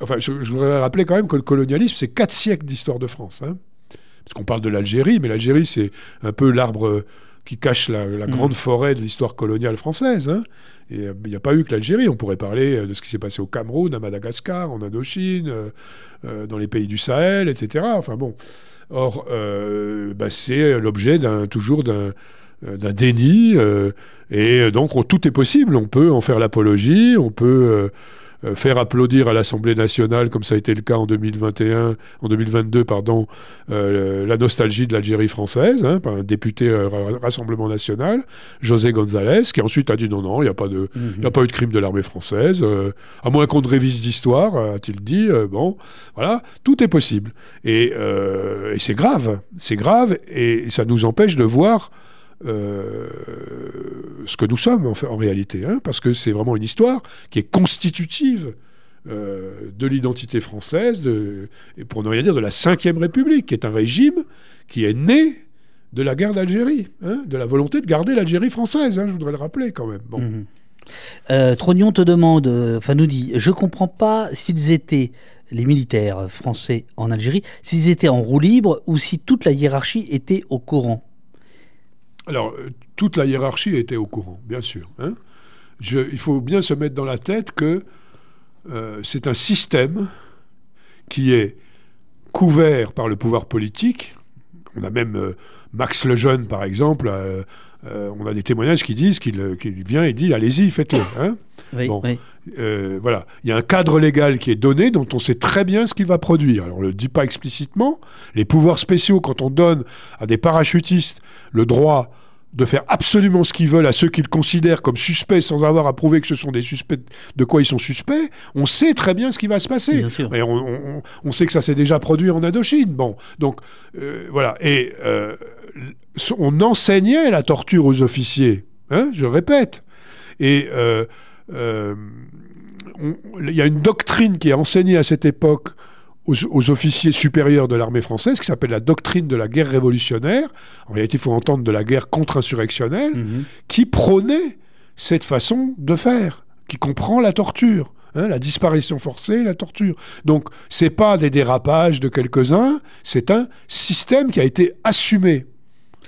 Enfin, je, voudrais rappeler quand même que le colonialisme, c'est quatre siècles d'histoire de France. Hein. Parce qu'on parle de l'Algérie, mais l'Algérie, c'est un peu l'arbre qui cache la, mm. grande forêt de l'histoire coloniale française. Hein. Et euh, il n'y a pas eu que l'Algérie. On pourrait parler euh, de ce qui s'est passé au Cameroun, à Madagascar, en Indochine, euh, dans les pays du Sahel, etc. Enfin bon. Or, bah, c'est l'objet toujours d'un déni. et donc, tout est possible. On peut en faire l'apologie, on peut faire applaudir à l'Assemblée nationale, comme ça a été le cas en 2021, en 2022, pardon, euh, la nostalgie de l'Algérie française, hein, par un député euh, Rassemblement national, José González, qui ensuite a dit non, non, il n'y a, pas de, mhm. a pas eu de crime de l'armée française, à moins qu'on ne révise d'histoire, a-t-il dit. bon, voilà, tout est possible. Et, et c'est grave, c'est grave, et ça nous empêche de voir euh, ce que nous sommes en, réalité, hein, parce que c'est vraiment une histoire qui est constitutive euh, de l'identité française, et pour ne rien dire de la Ve République, qui est un régime qui est né de la guerre d'Algérie, hein, de la volonté de garder l'Algérie française, hein, je voudrais le rappeler quand même. Bon. Mhm. Euh, Trognon te demande, enfin nous dit, je comprends pas s'ils étaient les militaires français en Algérie, s'ils étaient en roue libre ou si toute la hiérarchie était au courant. Alors, euh, toute la hiérarchie était au courant, bien sûr. Hein. il faut bien se mettre dans la tête que euh, c'est un système qui est couvert par le pouvoir politique. On a même euh, Max Lejeune, par exemple, on a des témoignages qui disent qu'il vient et dit allez-y, faites-le. Hein. voilà. Il y a un cadre légal qui est donné dont on sait très bien ce qu'il va produire. Alors on ne le dit pas explicitement. Les pouvoirs spéciaux, quand on donne à des parachutistes le droit de faire absolument ce qu'ils veulent à ceux qu'ils considèrent comme suspects sans avoir à prouver que ce sont des suspects de quoi ils sont suspects, on sait très bien ce qui va se passer. Et on, sait que ça s'est déjà produit en Indochine. Bon, donc euh, voilà. Et euh, on enseignait la torture aux officiers, hein, je répète. Et euh, il y a une doctrine qui est enseignée à cette époque aux, officiers supérieurs de l'armée française, qui s'appelle la doctrine de la guerre révolutionnaire. En réalité, il faut entendre de la guerre contre-insurrectionnelle, mhm. qui prônait cette façon de faire, qui comprend la torture. Hein, la disparition forcée, la torture. Donc, c'est pas des dérapages de quelques-uns, c'est un système qui a été assumé.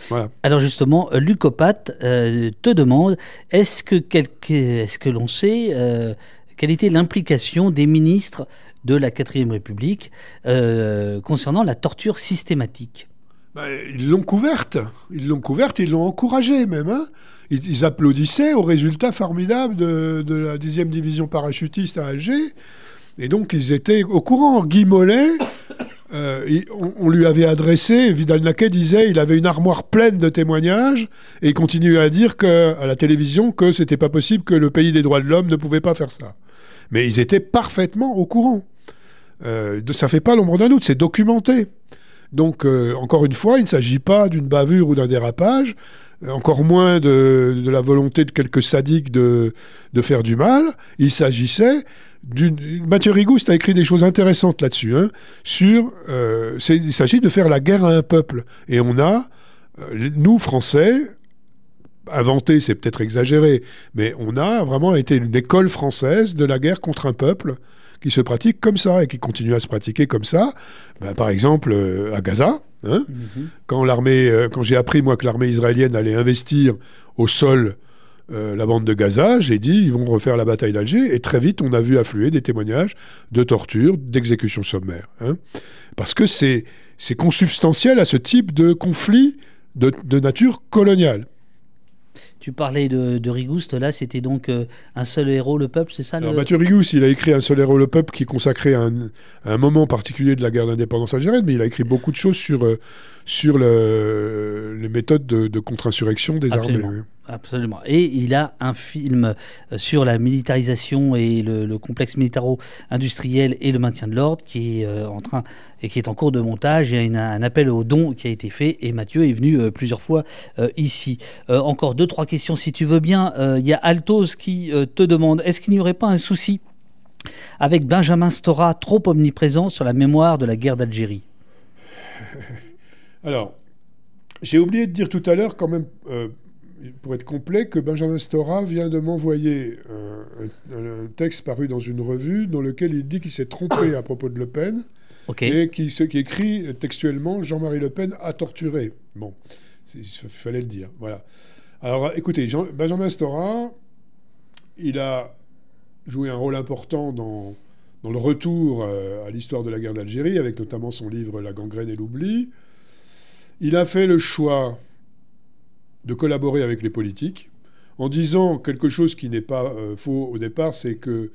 Voilà. Alors justement, euh, Lucopat euh, te demande, est-ce que, est que l'on sait euh, quelle était l'implication des ministres de la quatrième République euh, concernant la torture systématique? Bah, ils l'ont couverte, ils l'ont couverte, ils l'ont encouragée même. Hein. ils, applaudissaient au résultat formidable de, la 10e division parachutiste à Alger. Et donc ils étaient au courant. Guy Mollet euh, on, lui avait adressé, Vidal Naquet disait, il avait une armoire pleine de témoignages, et il continuait à dire à la télévision que c'était pas possible, que le pays des droits de l'homme ne pouvait pas faire ça. Mais ils étaient parfaitement au courant. Euh, ça fait pas l'ombre d'un doute, c'est documenté. Donc, euh, encore une fois, il ne s'agit pas d'une bavure ou d'un dérapage, encore moins de, la volonté de quelques sadiques de, de faire du mal. Il s'agissait d'une. Mathieu Rigouste a écrit des choses intéressantes là-dessus. hein, sur, euh, il s'agit de faire la guerre à un peuple. Et on a, euh, nous Français, inventé, c'est peut-être exagéré, mais on a vraiment été une école française de la guerre contre un peuple qui se pratique comme ça et qui continue à se pratiquer comme ça. Ben, par exemple, euh, à Gaza, hein, quand l'armée, euh, quand j'ai appris moi que l'armée israélienne allait investir au sol euh, la bande de Gaza, j'ai dit ils vont refaire la bataille d'Alger et très vite on a vu affluer des témoignages de torture, d'exécution sommaire, hein. parce que c'est c'est consubstantiel à ce type de conflit de, de nature coloniale. Tu parlais de, de Rigouste, là, c'était donc euh, un seul héros, le peuple, c'est ça Alors, le... Mathieu Rigous, il a écrit un seul héros le peuple qui est consacré à un, à un moment particulier de la guerre d'indépendance algérienne, mais il a écrit beaucoup de choses sur, euh, sur le- les méthodes de, de contre-insurrection des Absolument. armées. oui. Absolument. Et il a un film euh, sur la militarisation et le, le complexe militaro-industriel et le maintien de l'ordre qui est euh, en train et qui est en cours de montage. Il y a un appel au don qui a été fait et Mathieu est venu euh, plusieurs fois ici. Encore deux trois questions si tu veux bien. Il y a Altos qui te demande est-ce qu'il n'y aurait pas un souci avec Benjamin Stora trop omniprésent sur la mémoire de la guerre d'Algérie? Alors, j'ai oublié de dire tout à l'heure, quand même, pour être complet, que Benjamin Stora vient de m'envoyer euh, un, un texte paru dans une revue dans lequel il dit qu'il s'est trompé à propos de Le Pen et qui, ce qui écrit textuellement Jean-Marie Le Pen a torturé. Bon, il fallait le dire. Voilà. Alors, écoutez, Jean- Benjamin Stora, il a joué un rôle important dans, dans le retour euh, à l'histoire de la guerre d'Algérie, avec notamment son livre La gangrène et l'oubli. Il a fait le choix de collaborer avec les politiques en disant quelque chose qui n'est pas euh, faux au départ, c'est que,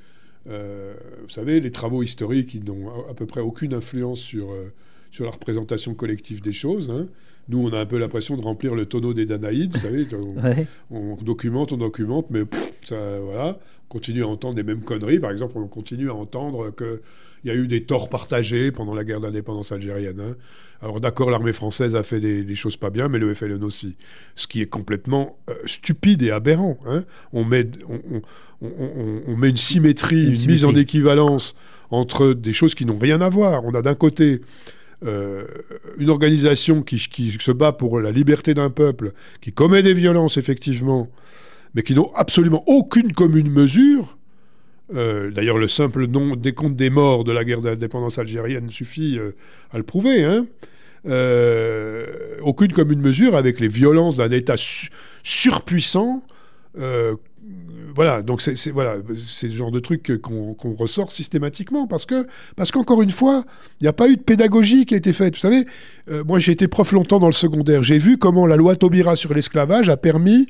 euh, vous savez, les travaux historiques, n'ont à, à peu près aucune influence sur, euh, sur la représentation collective des choses. hein. Nous, on a un peu l'impression de remplir le tonneau des Danaïdes, vous savez, on, Ouais. on documente, on documente, mais pff, ça, voilà, on continue à entendre des mêmes conneries. Par exemple, on continue à entendre qu'il y a eu des torts partagés pendant la guerre d'indépendance algérienne. hein. Alors d'accord, l'armée française a fait des, des choses pas bien, mais le FLN aussi. Ce qui est complètement euh, stupide et aberrant. hein. On, met, on, on- on- on met une symétrie, Une une, symétrie. mise en équivalence entre des choses qui n'ont rien à voir. On a d'un côté euh, une organisation qui, se bat pour la liberté d'un peuple, qui commet des violences effectivement, mais qui n'ont absolument aucune commune mesure. Euh, D'ailleurs, le simple nom des comptes des morts de la guerre d'indépendance algérienne suffit euh, à le prouver. hein. Aucune commune mesure avec les violences d'un État su- surpuissant. Euh, voilà, donc c'est voilà, le genre de truc qu'on ressort systématiquement parce que parce qu'encore une fois, il n'y a pas eu de pédagogie qui a été faite. Vous savez, euh, moi j'ai été prof longtemps dans le secondaire. J'ai vu comment la loi Taubira sur l'esclavage a permis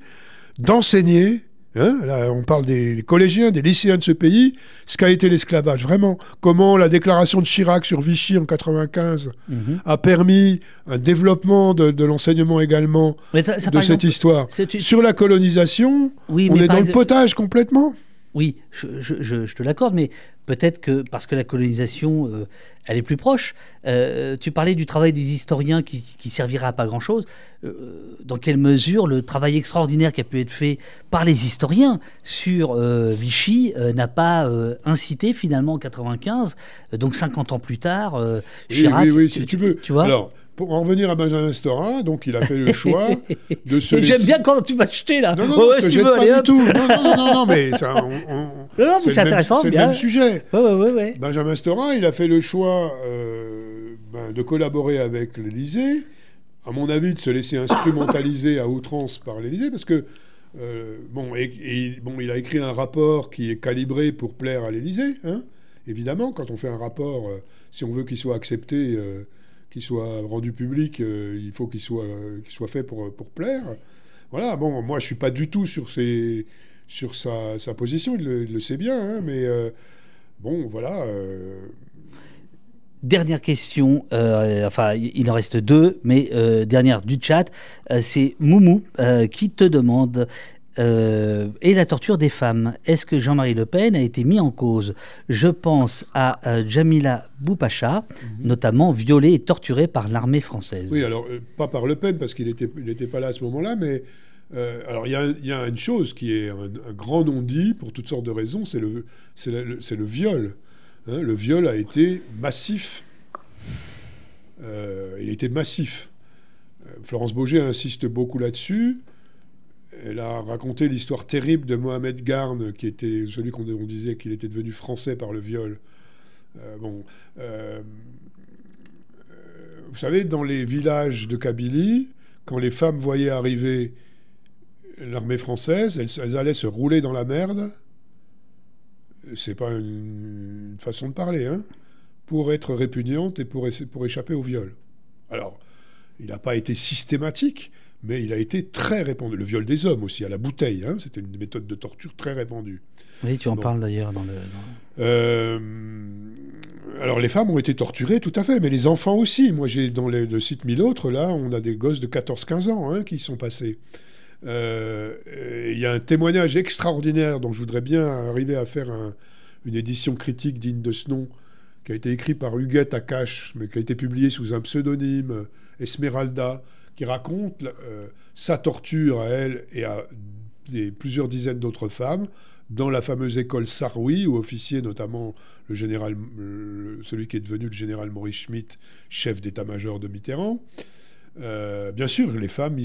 d'enseigner. Hein, là, on parle des collégiens, des lycéens de ce pays, ce qu'a été l'esclavage, vraiment. Comment la déclaration de Chirac sur Vichy en 95 Mhm. a permis un développement de, de l'enseignement également Mais ça- ça, de cette exemple, histoire. Sur la colonisation, oui, on est dans le potage complètement. Oui, je, je- je- je te l'accorde, mais peut-être que parce que la colonisation, euh, elle est plus proche. euh, tu parlais du travail des historiens qui, qui servira à pas grand-chose. Euh, dans quelle mesure le travail extraordinaire qui a pu être fait par les historiens sur Vichy n'a pas incité finalement en 95, euh, donc 50 ans plus tard, Oui, Chirac. oui, oui, si tu veux. Tu vois? Alors, pour en revenir à Benjamin Stora, donc il a fait le choix de se J'aime bien quand tu vas jeter là. Non, non, non, ouais, si tu veux, pas du tout. Non, non, non, non, mais ça, on- on- Non, non, mais c'est intéressant, C'est le même sujet. Ouais, ouais, ouais, ouais. Benjamin Stora, il a fait le choix euh, ben, de collaborer avec l'Élysée, à mon avis, de se laisser instrumentaliser à outrance par l'Élysée, parce que euh, bon, et, et, bon, il a écrit un rapport qui est calibré pour plaire à l'Élysée, hein, évidemment. Quand on fait un rapport, euh, si on veut qu'il soit accepté, soit rendu public, euh, il faut qu'il soit, soit fait pour, pour plaire. Voilà. Bon, moi, je suis pas du tout sur ses, sur sa, sa position, il le, sait bien, hein, mais euh, bon, voilà. euh, Dernière question, enfin il en reste deux, mais dernière du chat, c'est Moumou qui te demande et la torture des femmes. Est-ce que Jean-Marie Le Pen a été mis en cause Je pense à Jamila Boupacha, mhm. notamment violée et torturée par l'armée française. Oui, alors pas par Le Pen parce qu'il n'était pas là à ce moment-là, mais alors il y, a une chose qui est un, grand non-dit pour toutes sortes de raisons, c'est le, le, le viol. Hein, le viol a été massif. Euh, il a été massif. Euh, Florence Beaugé insiste beaucoup là-dessus. Elle a raconté l'histoire terrible de Mohamed Garn, qui était celui qu'on disait qu'il était devenu français par le viol. Euh, bon, vous savez, dans les villages de Kabylie, quand les femmes voyaient arriver l'armée française, elles, allaient se rouler dans la merde c'est pas une, façon de parler, hein, pour être répugnante et pour échapper au viol. Alors, il n'a pas été systématique, mais il a été très répandu. Le viol des hommes aussi, à la bouteille, hein, c'était une méthode de torture très répandue. Oui, tu en parles d'ailleurs dans le... Euh, alors les femmes ont été torturées, tout à fait, mais les enfants aussi. Moi, j'ai dans le site Mille autres, là, on a des gosses de 14-15 ans hein, qui sont passés. Euh, il y a un témoignage extraordinaire dont je voudrais bien arriver à faire une édition critique digne de ce nom, qui a été écrit par Huguette Akash, mais qui a été publié sous un pseudonyme, Esmeralda, qui raconte euh, sa torture à elle et à plusieurs dizaines d'autres femmes dans la fameuse école Saroui, où officier notamment le général, celui qui est devenu le général Maurice Schmitt, chef d'état-major de Mitterrand. Euh, bien sûr, les femmes,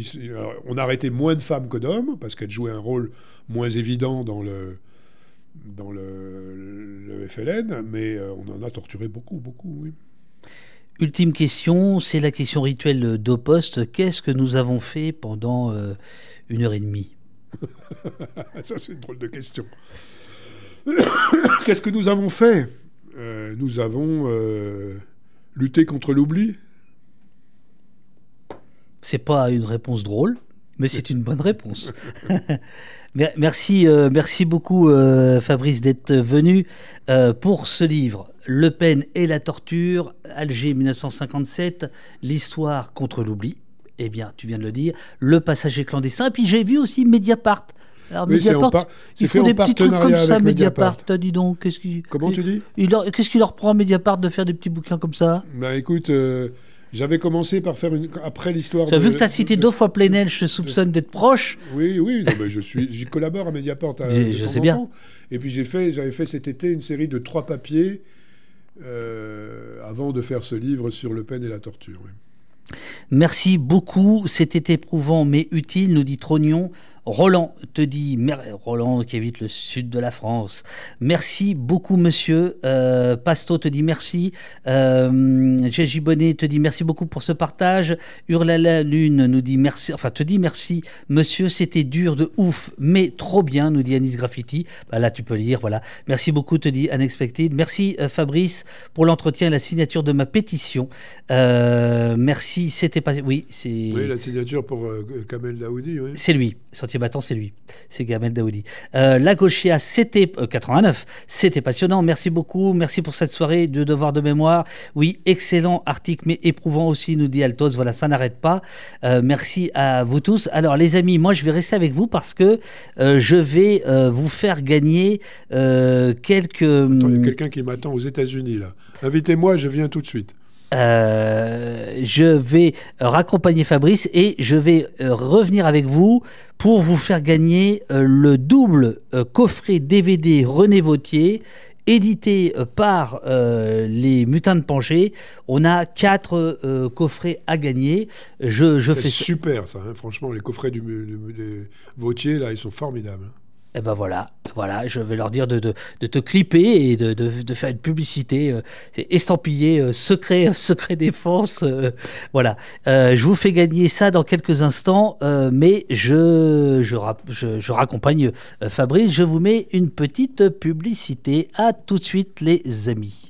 on a arrêté moins de femmes que d'hommes parce qu'elles jouaient un rôle moins évident dans le, dans le, FLN, mais euh, on en a torturé beaucoup, beaucoup, oui. Ultime question, c'est la question rituelle d'Oposte. Qu'est-ce que nous avons fait pendant euh, une heure et demie? Ça, c'est une drôle de question. Qu'est-ce que nous avons fait? Nous avons lutté contre l'oubli. C'est pas une réponse drôle, mais c'est une bonne réponse. merci, euh, merci beaucoup euh, Fabrice d'être venu euh, pour ce livre. Le Pen et la torture, Alger 1957, l'histoire contre l'oubli. Eh bien, tu viens de le dire, le passager clandestin. Et puis j'ai vu aussi Mediapart. Alors, Mediapart, ils font des petits trucs comme ça, Mediapart. Dis donc, qu'est-ce qui, Comment tu dis Qu'est-ce qui leur prend Mediapart de faire des petits bouquins comme ça? Bah écoute, j'avais commencé par faire une. Après l'histoire. Tu as vu que tu as cité deux fois Plenel, je soupçonne d'être proche. Oui, oui, non, mais je suis, j'y collabore à Mediapart. je sais bien. Et puis j'ai fait, j'avais fait cet été une série de trois papiers euh, avant de faire ce livre sur Le Pen et la torture. Merci beaucoup, c'était éprouvant mais utile, nous dit Trognon. Roland te dit, Roland qui évite le sud de la France, merci beaucoup monsieur. Euh, Pasto te dit merci. Euh, Bonnet te dit merci beaucoup pour ce partage. Hurlala Lune nous dit merci, enfin te dit merci monsieur, c'était dur de ouf, mais trop bien, nous dit Anis Graffiti. Bah là tu peux lire, voilà. Merci beaucoup, te dit Unexpected. Merci euh, Fabrice pour l'entretien et la signature de ma pétition. Euh, merci, c'était pas... Oui, c'est... Oui, la signature pour Kamel Daoudi, oui. C'est lui, battant, c'est lui. C'est Gamel Daoudi. Euh, la Gauchia, c'était 89. Euh, c'était passionnant. Merci beaucoup. Merci pour cette soirée de devoir de mémoire. Oui, excellent article, mais éprouvant aussi, nous dit Altos. Voilà, ça n'arrête pas. Euh, merci à vous tous. Alors, les amis, moi, je vais rester avec vous parce que je vais vous faire gagner quelques. Attends, il y a quelqu'un qui m'attend aux États-Unis, là. Invitez-moi, je viens tout de suite. Euh, je vais raccompagner Fabrice et je vais euh, revenir avec vous pour vous faire gagner euh, le double coffret DVD René Vautier édité par les Mutins de Pancher. On a quatre coffrets à gagner. Je, je fais super ça, hein. franchement, les coffrets du, du, Vautier, là, ils sont formidables. Eh ben voilà, voilà, je vais leur dire de, de, te clipper et de, de, faire une publicité euh, estampillée euh, secret, secret défense. Euh, voilà, je vous fais gagner ça dans quelques instants, mais je, je, je, je raccompagne Fabrice. Je vous mets une petite publicité. À tout de suite, les amis.